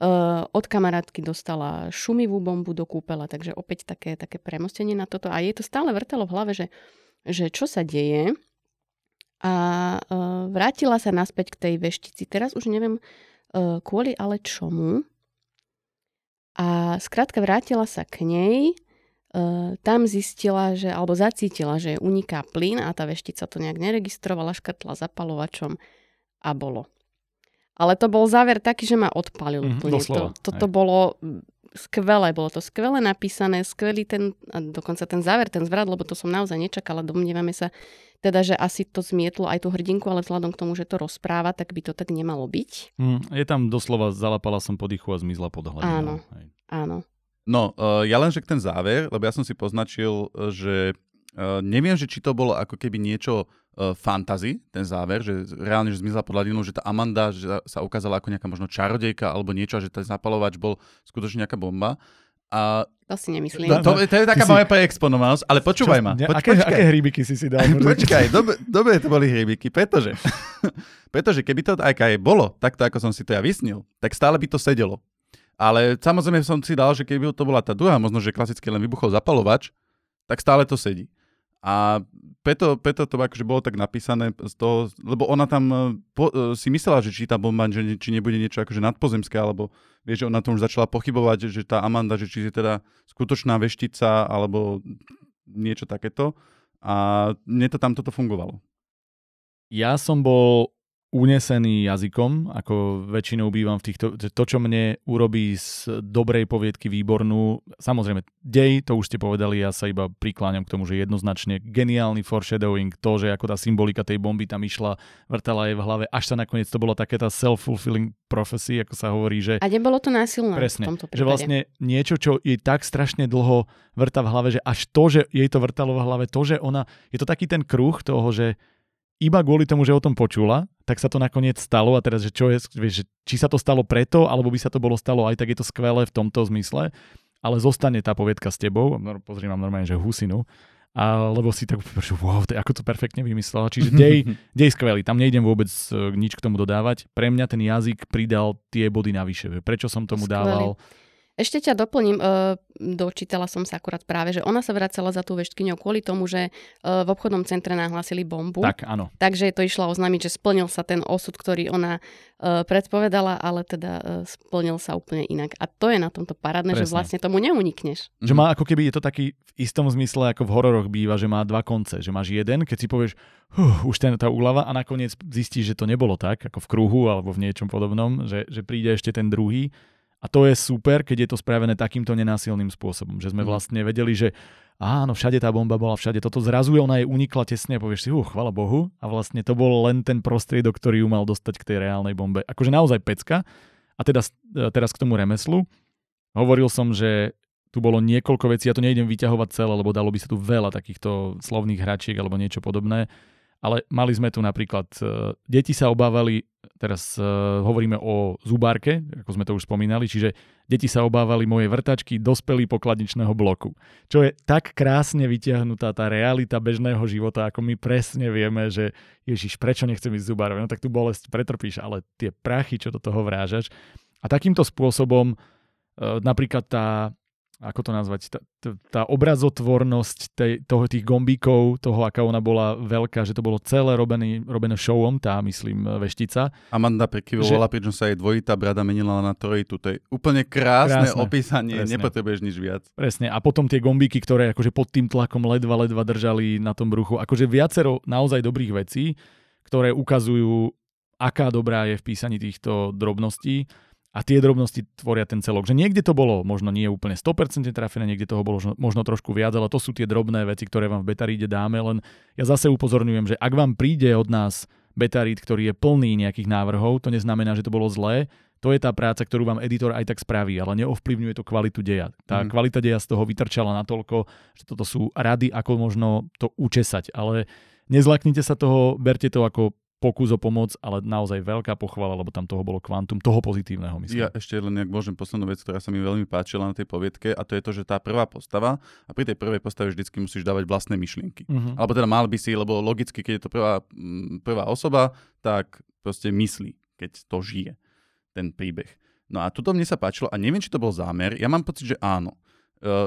Uh, od kamarátky dostala šumivú bombu do kúpela, takže opäť také, také premostenie na toto. A jej to stále vrtelo v hlave, že, že čo sa deje. A uh, vrátila sa naspäť k tej veštici. Teraz už neviem kvôli ale čomu. A skrátka vrátila sa k nej, uh, tam zistila, že, alebo zacítila, že uniká plyn a tá veštica to nejak neregistrovala, škrtla zapalovačom a bolo. Ale to bol záver taký, že ma odpalil mm, úplne. To, toto aj. bolo skvelé, bolo to skvelé napísané, skvelý ten, a dokonca ten záver, ten zvrat, lebo to som naozaj nečakala, domnievame sa teda, že asi to zmietlo aj tú hrdinku, ale vzhľadom k tomu, že to rozpráva, tak by to tak nemalo byť. Mm, je tam doslova, zalapala som podýchu a zmizla pod hladinou. Áno, aj. áno. No, uh, ja len, že ten záver, lebo ja som si poznačil, e, že uh, neviem, že či to bolo ako keby niečo uh, fantasy, ten záver, že reálne, že zmizla pod hladinou, že tá Amanda že sa ukázala ako nejaká možno čarodejka alebo niečo, že ten zapalovač bol skutočne nejaká bomba. A to si nemyslím. To, to, to je taká moja preexponovanosť, ale počúvaj ma. Poč, aké, aké hrybiky si si dal? počkaj, dobre, dobre to boli hrybiky, pretože, pretože keby to aj aj bolo, takto ako som si to ja vysnil, tak stále by to sedelo. Ale samozrejme som si dal, že keby to bola tá druhá, možno, že klasicky len vybuchol zapalovač, tak stále to sedí. A preto, preto to akože bolo tak napísané z toho, lebo ona tam e, po, e, si myslela, že či tá bomba, že či nebude niečo akože nadpozemské, alebo vieš, ona tom už začala pochybovať, že tá Amanda, že či je teda skutočná veštica, alebo niečo takéto. A mne to tam toto fungovalo. Ja som bol unesený jazykom, ako väčšinou bývam v týchto, to, čo mne urobí z dobrej poviedky výbornú, samozrejme, dej, to už ste povedali, ja sa iba prikláňam k tomu, že jednoznačne geniálny foreshadowing, to, že ako tá symbolika tej bomby tam išla, vrtala je v hlave, až sa nakoniec to bolo také tá self-fulfilling prophecy, ako sa hovorí, že... A nebolo to násilné presne, v tomto prípade. Že vlastne niečo, čo jej tak strašne dlho vrta v hlave, že až to, že jej to vrtalo v hlave, to, že ona... Je to taký ten kruh toho, že iba kvôli tomu, že o tom počula, tak sa to nakoniec stalo a teraz, že čo je, vieš, či sa to stalo preto, alebo by sa to bolo stalo aj tak je to skvelé v tomto zmysle, ale zostane tá poviedka s tebou, pozri, mám normálne, že husinu, alebo si tak, že wow, to, ako to perfektne vymyslela. Čiže dej, dej skvelý, tam nejdem vôbec e, nič k tomu dodávať. Pre mňa ten jazyk pridal tie body navyše. Prečo som tomu skvelý. dával ešte ťa doplním, uh, dočítala som sa akurát práve, že ona sa vracala za tú veštkyňou kvôli tomu, že uh, v obchodnom centre nahlásili bombu. Tak, áno. Takže to išla oznámiť, že splnil sa ten osud, ktorý ona uh, predpovedala, ale teda uh, splnil sa úplne inak. A to je na tomto parádne, Presne. že vlastne tomu neunikneš. Že má ako keby je to taký v istom zmysle, ako v hororoch býva, že má dva konce. Že máš jeden, keď si povieš, huh, už ten, tá úlava a nakoniec zistíš, že to nebolo tak, ako v kruhu alebo v niečom podobnom, že, že príde ešte ten druhý a to je super, keď je to spravené takýmto nenásilným spôsobom, že sme mhm. vlastne vedeli, že áno, všade tá bomba bola, všade toto zrazu ona je unikla tesne a povieš si, uh, chvala Bohu. A vlastne to bol len ten prostriedok, ktorý ju mal dostať k tej reálnej bombe. Akože naozaj pecka. A teda teraz k tomu remeslu. Hovoril som, že tu bolo niekoľko vecí, ja to nejdem vyťahovať celé, lebo dalo by sa tu veľa takýchto slovných hračiek alebo niečo podobné. Ale mali sme tu napríklad, uh, deti sa obávali, teraz uh, hovoríme o zubárke, ako sme to už spomínali, čiže deti sa obávali mojej vrtačky dospelý pokladničného bloku. Čo je tak krásne vytiahnutá tá realita bežného života, ako my presne vieme, že Ježiš, prečo nechcem ísť zubárovi? No tak tu bolesť pretrpíš, ale tie prachy, čo do toho vrážaš. A takýmto spôsobom uh, napríklad tá ako to nazvať, tá, tá obrazotvornosť tej, toho, tých gombíkov, toho, aká ona bola veľká, že to bolo celé robené, robené showom, tá, myslím, veštica. Amanda prekyvovala, že... pričom sa jej dvojitá brada menila na trojitu. To je úplne krásne, krásne opísanie, presne. nepotrebuješ nič viac. Presne. A potom tie gombíky, ktoré akože pod tým tlakom ledva, ledva držali na tom bruchu. Akože viacero naozaj dobrých vecí, ktoré ukazujú, aká dobrá je v písaní týchto drobností a tie drobnosti tvoria ten celok. Že niekde to bolo možno nie úplne 100% trafené, niekde toho bolo možno trošku viac, ale to sú tie drobné veci, ktoré vám v betaríde dáme, len ja zase upozorňujem, že ak vám príde od nás betarít, ktorý je plný nejakých návrhov, to neznamená, že to bolo zlé, to je tá práca, ktorú vám editor aj tak spraví, ale neovplyvňuje to kvalitu deja. Tá mm. kvalita deja z toho vytrčala natoľko, že toto sú rady, ako možno to učesať, ale nezlaknite sa toho, berte to ako pokus o pomoc, ale naozaj veľká pochvala, lebo tam toho bolo kvantum, toho pozitívneho, myslím. Ja ešte len, ak môžem, poslednú vec, ktorá sa mi veľmi páčila na tej poviedke, a to je to, že tá prvá postava, a pri tej prvej postave vždycky musíš dávať vlastné myšlienky. Uh-huh. Alebo teda mal by si, lebo logicky, keď je to prvá, mm, prvá osoba, tak proste myslí, keď to žije, ten príbeh. No a tuto mne sa páčilo, a neviem, či to bol zámer, ja mám pocit, že áno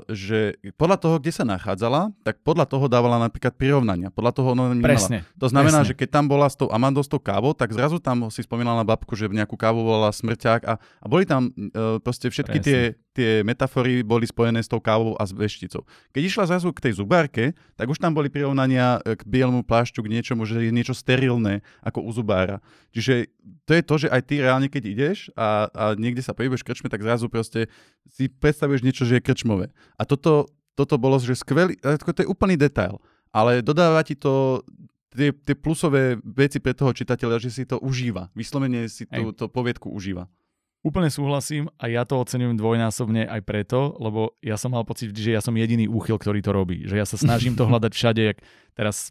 že podľa toho, kde sa nachádzala, tak podľa toho dávala napríklad prirovnania. Podľa toho ona Presne. To znamená, presne. že keď tam bola s tou Amandou, s tou kávou, tak zrazu tam si spomínala na babku, že nejakú kávu volala smrťák a, a boli tam uh, proste všetky tie, tie metafory boli spojené s tou kávou a s vešticou. Keď išla zrazu k tej zubárke, tak už tam boli prirovnania eh, k bielmu plášťu, k niečomu, že je niečo sterilné ako u zubára. Čiže to je to, že aj ty reálne, keď ideš a, a niekde sa pohybuješ krčme, tak zrazu proste si predstavuješ niečo, že je krčmové. A toto, toto bolo, že skvelý, to je úplný detail, ale dodáva ti to tie, tie plusové veci pre toho čitateľa, že si to užíva. Vyslovene si tú, to poviedku užíva. Úplne súhlasím a ja to oceňujem dvojnásobne aj preto, lebo ja som mal pocit, že ja som jediný úchyl, ktorý to robí. Že ja sa snažím to hľadať všade, jak teraz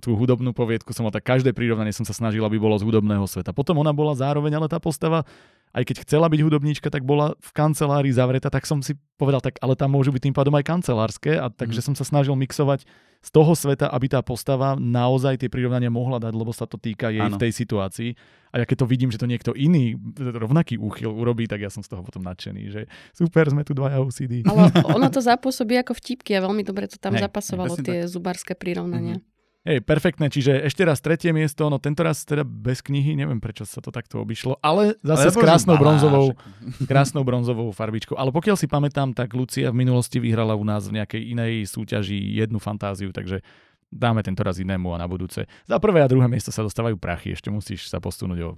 tú hudobnú poviedku som mal, tak každé prirovnanie som sa snažil, aby bolo z hudobného sveta. Potom ona bola zároveň, ale tá postava aj keď chcela byť hudobníčka, tak bola v kancelárii zavretá, tak som si povedal, tak ale tam môžu byť tým pádom aj kancelárske a takže mm. som sa snažil mixovať z toho sveta, aby tá postava naozaj tie prirovnania mohla dať, lebo sa to týka jej ano. v tej situácii. A ja keď to vidím, že to niekto iný, rovnaký úchyl urobí, tak ja som z toho potom nadšený, že super, sme tu dvaja OCD. Ale ono to zapôsobí ako vtipky a veľmi dobre to tam Hej, zapasovalo tie tak. zubárske prirovnania. Mm-hmm. Hej, perfektné, čiže ešte raz tretie miesto, no tento raz teda bez knihy, neviem prečo sa to takto obišlo, ale zase ale s krásnou bronzovou, krásnou bronzovou farbičkou. Ale pokiaľ si pamätám, tak Lucia v minulosti vyhrala u nás v nejakej inej súťaži jednu fantáziu, takže dáme tento raz inému a na budúce. Za prvé a druhé miesto sa dostávajú prachy, ešte musíš sa posunúť o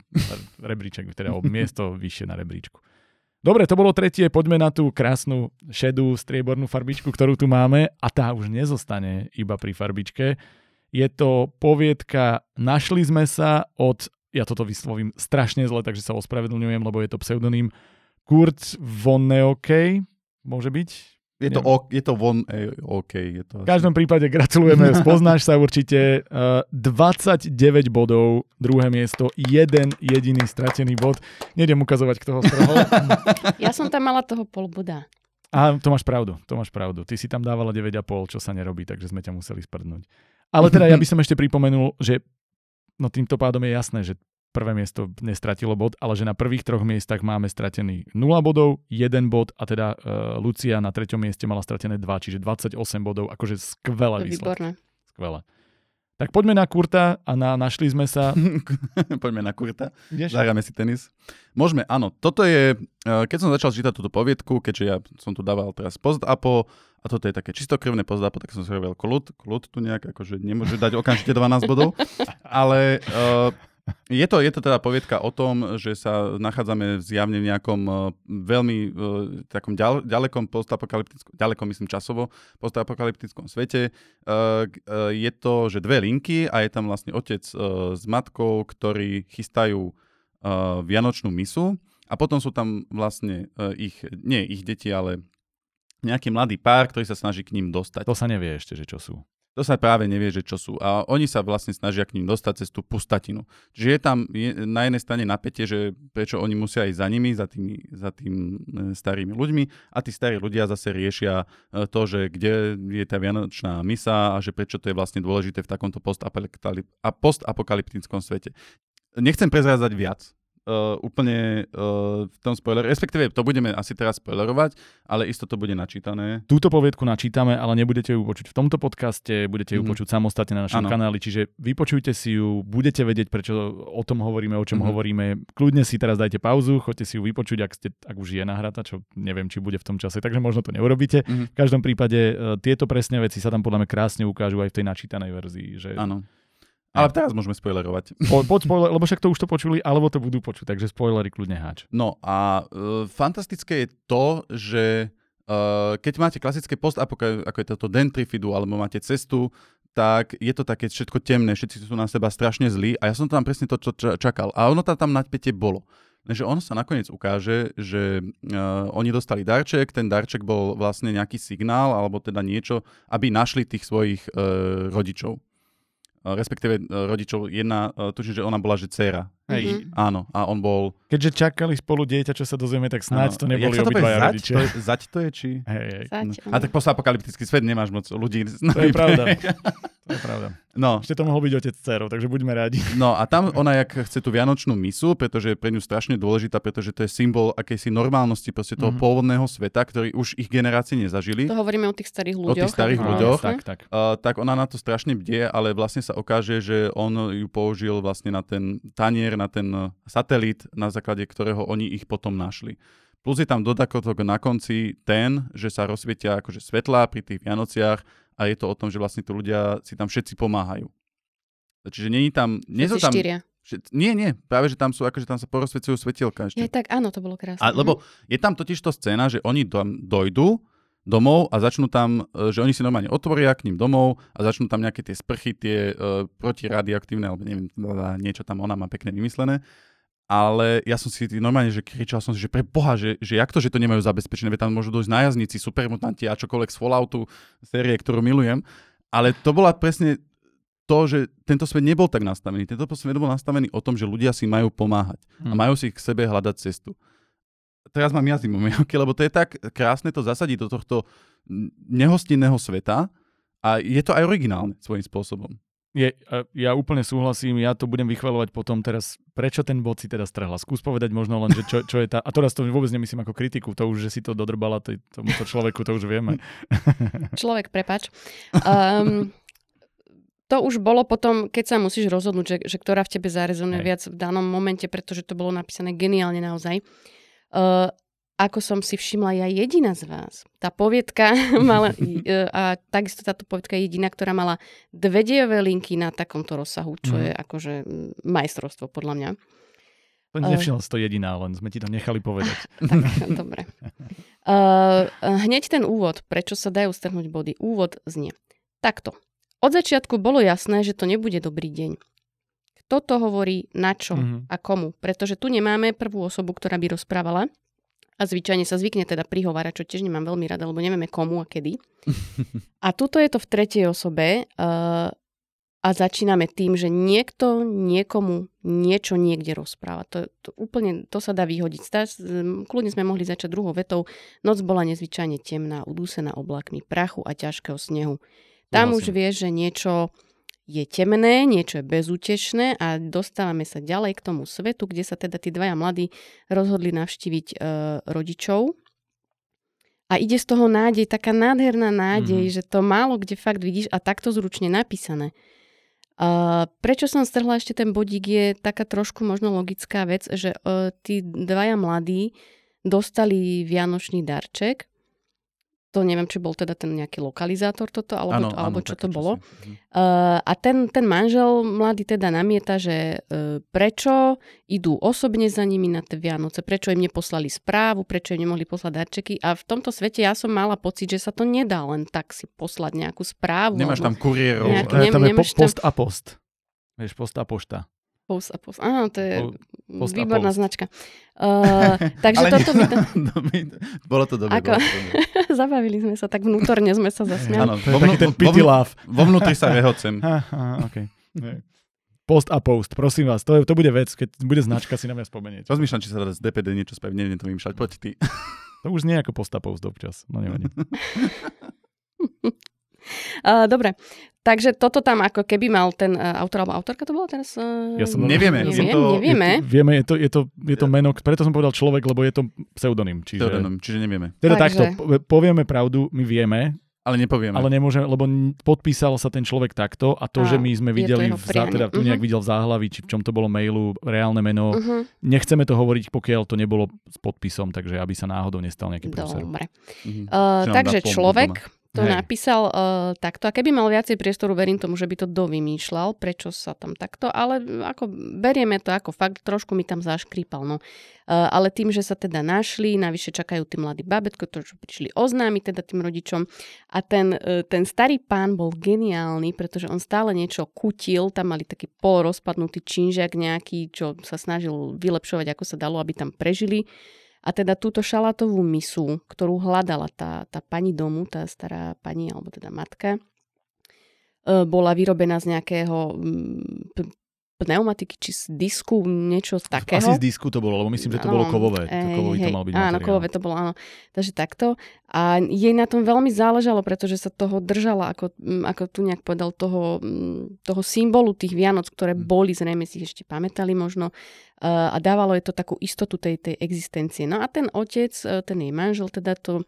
rebríček, teda o miesto vyššie na rebríčku. Dobre, to bolo tretie, poďme na tú krásnu šedú striebornú farbičku, ktorú tu máme a tá už nezostane iba pri farbičke je to poviedka Našli sme sa od, ja toto vyslovím strašne zle, takže sa ospravedlňujem, lebo je to pseudonym Kurt von Neokej, môže byť? Je to, o, je to von e, OK. Je to v každom prípade gratulujeme, spoznáš sa určite. Uh, 29 bodov, druhé miesto, jeden jediný stratený bod. Nejdem ukazovať, kto ho strhol. Ja som tam mala toho pol boda. A to máš pravdu, to máš pravdu. Ty si tam dávala 9,5, čo sa nerobí, takže sme ťa museli sprdnúť. Ale teda ja by som ešte pripomenul, že no týmto pádom je jasné, že prvé miesto nestratilo bod, ale že na prvých troch miestach máme stratený 0 bodov, 1 bod a teda uh, Lucia na treťom mieste mala stratené 2, čiže 28 bodov, akože skvelé výsledky. Skvelé. Tak poďme na Kurta a na, našli sme sa. poďme na Kurta. Zahráme si tenis. Môžeme, áno. Toto je, eh, keď som začal čítať túto poviedku, keďže ja som tu dával teraz post-apo, a toto je také čistokrvné post-apo, tak som si hovoril, kľud, kľud tu nejak, akože nemôže dať okamžite 12 bodov, ale uh, je to, je to teda poviedka o tom, že sa nachádzame zjavne v nejakom uh, veľmi uh, takom ďal, ďalekom postapokalyptickom, ďalekom myslím časovo, postapokalyptickom svete. Uh, uh, je to, že dve linky a je tam vlastne otec uh, s matkou, ktorí chystajú uh, vianočnú misu a potom sú tam vlastne ich, nie ich deti, ale nejaký mladý pár, ktorý sa snaží k ním dostať. To sa nevie ešte, že čo sú. To sa práve nevie, že čo sú. A oni sa vlastne snažia k ním dostať cez tú pustatinu. Čiže je tam je, na jednej strane napätie, že prečo oni musia ísť za nimi, za tými, za tým e, starými ľuďmi a tí starí ľudia zase riešia e, to, že kde je tá vianočná misa a že prečo to je vlastne dôležité v takomto postapokalyptickom svete. Nechcem prezrázať viac, uh, úplne uh, v tom spoiler, respektíve to budeme asi teraz spoilerovať, ale isto to bude načítané. Túto poviedku načítame, ale nebudete ju počuť v tomto podcaste, budete ju mm-hmm. počuť samostatne na našom ano. kanáli, čiže vypočujte si ju, budete vedieť, prečo o tom hovoríme, o čom mm-hmm. hovoríme. Kľudne si teraz dajte pauzu, choďte si ju vypočuť, ak, ste, ak už je nahrata, čo neviem, či bude v tom čase, takže možno to neurobíte. Mm-hmm. V každom prípade uh, tieto presné veci sa tam podľa mňa krásne ukážu aj v tej načítanej verzii. Že... Áno. Ale teraz môžeme spoilerovať. Po, poď spoiler, lebo však to už to počuli, alebo to budú počuť, takže spoilery kľudne háč. No a uh, fantastické je to, že uh, keď máte klasické post ako je toto dentrifidu, alebo máte cestu, tak je to také všetko temné, všetci sú na seba strašne zlí a ja som tam presne to, čo čakal. A ono tam, tam napätie bolo. Lenže ono sa nakoniec ukáže, že uh, oni dostali darček, ten darček bol vlastne nejaký signál, alebo teda niečo, aby našli tých svojich uh, rodičov respektíve e, rodičov. Jedna, e, tuším, že ona bola, že dcera. Hej. Mm-hmm. Áno, a on bol... Keďže čakali spolu dieťa, čo sa dozvieme, tak snáď to neboli Jak sa to obidvaja zať? rodičia. To je, zať to je, či? Hej, hej. Zať, no. A tak postapokalyptický svet nemáš moc ľudí. To je pravda. To je pravda. No. Ešte to mohol byť otec dcerov, takže buďme radi. No a tam ona, jak chce tú vianočnú misu, pretože je pre ňu strašne dôležitá, pretože to je symbol akejsi normálnosti proste toho mm-hmm. pôvodného sveta, ktorý už ich generácie nezažili. To hovoríme o tých starých ľuďoch. O tých starých no, ľuďoch. Tak, tak. Uh, tak ona na to strašne bdie, ale vlastne sa ukáže, že on ju použil vlastne na ten tanier, na ten satelit, na základe ktorého oni ich potom našli. Plus je tam dodatok na konci ten, že sa rozsvietia akože svetlá pri tých Vianociach a je to o tom, že vlastne tí ľudia si tam všetci pomáhajú. Čiže nie je tam... Nie sú tam štyria. Nie, nie, práve, že tam sú, akože tam sa porozsvecujú svetielka ešte. Je, tak áno, to bolo krásne. A, lebo je tam totiž to scéna, že oni tam dojdú domov a začnú tam, e, že oni si normálne otvoria k ním domov a začnú tam nejaké tie sprchy, tie uh, protiradioaktívne, alebo neviem, niečo tam ona má pekne vymyslené ale ja som si normálne, že kričal som si, že pre Boha, že, že jak to, že to nemajú zabezpečené, veď tam môžu dojsť nájazdníci, supermutanti a čokoľvek z Falloutu, série, ktorú milujem, ale to bola presne to, že tento svet nebol tak nastavený. Tento svet bol nastavený o tom, že ľudia si majú pomáhať hmm. a majú si k sebe hľadať cestu. Teraz mám jazyk okay, lebo to je tak krásne to zasadiť do tohto nehostinného sveta a je to aj originálne svojím spôsobom. Je, ja úplne súhlasím, ja to budem vychvalovať potom teraz, prečo ten bod si teda strhla. Skús povedať možno len, že čo, čo je tá... A teraz to vôbec nemyslím ako kritiku, to už, že si to dodrbala to, tomuto človeku, to už vieme. Človek, prepač. Um, to už bolo potom, keď sa musíš rozhodnúť, že, že ktorá v tebe zarezonuje viac v danom momente, pretože to bolo napísané geniálne naozaj. Uh, ako som si všimla ja jediná z vás. Tá poviedka mala, e, a takisto táto poviedka je jediná, ktorá mala dve dejové linky na takomto rozsahu, čo mm. je akože majstrovstvo podľa mňa. To nevšimla uh, to jediná, len sme ti to nechali povedať. tak, dobre. Uh, hneď ten úvod, prečo sa dajú strhnúť body. Úvod znie. Takto. Od začiatku bolo jasné, že to nebude dobrý deň. Kto to hovorí, na čo mm-hmm. a komu. Pretože tu nemáme prvú osobu, ktorá by rozprávala a zvyčajne sa zvykne teda prihovárať, čo tiež nemám veľmi rada, lebo nevieme komu a kedy. a tuto je to v tretej osobe uh, a začíname tým, že niekto niekomu niečo niekde rozpráva. To, to úplne, to sa dá vyhodiť. Stás, kľudne sme mohli začať druhou vetou. Noc bola nezvyčajne temná, udúsená oblakmi prachu a ťažkého snehu. Tam už vieš, že niečo je temné, niečo je bezútešné a dostávame sa ďalej k tomu svetu, kde sa teda tí dvaja mladí rozhodli navštíviť e, rodičov. A ide z toho nádej, taká nádherná nádej, mm-hmm. že to málo kde fakt vidíš a takto zručne napísané. Uh, prečo som strhla ešte ten bodík je taká trošku možno logická vec, že uh, tí dvaja mladí dostali vianočný darček to neviem, či bol teda ten nejaký lokalizátor toto, alebo, ano, to, alebo ano, čo to bolo. Uh, a ten, ten manžel mladý teda namieta, že uh, prečo idú osobne za nimi na tie Vianoce, prečo im neposlali správu, prečo im nemohli poslať darčeky. A v tomto svete ja som mala pocit, že sa to nedá len tak si poslať nejakú správu. Nemáš tam kuriérov. Nejaký, ne, tam je po, post a post. Vieš, post a pošta. Post a post. Áno, to je post výborná post. značka. Uh, takže toto by to... bolo to dobre. Ako... Zabavili sme sa, tak vnútorne sme sa zasmiali. Áno, to je taký ten pity laugh. Vo vnútri sa rehocem. okay. Post a post, prosím vás, to, je, to bude vec, keď bude značka, si na mňa spomenieť. Rozmýšľam, či sa dá z DPD niečo spraviť, neviem to vymýšľať, poď ty. To už nie ako post a post občas, no nevadí. Uh, dobre, takže toto tam ako keby mal ten uh, autor alebo autorka to bola teraz? Uh, ja som nevieme. Neviem, to, nevieme. Je, vieme, je to, je, to, je to meno, preto som povedal človek, lebo je to pseudonym. Čiže, pseudonym, čiže nevieme. Teda takže... takto, povieme pravdu, my vieme, ale nepovieme. Ale nemôžeme, lebo podpísal sa ten človek takto a to, a, že my sme videli, v, zá, teda tu uh-huh. nejak videl v záhlaví, či v čom to bolo mailu, reálne meno, uh-huh. nechceme to hovoriť, pokiaľ to nebolo s podpisom, takže aby sa náhodou nestal nejaký prúser. Dobre. Uh-huh. Uh, takže človek, to Hej. napísal uh, takto. A keby mal viacej priestoru, verím tomu, že by to dovymýšľal, prečo sa tam takto, ale ako berieme to ako fakt, trošku mi tam zaškrípal. No. Uh, ale tým, že sa teda našli, navyše čakajú tí mladí babetko, ktorí prišli oznámiť teda tým rodičom a ten, uh, ten starý pán bol geniálny, pretože on stále niečo kutil, tam mali taký polorozpadnutý činžiak nejaký, čo sa snažil vylepšovať, ako sa dalo, aby tam prežili. A teda túto šalatovú misu, ktorú hľadala tá, tá pani domu, tá stará pani, alebo teda matka, e, bola vyrobená z nejakého pneumatiky či z disku, niečo z takého. Asi z disku to bolo, lebo myslím, že to bolo kovové. Ej, to kovové hej, to mal byť áno, materiál. kovové to bolo, áno. Takže takto. A jej na tom veľmi záležalo, pretože sa toho držala, ako, ako tu nejak povedal, toho, toho symbolu tých Vianoc, ktoré hmm. boli, zrejme si ešte pamätali možno, a dávalo je to takú istotu tej, tej existencie. No a ten otec, e, ten jej manžel, teda to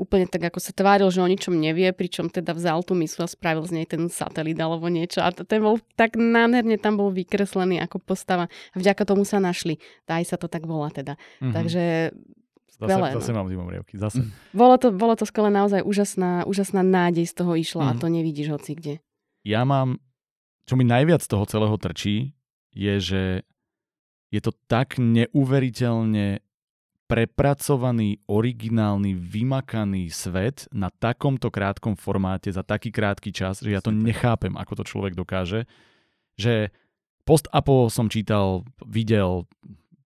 úplne tak, ako sa tváril, že o ničom nevie, pričom teda vzal tú myslu a spravil z nej ten satelit alebo niečo. A ten bol tak nádherne tam bol vykreslený ako postava. A vďaka tomu sa našli. Aj sa to tak volá teda. Mm-hmm. Takže Skvelé, zase, zase no. mám zimom rievky, zase. Bolo to, bolo to skvelé, naozaj úžasná, úžasná nádej z toho išla mm. a mhm. to nevidíš hoci kde. Ja mám, čo mi najviac z toho celého trčí, je, že je to tak neuveriteľne prepracovaný, originálny, vymakaný svet na takomto krátkom formáte za taký krátky čas, že ja to nechápem, ako to človek dokáže. Že post-apo som čítal, videl,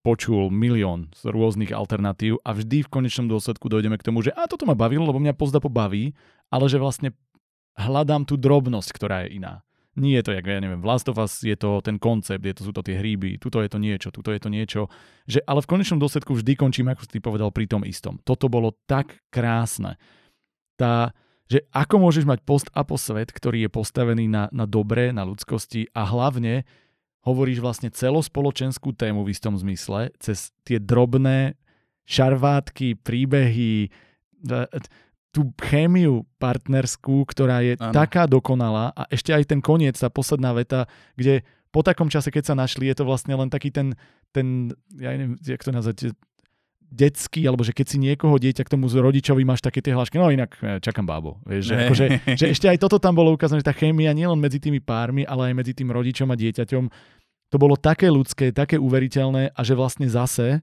počul milión z rôznych alternatív a vždy v konečnom dôsledku dojdeme k tomu, že a toto ma bavilo, lebo mňa post-apo baví, ale že vlastne hľadám tú drobnosť, ktorá je iná. Nie je to, jak ja neviem, v Last of Us je to ten koncept, je to, sú to tie hríby, tuto je to niečo, tuto je to niečo. Že, ale v konečnom dôsledku vždy končím, ako si ty povedal, pri tom istom. Toto bolo tak krásne. Tá, že ako môžeš mať post a svet, ktorý je postavený na, na dobré, na ľudskosti a hlavne hovoríš vlastne celospoločenskú tému v istom zmysle cez tie drobné šarvátky, príbehy, tú chémiu partnerskú, ktorá je ano. taká dokonalá a ešte aj ten koniec, tá posledná veta, kde po takom čase, keď sa našli, je to vlastne len taký ten, ten ja neviem, jak to nazvať, detský, alebo že keď si niekoho dieťa k tomu rodičovi máš také tie hlášky, no inak čakám bábo. Vieš, že, akože, že ešte aj toto tam bolo ukázané, že tá chémia nielen medzi tými pármi, ale aj medzi tým rodičom a dieťaťom, to bolo také ľudské, také uveriteľné a že vlastne zase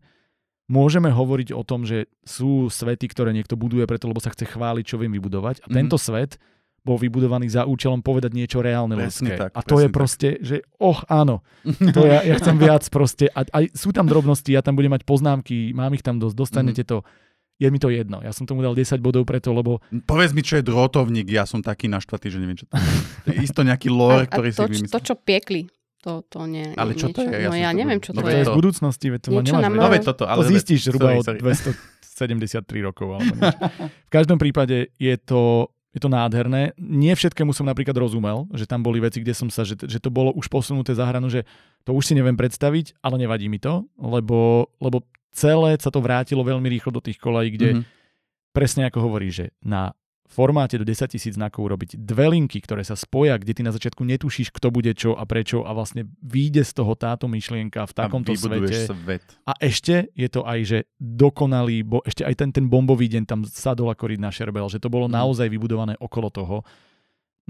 môžeme hovoriť o tom, že sú svety, ktoré niekto buduje preto, lebo sa chce chváliť, čo viem vybudovať. A mm-hmm. tento svet bol vybudovaný za účelom povedať niečo reálne ľudské. Tak, a to je proste, tak. že oh áno, to ja, ja chcem viac proste. A aj sú tam drobnosti, ja tam budem mať poznámky, mám ich tam dosť, dostanete mm-hmm. to. Je mi to jedno. Ja som tomu dal 10 bodov preto, lebo... Povedz mi, čo je drotovník. Ja som taký naštvatý, že neviem, čo to je. Isto nejaký lore, a, ktorý a to, si vymyslel. to, čo piekli, to, to nie, Ale čo niečo, to je? Ja no ja neviem, čo no, to je. To je z budúcnosti, veď to niečo nemáš No veď toto, ale... To zistíš zhruba od 273 rokov. Alebo v každom prípade je to je to nádherné. Nie všetkému som napríklad rozumel, že tam boli veci, kde som sa, že, že to bolo už posunuté za hranu, že to už si neviem predstaviť, ale nevadí mi to, lebo, lebo celé sa to vrátilo veľmi rýchlo do tých kolají, kde mm-hmm. presne ako hovorí, že na formáte do 10 tisíc znakov urobiť dve linky, ktoré sa spoja, kde ty na začiatku netušíš, kto bude čo a prečo a vlastne vyjde z toho táto myšlienka v takomto svete. Svet. A ešte je to aj, že dokonalý, bo ešte aj ten, ten bombový deň tam sadol ako na šerbel, že to bolo mm. naozaj vybudované okolo toho.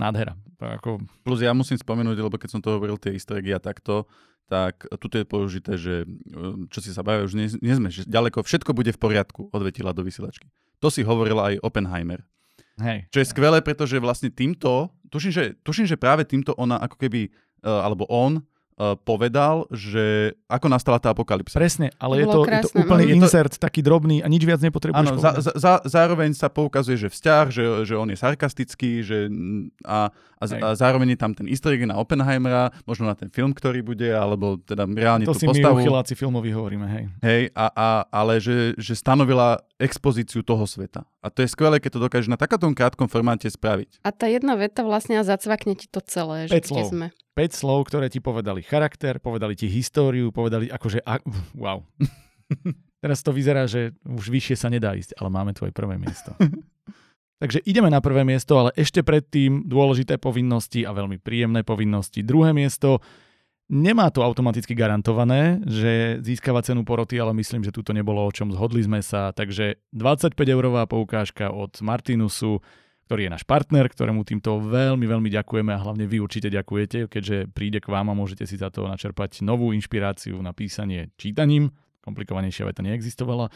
Nádhera. Ako... Plus ja musím spomenúť, lebo keď som to hovoril, tie easter a takto, tak tu je použité, že čo si sa bavia, už nie, nie sme že ďaleko, všetko bude v poriadku, odvetila do vysielačky. To si hovoril aj Oppenheimer. Hej. Čo je skvelé, pretože vlastne týmto, tuším, že, tuším, že práve týmto ona ako keby, uh, alebo on uh, povedal, že ako nastala tá apokalypsa. Presne, ale je to, je to úplný je insert, to... taký drobný a nič viac nepotrebuješ Áno, za, za, zároveň sa poukazuje, že vzťah, že, že on je sarkastický, že, a, a, a zároveň je tam ten easter egg na Oppenheimera, možno na ten film, ktorý bude, alebo teda reálne to tú si postavu. my uchyláci filmovi hovoríme, hej. Hej, a, a, ale že, že stanovila expozíciu toho sveta. A to je skvelé, keď to dokáže na takom krátkom formáte spraviť. A tá jedna veta vlastne zacvakne ti to celé, že kde sme. 5 slov, ktoré ti povedali charakter, povedali ti históriu, povedali akože... A, wow. Teraz to vyzerá, že už vyššie sa nedá ísť, ale máme tvoje prvé miesto. Takže ideme na prvé miesto, ale ešte predtým dôležité povinnosti a veľmi príjemné povinnosti. Druhé miesto, nemá to automaticky garantované, že získava cenu poroty, ale myslím, že tu nebolo o čom, zhodli sme sa. Takže 25 eurová poukážka od Martinusu, ktorý je náš partner, ktorému týmto veľmi, veľmi ďakujeme a hlavne vy určite ďakujete, keďže príde k vám a môžete si za to načerpať novú inšpiráciu na písanie čítaním. Komplikovanejšia veta neexistovala.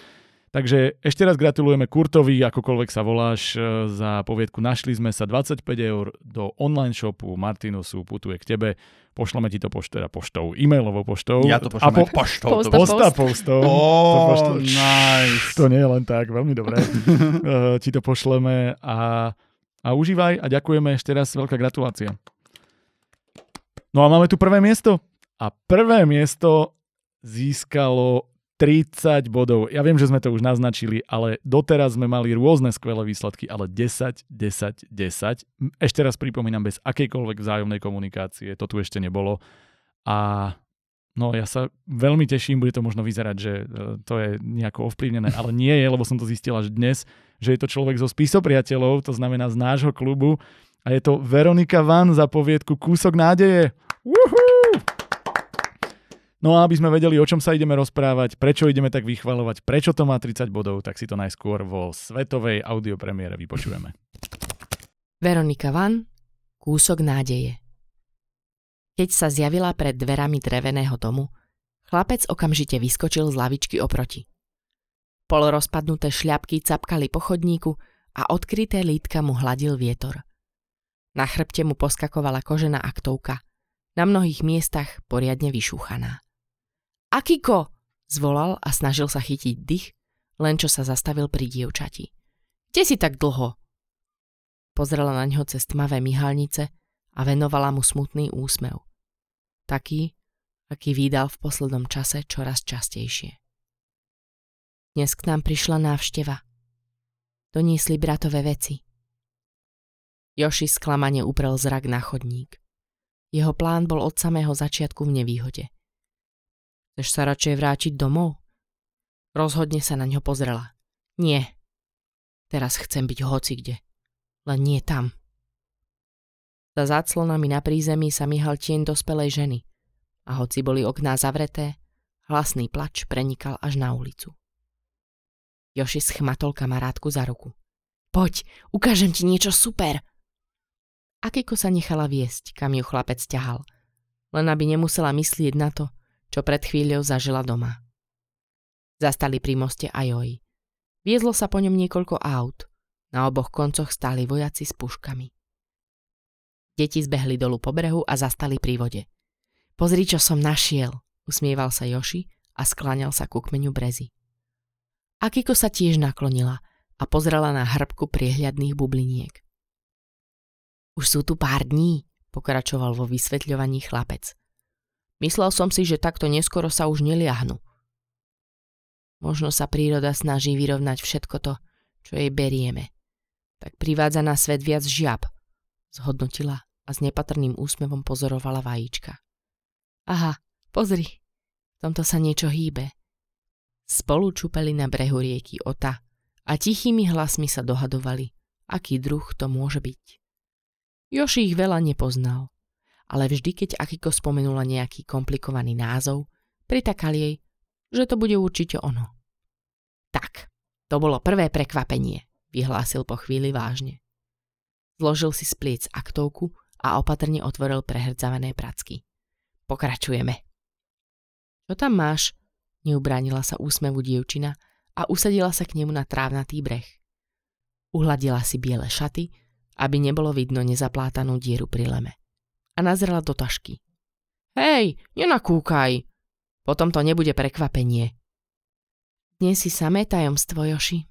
Takže ešte raz gratulujeme Kurtovi, akokoľvek sa voláš, e, za poviedku. Našli sme sa 25 eur do online shopu Martinusu, putuje k tebe. Pošleme ti to pošt, teda poštou, e-mailovou poštou. Ja to pošlem po, poštou. Posta, posta postou. Oh, to, nice. to nie je len tak, veľmi dobré. uh, ti to pošleme a a užívaj a ďakujeme ešte raz, veľká gratulácia. No a máme tu prvé miesto. A prvé miesto získalo 30 bodov. Ja viem, že sme to už naznačili, ale doteraz sme mali rôzne skvelé výsledky, ale 10, 10, 10. Ešte raz pripomínam, bez akejkoľvek vzájomnej komunikácie, to tu ešte nebolo. A No ja sa veľmi teším, bude to možno vyzerať, že e, to je nejako ovplyvnené, ale nie je, lebo som to zistila až dnes, že je to človek zo spisopriateľov, to znamená z nášho klubu a je to Veronika Van za poviedku Kúsok nádeje. Uhu! No a aby sme vedeli, o čom sa ideme rozprávať, prečo ideme tak vychvalovať, prečo to má 30 bodov, tak si to najskôr vo svetovej audiopremiére vypočujeme. Veronika Van, Kúsok nádeje. Keď sa zjavila pred dverami dreveného domu, chlapec okamžite vyskočil z lavičky oproti. Polorozpadnuté šľapky capkali po chodníku a odkryté lítka mu hladil vietor. Na chrbte mu poskakovala kožená aktovka, na mnohých miestach poriadne vyšúchaná. Akiko! zvolal a snažil sa chytiť dých, len čo sa zastavil pri dievčati. Kde si tak dlho? Pozrela na ňo cez tmavé myhalnice a venovala mu smutný úsmev. Taký, aký vydal v poslednom čase čoraz častejšie. Dnes k nám prišla návšteva. Doniesli bratové veci. Joši sklamane uprel zrak na chodník. Jeho plán bol od samého začiatku v nevýhode. Chceš sa radšej vrátiť domov? Rozhodne sa na ňo pozrela. Nie. Teraz chcem byť hocikde, len nie tam. Za záclonami na prízemí sa myhal tieň dospelej ženy a hoci boli okná zavreté, hlasný plač prenikal až na ulicu. Joši schmatol kamarátku za ruku. Poď, ukážem ti niečo super. Akiko sa nechala viesť, kam ju chlapec ťahal, len aby nemusela myslieť na to, čo pred chvíľou zažila doma. Zastali pri moste Ajoji. Viezlo sa po ňom niekoľko aut. Na oboch koncoch stáli vojaci s puškami. Deti zbehli dolu po brehu a zastali pri vode. Pozri, čo som našiel, usmieval sa Joši a skláňal sa ku kmeňu brezy. Akiko sa tiež naklonila a pozrela na hrbku priehľadných bubliniek. Už sú tu pár dní, pokračoval vo vysvetľovaní chlapec. Myslel som si, že takto neskoro sa už neliahnu. Možno sa príroda snaží vyrovnať všetko to, čo jej berieme. Tak privádza na svet viac žiab, zhodnotila a s nepatrným úsmevom pozorovala vajíčka. Aha, pozri, v tomto sa niečo hýbe. Spolu čupeli na brehu rieky Ota a tichými hlasmi sa dohadovali, aký druh to môže byť. Joši ich veľa nepoznal, ale vždy, keď Akiko spomenula nejaký komplikovaný názov, pritakal jej, že to bude určite ono. Tak, to bolo prvé prekvapenie, vyhlásil po chvíli vážne. Zložil si z pliec aktovku a opatrne otvoril prehrdzavené pracky. Pokračujeme. Čo tam máš? Neubránila sa úsmevu dievčina a usadila sa k nemu na trávnatý breh. Uhladila si biele šaty, aby nebolo vidno nezaplátanú dieru pri leme. A nazrela do tašky. Hej, nenakúkaj! Potom to nebude prekvapenie. Dnes si samé tajomstvo, Joši.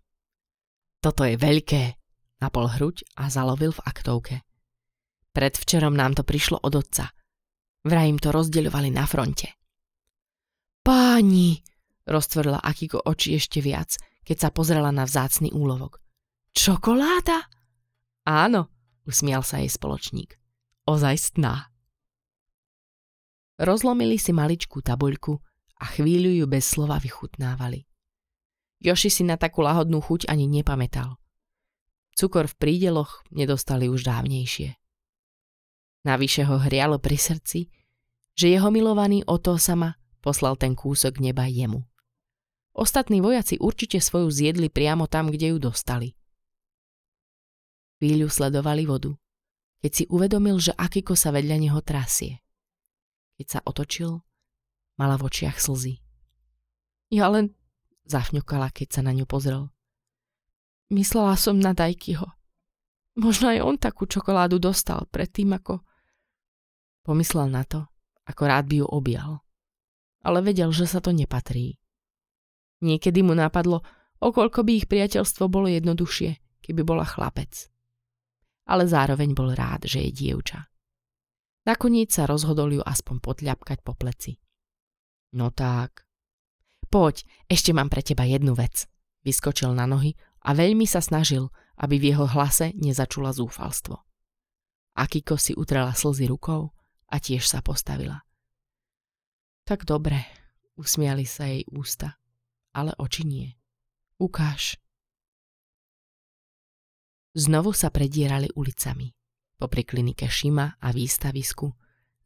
Toto je veľké, napol hruď a zalovil v aktovke. Predvčerom nám to prišlo od otca. Vraj im to rozdeľovali na fronte. Páni, roztvorila Akiko oči ešte viac, keď sa pozrela na vzácny úlovok. Čokoláda? Áno, usmial sa jej spoločník. Ozajstná. Rozlomili si maličkú tabuľku a chvíľu ju bez slova vychutnávali. Joši si na takú lahodnú chuť ani nepamätal. Cukor v prídeloch nedostali už dávnejšie. Navyše ho hrialo pri srdci, že jeho milovaný Oto sama poslal ten kúsok neba jemu. Ostatní vojaci určite svoju zjedli priamo tam, kde ju dostali. Chvíľu sledovali vodu, keď si uvedomil, že Akiko sa vedľa neho trasie. Keď sa otočil, mala v očiach slzy. Ja len zafňukala, keď sa na ňu pozrel. Myslela som na Dajkyho. Možno aj on takú čokoládu dostal predtým, ako... Pomyslel na to, ako rád by ju objal. Ale vedel, že sa to nepatrí. Niekedy mu napadlo, okoľko by ich priateľstvo bolo jednoduchšie, keby bola chlapec. Ale zároveň bol rád, že je dievča. Nakoniec sa rozhodol ju aspoň potľapkať po pleci. No tak. Poď, ešte mám pre teba jednu vec. Vyskočil na nohy a veľmi sa snažil, aby v jeho hlase nezačula zúfalstvo. Akiko si utrela slzy rukou a tiež sa postavila. Tak dobre, usmiali sa jej ústa, ale oči nie. Ukáž. Znovu sa predierali ulicami, popri klinike Šima a výstavisku,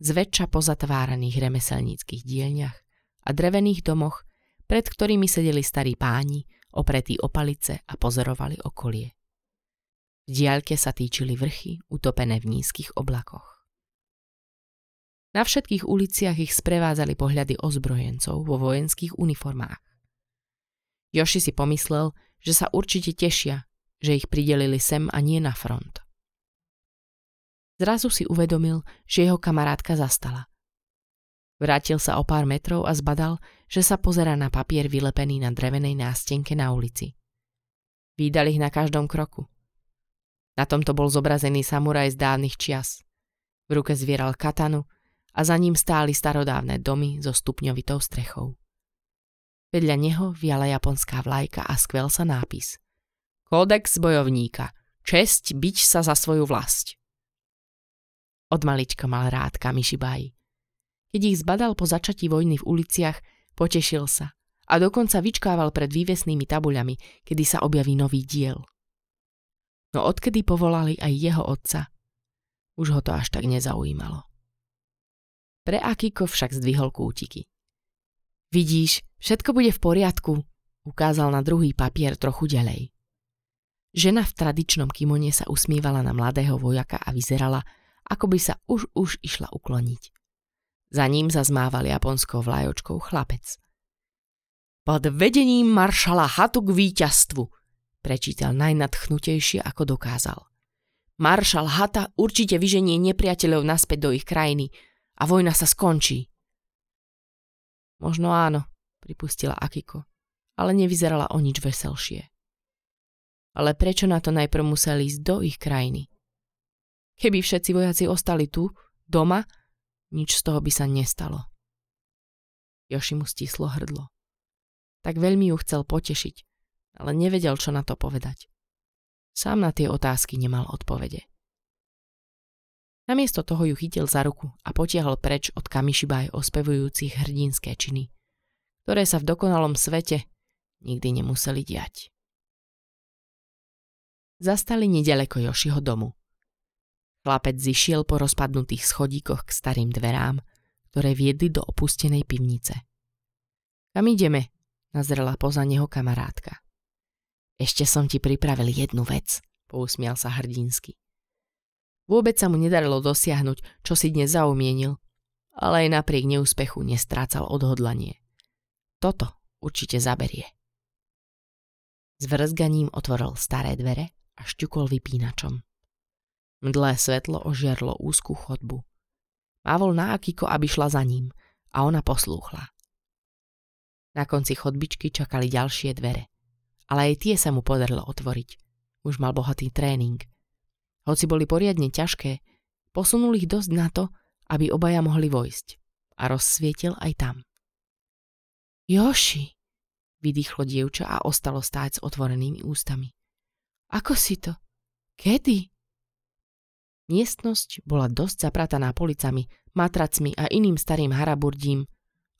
zväčša pozatváraných remeselníckých dielniach a drevených domoch, pred ktorými sedeli starí páni, opretí o palice a pozorovali okolie. V diaľke sa týčili vrchy, utopené v nízkych oblakoch. Na všetkých uliciach ich sprevádzali pohľady ozbrojencov vo vojenských uniformách. Joši si pomyslel, že sa určite tešia, že ich pridelili sem a nie na front. Zrazu si uvedomil, že jeho kamarátka zastala. Vrátil sa o pár metrov a zbadal, že sa pozera na papier vylepený na drevenej nástenke na ulici. Výdal ich na každom kroku. Na tomto bol zobrazený samuraj z dávnych čias. V ruke zvieral katanu a za ním stáli starodávne domy so stupňovitou strechou. Vedľa neho viala japonská vlajka a skvel sa nápis. Kódex bojovníka. Česť byť sa za svoju vlast. Od malička mal rád Kamishibai. Keď ich zbadal po začatí vojny v uliciach, potešil sa a dokonca vyčkával pred vývesnými tabuľami, kedy sa objaví nový diel. No odkedy povolali aj jeho otca, už ho to až tak nezaujímalo. Pre Akiko však zdvihol kútiky. Vidíš, všetko bude v poriadku, ukázal na druhý papier trochu ďalej. Žena v tradičnom kimone sa usmívala na mladého vojaka a vyzerala, ako by sa už už išla ukloniť. Za ním zazmával japonskou vlajočkou chlapec. Pod vedením maršala Hatu k víťazstvu, prečítal najnadchnutejšie, ako dokázal. Maršal Hata určite vyženie nepriateľov naspäť do ich krajiny a vojna sa skončí. Možno áno, pripustila Akiko, ale nevyzerala o nič veselšie. Ale prečo na to najprv museli ísť do ich krajiny? Keby všetci vojaci ostali tu, doma, nič z toho by sa nestalo. Joši mu stislo hrdlo. Tak veľmi ju chcel potešiť, ale nevedel, čo na to povedať. Sám na tie otázky nemal odpovede. Namiesto toho ju chytil za ruku a potiahol preč od Kamišibaj ospevujúcich hrdinské činy, ktoré sa v dokonalom svete nikdy nemuseli diať. Zastali nedaleko Jošiho domu. Chlapec zišiel po rozpadnutých schodíkoch k starým dverám, ktoré viedli do opustenej pivnice. Kam ideme? Nazrela poza neho kamarátka. Ešte som ti pripravil jednu vec, pousmial sa hrdinsky. Vôbec sa mu nedarilo dosiahnuť, čo si dnes zaumienil, ale aj napriek neúspechu nestrácal odhodlanie. Toto určite zaberie. S vrzganím otvoril staré dvere a šťukol vypínačom. Mdlé svetlo ožiarlo úzkú chodbu. Mávol na Akiko, aby šla za ním a ona poslúchla. Na konci chodbičky čakali ďalšie dvere, ale aj tie sa mu podarilo otvoriť. Už mal bohatý tréning – hoci boli poriadne ťažké, posunul ich dosť na to, aby obaja mohli vojsť. A rozsvietil aj tam. Joši, vydýchlo dievča a ostalo stáť s otvorenými ústami. Ako si to? Kedy? Miestnosť bola dosť zaprataná policami, matracmi a iným starým haraburdím,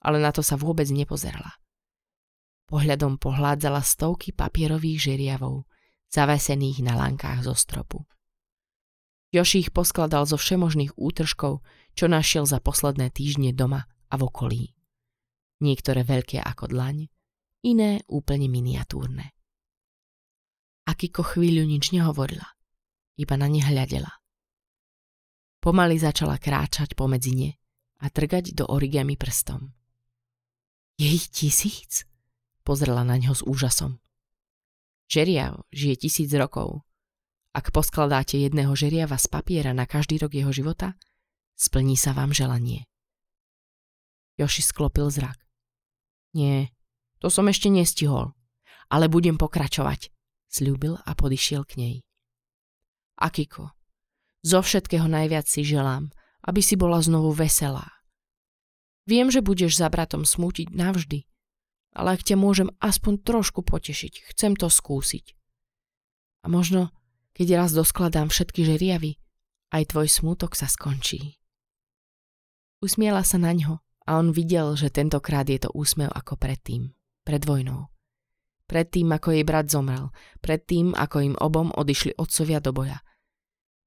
ale na to sa vôbec nepozerala. Pohľadom pohládzala stovky papierových žeriavov, zavesených na lankách zo stropu. Joši ich poskladal zo všemožných útržkov, čo našiel za posledné týždne doma a v okolí. Niektoré veľké ako dlaň, iné úplne miniatúrne. Akiko chvíľu nič nehovorila, iba na ne hľadela. Pomaly začala kráčať pomedzi ne a trgať do origami prstom. Je ich tisíc? Pozrela na ňo s úžasom. Žeriav žije tisíc rokov ak poskladáte jedného žeriava z papiera na každý rok jeho života, splní sa vám želanie. Joši sklopil zrak. Nie, to som ešte nestihol, ale budem pokračovať, sľúbil a podišiel k nej. Akiko, zo všetkého najviac si želám, aby si bola znovu veselá. Viem, že budeš za bratom smútiť navždy, ale ak ťa môžem aspoň trošku potešiť, chcem to skúsiť. A možno keď raz doskladám všetky žeriavy, aj tvoj smútok sa skončí. Usmiela sa na ňo a on videl, že tentokrát je to úsmev ako predtým, pred vojnou. Predtým, ako jej brat zomrel, predtým, ako im obom odišli otcovia do boja.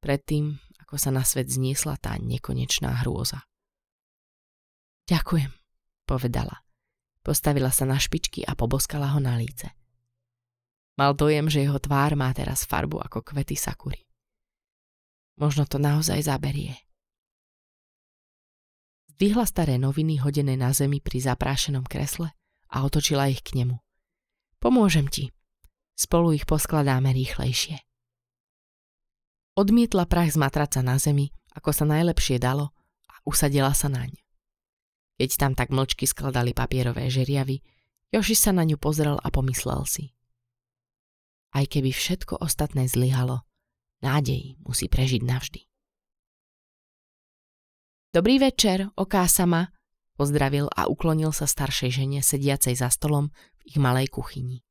Predtým, ako sa na svet zniesla tá nekonečná hrôza. Ďakujem, povedala. Postavila sa na špičky a poboskala ho na líce. Mal dojem, že jeho tvár má teraz farbu ako kvety sakury. Možno to naozaj zaberie. Zdvihla staré noviny hodené na zemi pri zaprášenom kresle a otočila ich k nemu. Pomôžem ti. Spolu ich poskladáme rýchlejšie. Odmietla prach z matraca na zemi, ako sa najlepšie dalo a usadila sa naň. Keď tam tak mlčky skladali papierové žeriavy, Joši sa na ňu pozrel a pomyslel si. Aj keby všetko ostatné zlyhalo, nádej musí prežiť navždy. Dobrý večer, oká sama, pozdravil a uklonil sa staršej žene sediacej za stolom ich malej kuchyni.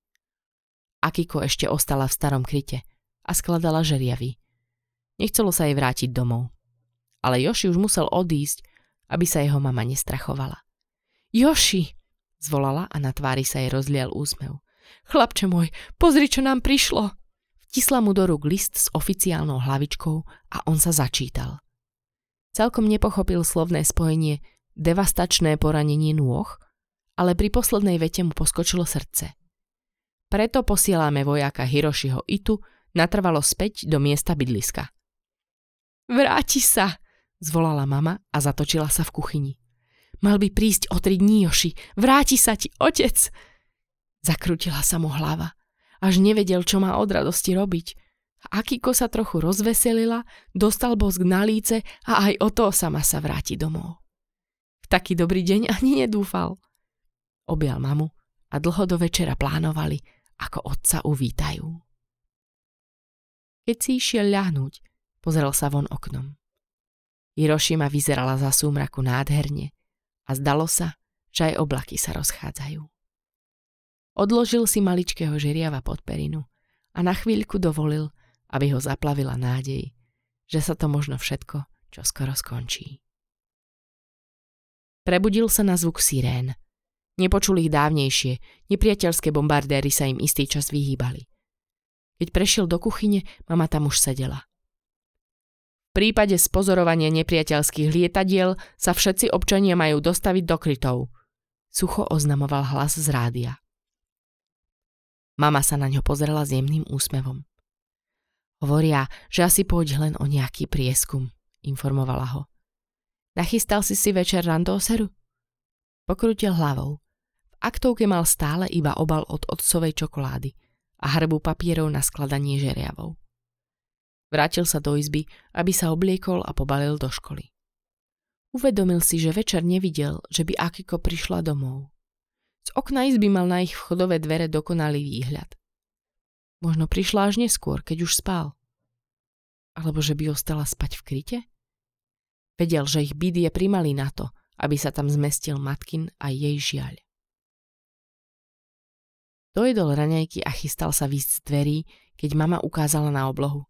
Akiko ešte ostala v starom kryte a skladala žeriavy. Nechcelo sa jej vrátiť domov. Ale Joši už musel odísť, aby sa jeho mama nestrachovala. Joši! zvolala a na tvári sa jej rozlial úsmev. Chlapče môj, pozri, čo nám prišlo. Vtisla mu do rúk list s oficiálnou hlavičkou a on sa začítal. Celkom nepochopil slovné spojenie devastačné poranenie nôh, ale pri poslednej vete mu poskočilo srdce. Preto posielame vojaka Hirošiho Itu natrvalo späť do miesta bydliska. Vráti sa, zvolala mama a zatočila sa v kuchyni. Mal by prísť o tri dní, Joši. Vráti sa ti, otec. Zakrutila sa mu hlava. Až nevedel, čo má od radosti robiť. Akiko sa trochu rozveselila, dostal bosk na líce a aj o to sama sa vráti domov. V taký dobrý deň ani nedúfal. Objal mamu a dlho do večera plánovali, ako otca uvítajú. Keď si išiel ľahnúť, pozrel sa von oknom. Hirošima vyzerala za súmraku nádherne a zdalo sa, že aj oblaky sa rozchádzajú. Odložil si maličkého žeriava pod perinu a na chvíľku dovolil, aby ho zaplavila nádej, že sa to možno všetko čo skoro skončí. Prebudil sa na zvuk sirén. Nepočul ich dávnejšie, nepriateľské bombardéry sa im istý čas vyhýbali. Keď prešiel do kuchyne, mama tam už sedela. V prípade spozorovania nepriateľských lietadiel sa všetci občania majú dostaviť do krytov. Sucho oznamoval hlas z rádia. Mama sa na ňo pozrela s jemným úsmevom. Hovoria, že asi pôjde len o nejaký prieskum, informovala ho. Nachystal si si večer randóseru? Pokrutil hlavou. Aktovke mal stále iba obal od otcovej čokolády a hrbu papierov na skladanie žeriavov. Vrátil sa do izby, aby sa obliekol a pobalil do školy. Uvedomil si, že večer nevidel, že by Akiko prišla domov. Z okna izby mal na ich vchodové dvere dokonalý výhľad. Možno prišla až neskôr, keď už spal. Alebo že by ostala spať v kryte? Vedel, že ich byt je primalý na to, aby sa tam zmestil matkin a jej žiaľ. Dojedol raňajky a chystal sa výsť z dverí, keď mama ukázala na oblohu.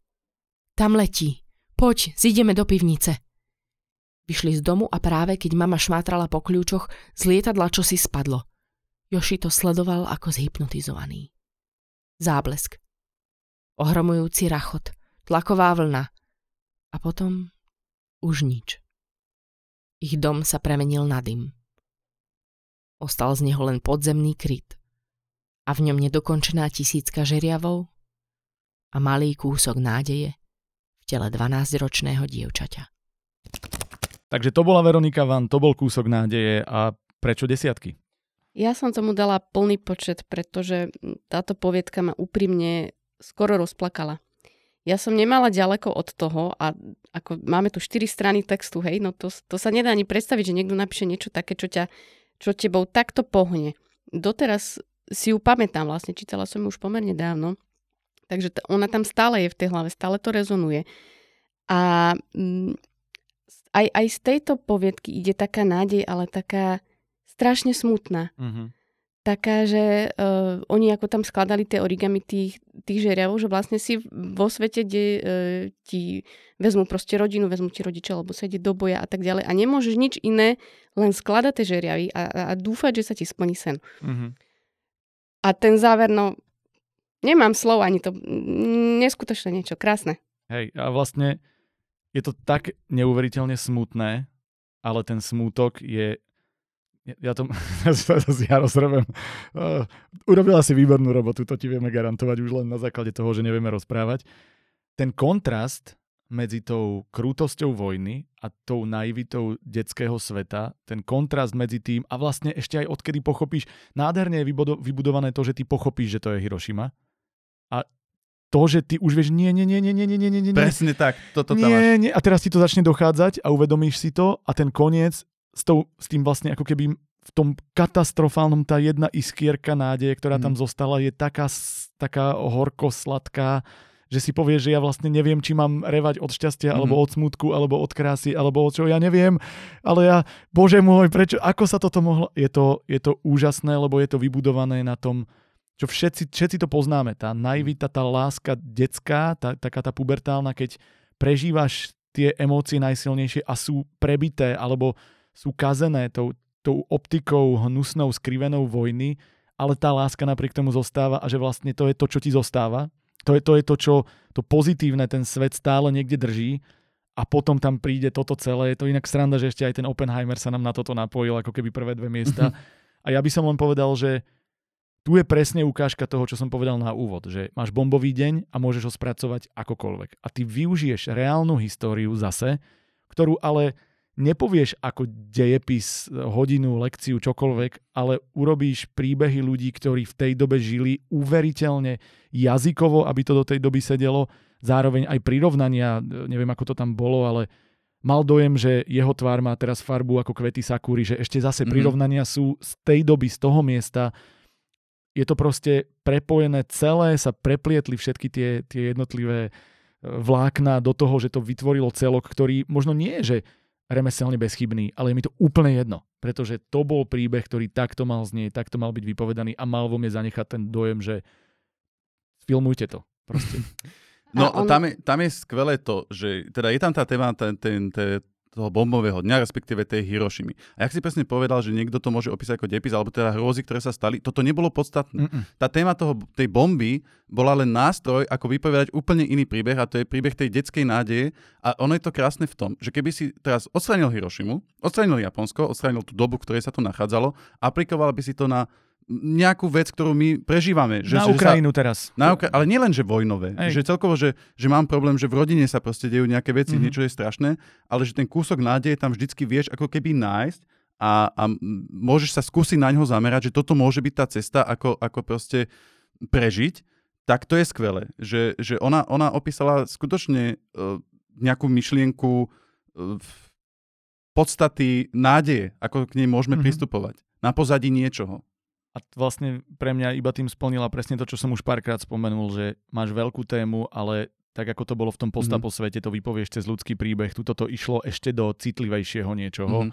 Tam letí. Poď, zídeme do pivnice. Vyšli z domu a práve keď mama šmátrala po kľúčoch, z lietadla čo si spadlo. Joši to sledoval ako zhypnotizovaný. Záblesk. Ohromujúci rachot. Tlaková vlna. A potom už nič. Ich dom sa premenil na dym. Ostal z neho len podzemný kryt. A v ňom nedokončená tisícka žeriavov a malý kúsok nádeje v tele 12-ročného dievčaťa. Takže to bola Veronika Van, to bol kúsok nádeje a prečo desiatky? Ja som tomu dala plný počet, pretože táto poviedka ma úprimne skoro rozplakala. Ja som nemala ďaleko od toho a ako máme tu 4 strany textu, hej, no to, to sa nedá ani predstaviť, že niekto napíše niečo také, čo, ťa, čo tebou takto pohne. Doteraz si ju pamätám vlastne, čítala som ju už pomerne dávno, takže t- ona tam stále je v tej hlave, stále to rezonuje. A mm, aj, aj z tejto poviedky ide taká nádej, ale taká strašne smutná. Mm-hmm. Taká, že uh, oni ako tam skladali tie origami tých, tých žeriavov, že vlastne si vo svete, kde uh, ti vezmu proste rodinu, vezmu ti rodiča, alebo sa ide do boja a tak ďalej a nemôžeš nič iné, len skladať tie žeriavy a, a, a dúfať, že sa ti splní sen. Mm-hmm. A ten záver, no, nemám slov ani to, neskutočné niečo, krásne. Hej, a vlastne je to tak neuveriteľne smutné, ale ten smútok je ja to, ja rozrobím. Uh, urobila si výbornú robotu, to ti vieme garantovať už len na základe toho, že nevieme rozprávať. Ten kontrast medzi tou krútosťou vojny a tou naivitou detského sveta, ten kontrast medzi tým a vlastne ešte aj odkedy pochopíš, nádherne je vybudované to, že ty pochopíš, že to je Hiroshima a to, že ty už vieš, nie, nie, nie, nie, nie, nie, nie, nie. Presne tak, toto tam nie, máš. Nie, a teraz ti to začne dochádzať a uvedomíš si to a ten koniec s, tou, s tým vlastne ako keby v tom katastrofálnom tá jedna iskierka nádeje, ktorá mm. tam zostala, je taká, taká horko-sladká, že si povie, že ja vlastne neviem, či mám revať od šťastia, mm. alebo od smutku, alebo od krásy, alebo od čo, ja neviem, ale ja, bože môj, prečo, ako sa toto mohlo, je to, je to úžasné, lebo je to vybudované na tom, čo všetci, všetci to poznáme, tá naivita, tá láska detská, tá, taká tá pubertálna, keď prežívaš tie emócie najsilnejšie a sú prebité, alebo sú kazené tou, tou optikou hnusnou, skrivenou vojny, ale tá láska napriek tomu zostáva a že vlastne to je to, čo ti zostáva To je, to je to, čo to pozitívne ten svet stále niekde drží a potom tam príde toto celé. Je to inak sranda, že ešte aj ten Oppenheimer sa nám na toto napojil, ako keby prvé dve miesta. a ja by som len povedal, že tu je presne ukážka toho, čo som povedal na úvod, že máš bombový deň a môžeš ho spracovať akokoľvek. A ty využiješ reálnu históriu zase, ktorú ale nepovieš ako dejepis, hodinu, lekciu, čokoľvek, ale urobíš príbehy ľudí, ktorí v tej dobe žili uveriteľne jazykovo, aby to do tej doby sedelo, zároveň aj prirovnania, neviem ako to tam bolo, ale mal dojem, že jeho tvár má teraz farbu ako kvety sakúry, že ešte zase mm-hmm. prirovnania sú z tej doby, z toho miesta. Je to proste prepojené celé, sa preplietli všetky tie, tie jednotlivé e, vlákna do toho, že to vytvorilo celok, ktorý možno nie je, že remeselne bezchybný, ale je mi to úplne jedno, pretože to bol príbeh, ktorý takto mal znieť, takto mal byť vypovedaný a mal vo mne zanechať ten dojem, že filmujte to. Proste. No, on... tam, je, tam je skvelé to, že teda je tam tá téma ten, ten, ten, toho bombového dňa, respektíve tej Hirošimy. A jak si presne povedal, že niekto to môže opísať ako depis, alebo teda hrôzy, ktoré sa stali, toto nebolo podstatné. Mm-mm. Tá téma toho, tej bomby bola len nástroj, ako vypovedať úplne iný príbeh, a to je príbeh tej detskej nádeje. A ono je to krásne v tom, že keby si teraz odstranil Hirošimu, odstranil Japonsko, odstranil tú dobu, ktorej sa to nachádzalo, aplikoval by si to na nejakú vec, ktorú my prežívame. Že, na že Ukrajinu sa, teraz. Na Ukra- ale nielen, že vojnové. Ej. Že celkovo, že, že mám problém, že v rodine sa proste dejú nejaké veci, mm-hmm. niečo je strašné, ale že ten kúsok nádeje tam vždycky vieš ako keby nájsť a, a môžeš sa skúsiť na ňo zamerať, že toto môže byť tá cesta, ako, ako proste prežiť, tak to je skvelé. Že, že ona, ona opísala skutočne uh, nejakú myšlienku uh, podstaty nádeje, ako k nej môžeme mm-hmm. pristupovať. Na pozadí niečoho. A vlastne pre mňa iba tým splnila presne to, čo som už párkrát spomenul, že máš veľkú tému, ale tak ako to bolo v tom postapo mm. svete, to vypovieš cez ľudský príbeh, tuto to išlo ešte do citlivejšieho niečoho. Mm.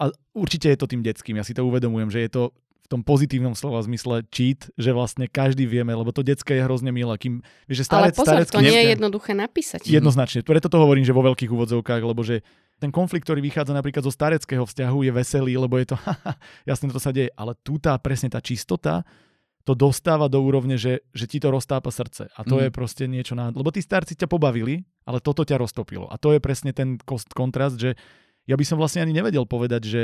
A určite je to tým detským, ja si to uvedomujem, že je to v tom pozitívnom slova zmysle cheat, že vlastne každý vieme, lebo to detské je hrozne milé. Kým, vieš, že starec, Ale pozor, starec, to nie je jednoduché napísať. Jednoznačne, preto to hovorím, že vo veľkých úvodzovkách, lebo že ten konflikt, ktorý vychádza napríklad zo stareckého vzťahu, je veselý, lebo je to, jasne to sa deje, ale tu tá presne tá čistota, to dostáva do úrovne, že, že ti to roztápa srdce. A to mm. je proste niečo na... Lebo tí starci ťa pobavili, ale toto ťa roztopilo. A to je presne ten kontrast, že ja by som vlastne ani nevedel povedať, že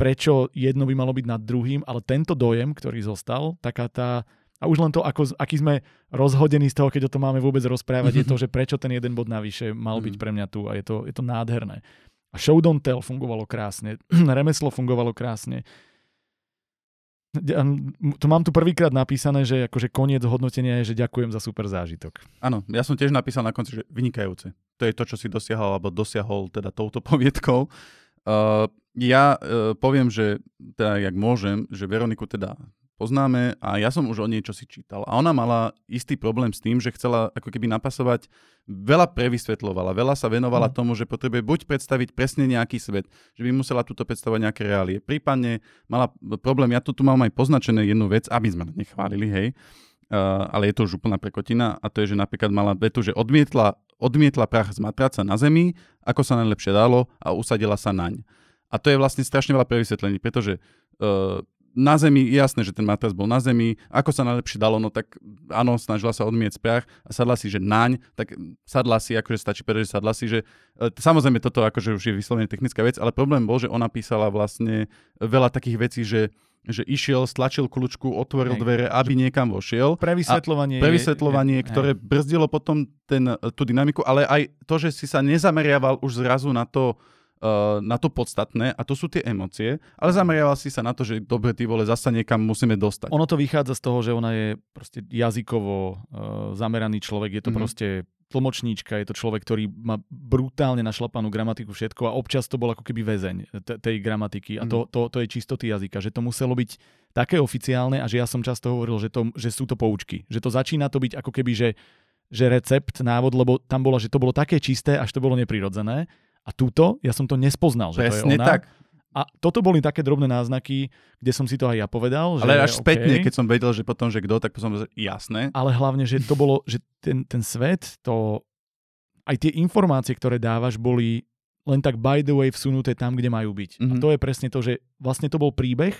prečo jedno by malo byť nad druhým, ale tento dojem, ktorý zostal, taká tá a už len to, ako, aký sme rozhodení z toho, keď o tom máme vôbec rozprávať, mm-hmm. je to, že prečo ten jeden bod navyše mal mm-hmm. byť pre mňa tu a je to, je to nádherné. A show don't tell fungovalo krásne, remeslo fungovalo krásne. To mám tu prvýkrát napísané, že akože koniec hodnotenia je, že ďakujem za super zážitok. Áno, ja som tiež napísal na konci, že vynikajúce. To je to, čo si dosiahol, alebo dosiahol teda touto poviedkou. Uh, ja uh, poviem, že teda, jak môžem, že Veroniku teda poznáme a ja som už o niečo si čítal. A ona mala istý problém s tým, že chcela ako keby napasovať, veľa prevysvetlovala, veľa sa venovala mm. tomu, že potrebuje buď predstaviť presne nejaký svet, že by musela túto predstavovať nejaké reálie. Prípadne mala problém, ja tu, tu mám aj poznačené jednu vec, aby sme nechválili, hej, uh, ale je to už úplná prekotina a to je, že napríklad mala vetu, že odmietla, odmietla prach z matraca na zemi, ako sa najlepšie dalo a usadila sa naň. A to je vlastne strašne veľa prevysvetlení, pretože uh, na zemi, jasné, že ten matrac bol na zemi, ako sa najlepšie dalo, no tak áno, snažila sa odmieť prach a sadla si, že naň, tak sadla si, akože stačí povedať, že sadla si, že e, samozrejme toto akože už je vyslovene technická vec, ale problém bol, že ona písala vlastne veľa takých vecí, že že išiel, stlačil kľúčku, otvoril Hej. dvere, aby niekam vošiel. Prevysvetľovanie. Prevysvetľovanie, je, ktoré hej. brzdilo potom ten, tú dynamiku, ale aj to, že si sa nezameriaval už zrazu na to, na to podstatné a to sú tie emócie, ale zameriaval si sa na to, že dobre, ty vole, zasa niekam musíme dostať. Ono to vychádza z toho, že ona je proste jazykovo uh, zameraný človek, je to mm-hmm. proste tlmočníčka, je to človek, ktorý má brutálne našlapanú gramatiku všetko a občas to bol ako keby väzeň t- tej gramatiky a to, mhm. to, to je čistoty jazyka, že to muselo byť také oficiálne a že ja som často hovoril, že, to, že sú to poučky, že to začína to byť ako keby, že, že recept, návod, lebo tam bola, že to bolo také čisté, až to bolo neprirodzené a túto, ja som to nespoznal, že Presne to je ona. tak. A toto boli také drobné náznaky, kde som si to aj ja povedal. Že, Ale až spätne, okay. keď som vedel, že potom, že kto, tak som jasné. Ale hlavne, že to bolo, že ten, ten svet, to, aj tie informácie, ktoré dávaš, boli len tak by the way vsunuté tam, kde majú byť. Mm-hmm. A mhm. to je presne to, že vlastne to bol príbeh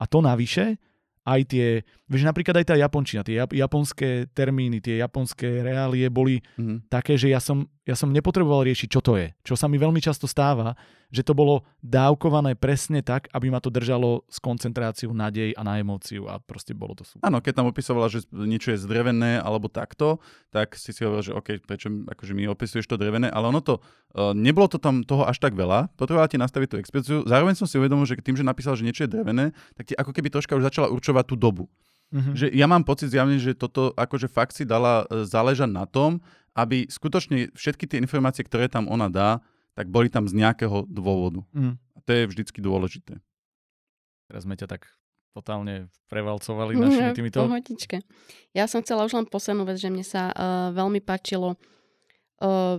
a to navyše aj tie, vieš, napríklad aj tá japončina, tie japonské termíny, tie japonské reálie boli mm-hmm. také, že ja som, ja som nepotreboval riešiť, čo to je. Čo sa mi veľmi často stáva, že to bolo dávkované presne tak, aby ma to držalo s koncentráciou nádej a na emóciu a proste bolo to super. Áno, keď tam opisovala, že niečo je zdrevené alebo takto, tak si si hovoril, že OK, prečo akože mi opisuješ to drevené, ale ono to, uh, nebolo to tam toho až tak veľa, potrebovala ti nastaviť tú expedíciu. Zároveň som si uvedomil, že tým, že napísal, že niečo je drevené, tak ti ako keby troška už začala určovať určovať tú dobu. Mm-hmm. Že ja mám pocit zjavne, že toto akože fakt si dala e, záležať na tom, aby skutočne všetky tie informácie, ktoré tam ona dá, tak boli tam z nejakého dôvodu. Mm. A to je vždycky dôležité. Teraz sme ťa tak totálne prevalcovali našimi týmito... Pohodičke. Ja som chcela už len poslednú vec, že mne sa uh, veľmi páčilo uh,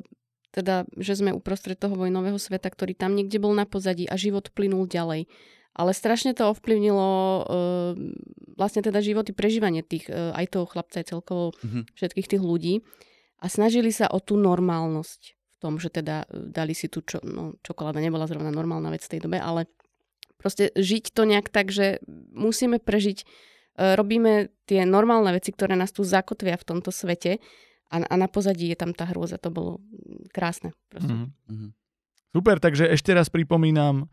teda, že sme uprostred toho vojnového sveta, ktorý tam niekde bol na pozadí a život plynul ďalej. Ale strašne to ovplyvnilo uh, vlastne teda životy, prežívanie tých, uh, aj toho chlapca, aj celkovo mm-hmm. všetkých tých ľudí. A snažili sa o tú normálnosť v tom, že teda uh, dali si tu, čo, no, čokoláda nebola zrovna normálna vec v tej dobe, ale proste žiť to nejak tak, že musíme prežiť, uh, robíme tie normálne veci, ktoré nás tu zakotvia v tomto svete a, a na pozadí je tam tá hrôza. To bolo krásne. Mm-hmm. Super, takže ešte raz pripomínam,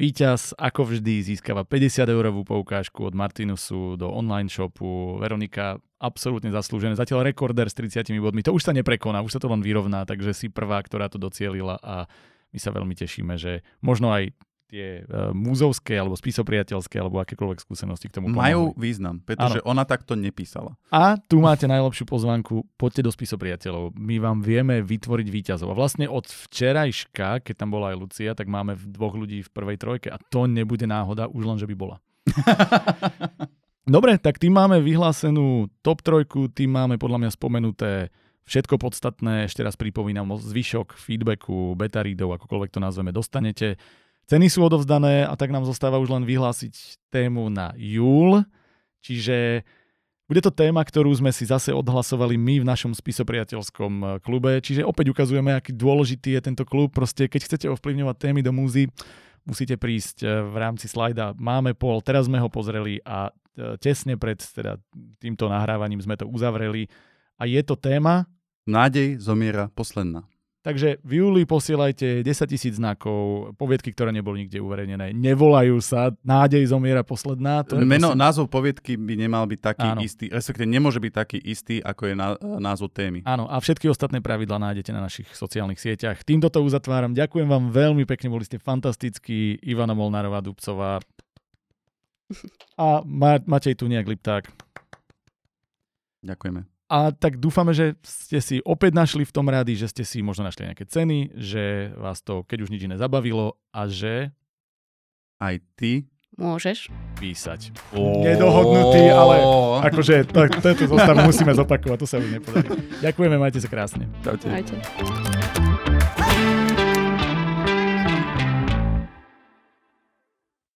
Výťaz ako vždy získava 50 eurovú poukážku od Martinusu do online shopu. Veronika absolútne zaslúžené. Zatiaľ rekorder s 30 bodmi. To už sa neprekoná, už sa to len vyrovná, takže si prvá, ktorá to docielila a my sa veľmi tešíme, že možno aj tie uh, múzovské alebo spisopriateľské alebo akékoľvek skúsenosti k tomu. Majú význam, pretože ano. ona takto nepísala. A tu máte najlepšiu pozvanku, poďte do spisopriateľov. My vám vieme vytvoriť výťazov. A vlastne od včerajška, keď tam bola aj Lucia, tak máme dvoch ľudí v prvej trojke a to nebude náhoda, už len, že by bola. Dobre, tak tým máme vyhlásenú top trojku, tým máme podľa mňa spomenuté všetko podstatné. Ešte raz pripomínam, zvyšok feedbacku, beta readov, akokoľvek to nazveme, dostanete. Ceny sú odovzdané a tak nám zostáva už len vyhlásiť tému na júl, čiže bude to téma, ktorú sme si zase odhlasovali my v našom spisopriateľskom eh, klube, čiže opäť ukazujeme, aký dôležitý je tento klub. Proste, keď chcete ovplyvňovať témy do múzy, musíte prísť eh, v rámci slajda. Máme pol, teraz sme ho pozreli a eh, tesne pred teda, týmto nahrávaním sme to uzavreli. A je to téma... Nádej zomiera posledná. Takže v júli posielajte 10 tisíc znakov, poviedky, ktoré neboli nikde uverejnené. Nevolajú sa, nádej zomiera posledná. To Meno, prosím... názov poviedky by nemal byť taký Áno. istý, respektíve nemôže byť taký istý, ako je názov témy. Áno, a všetky ostatné pravidlá nájdete na našich sociálnych sieťach. Týmto to uzatváram. Ďakujem vám veľmi pekne, boli ste fantastickí. Ivana Molnárová Dubcová a Matej tu nejak Lipták. Ďakujeme. A tak dúfame, že ste si opäť našli v tom rady, že ste si možno našli nejaké ceny, že vás to, keď už nič iné, zabavilo a že... Aj ty Môžeš. Písať. Oh. Nedohodnutý, ale akože to, tento zostav musíme zopakovať, to sa už nepodarí. Ďakujeme, majte sa krásne. Čaute. Majte.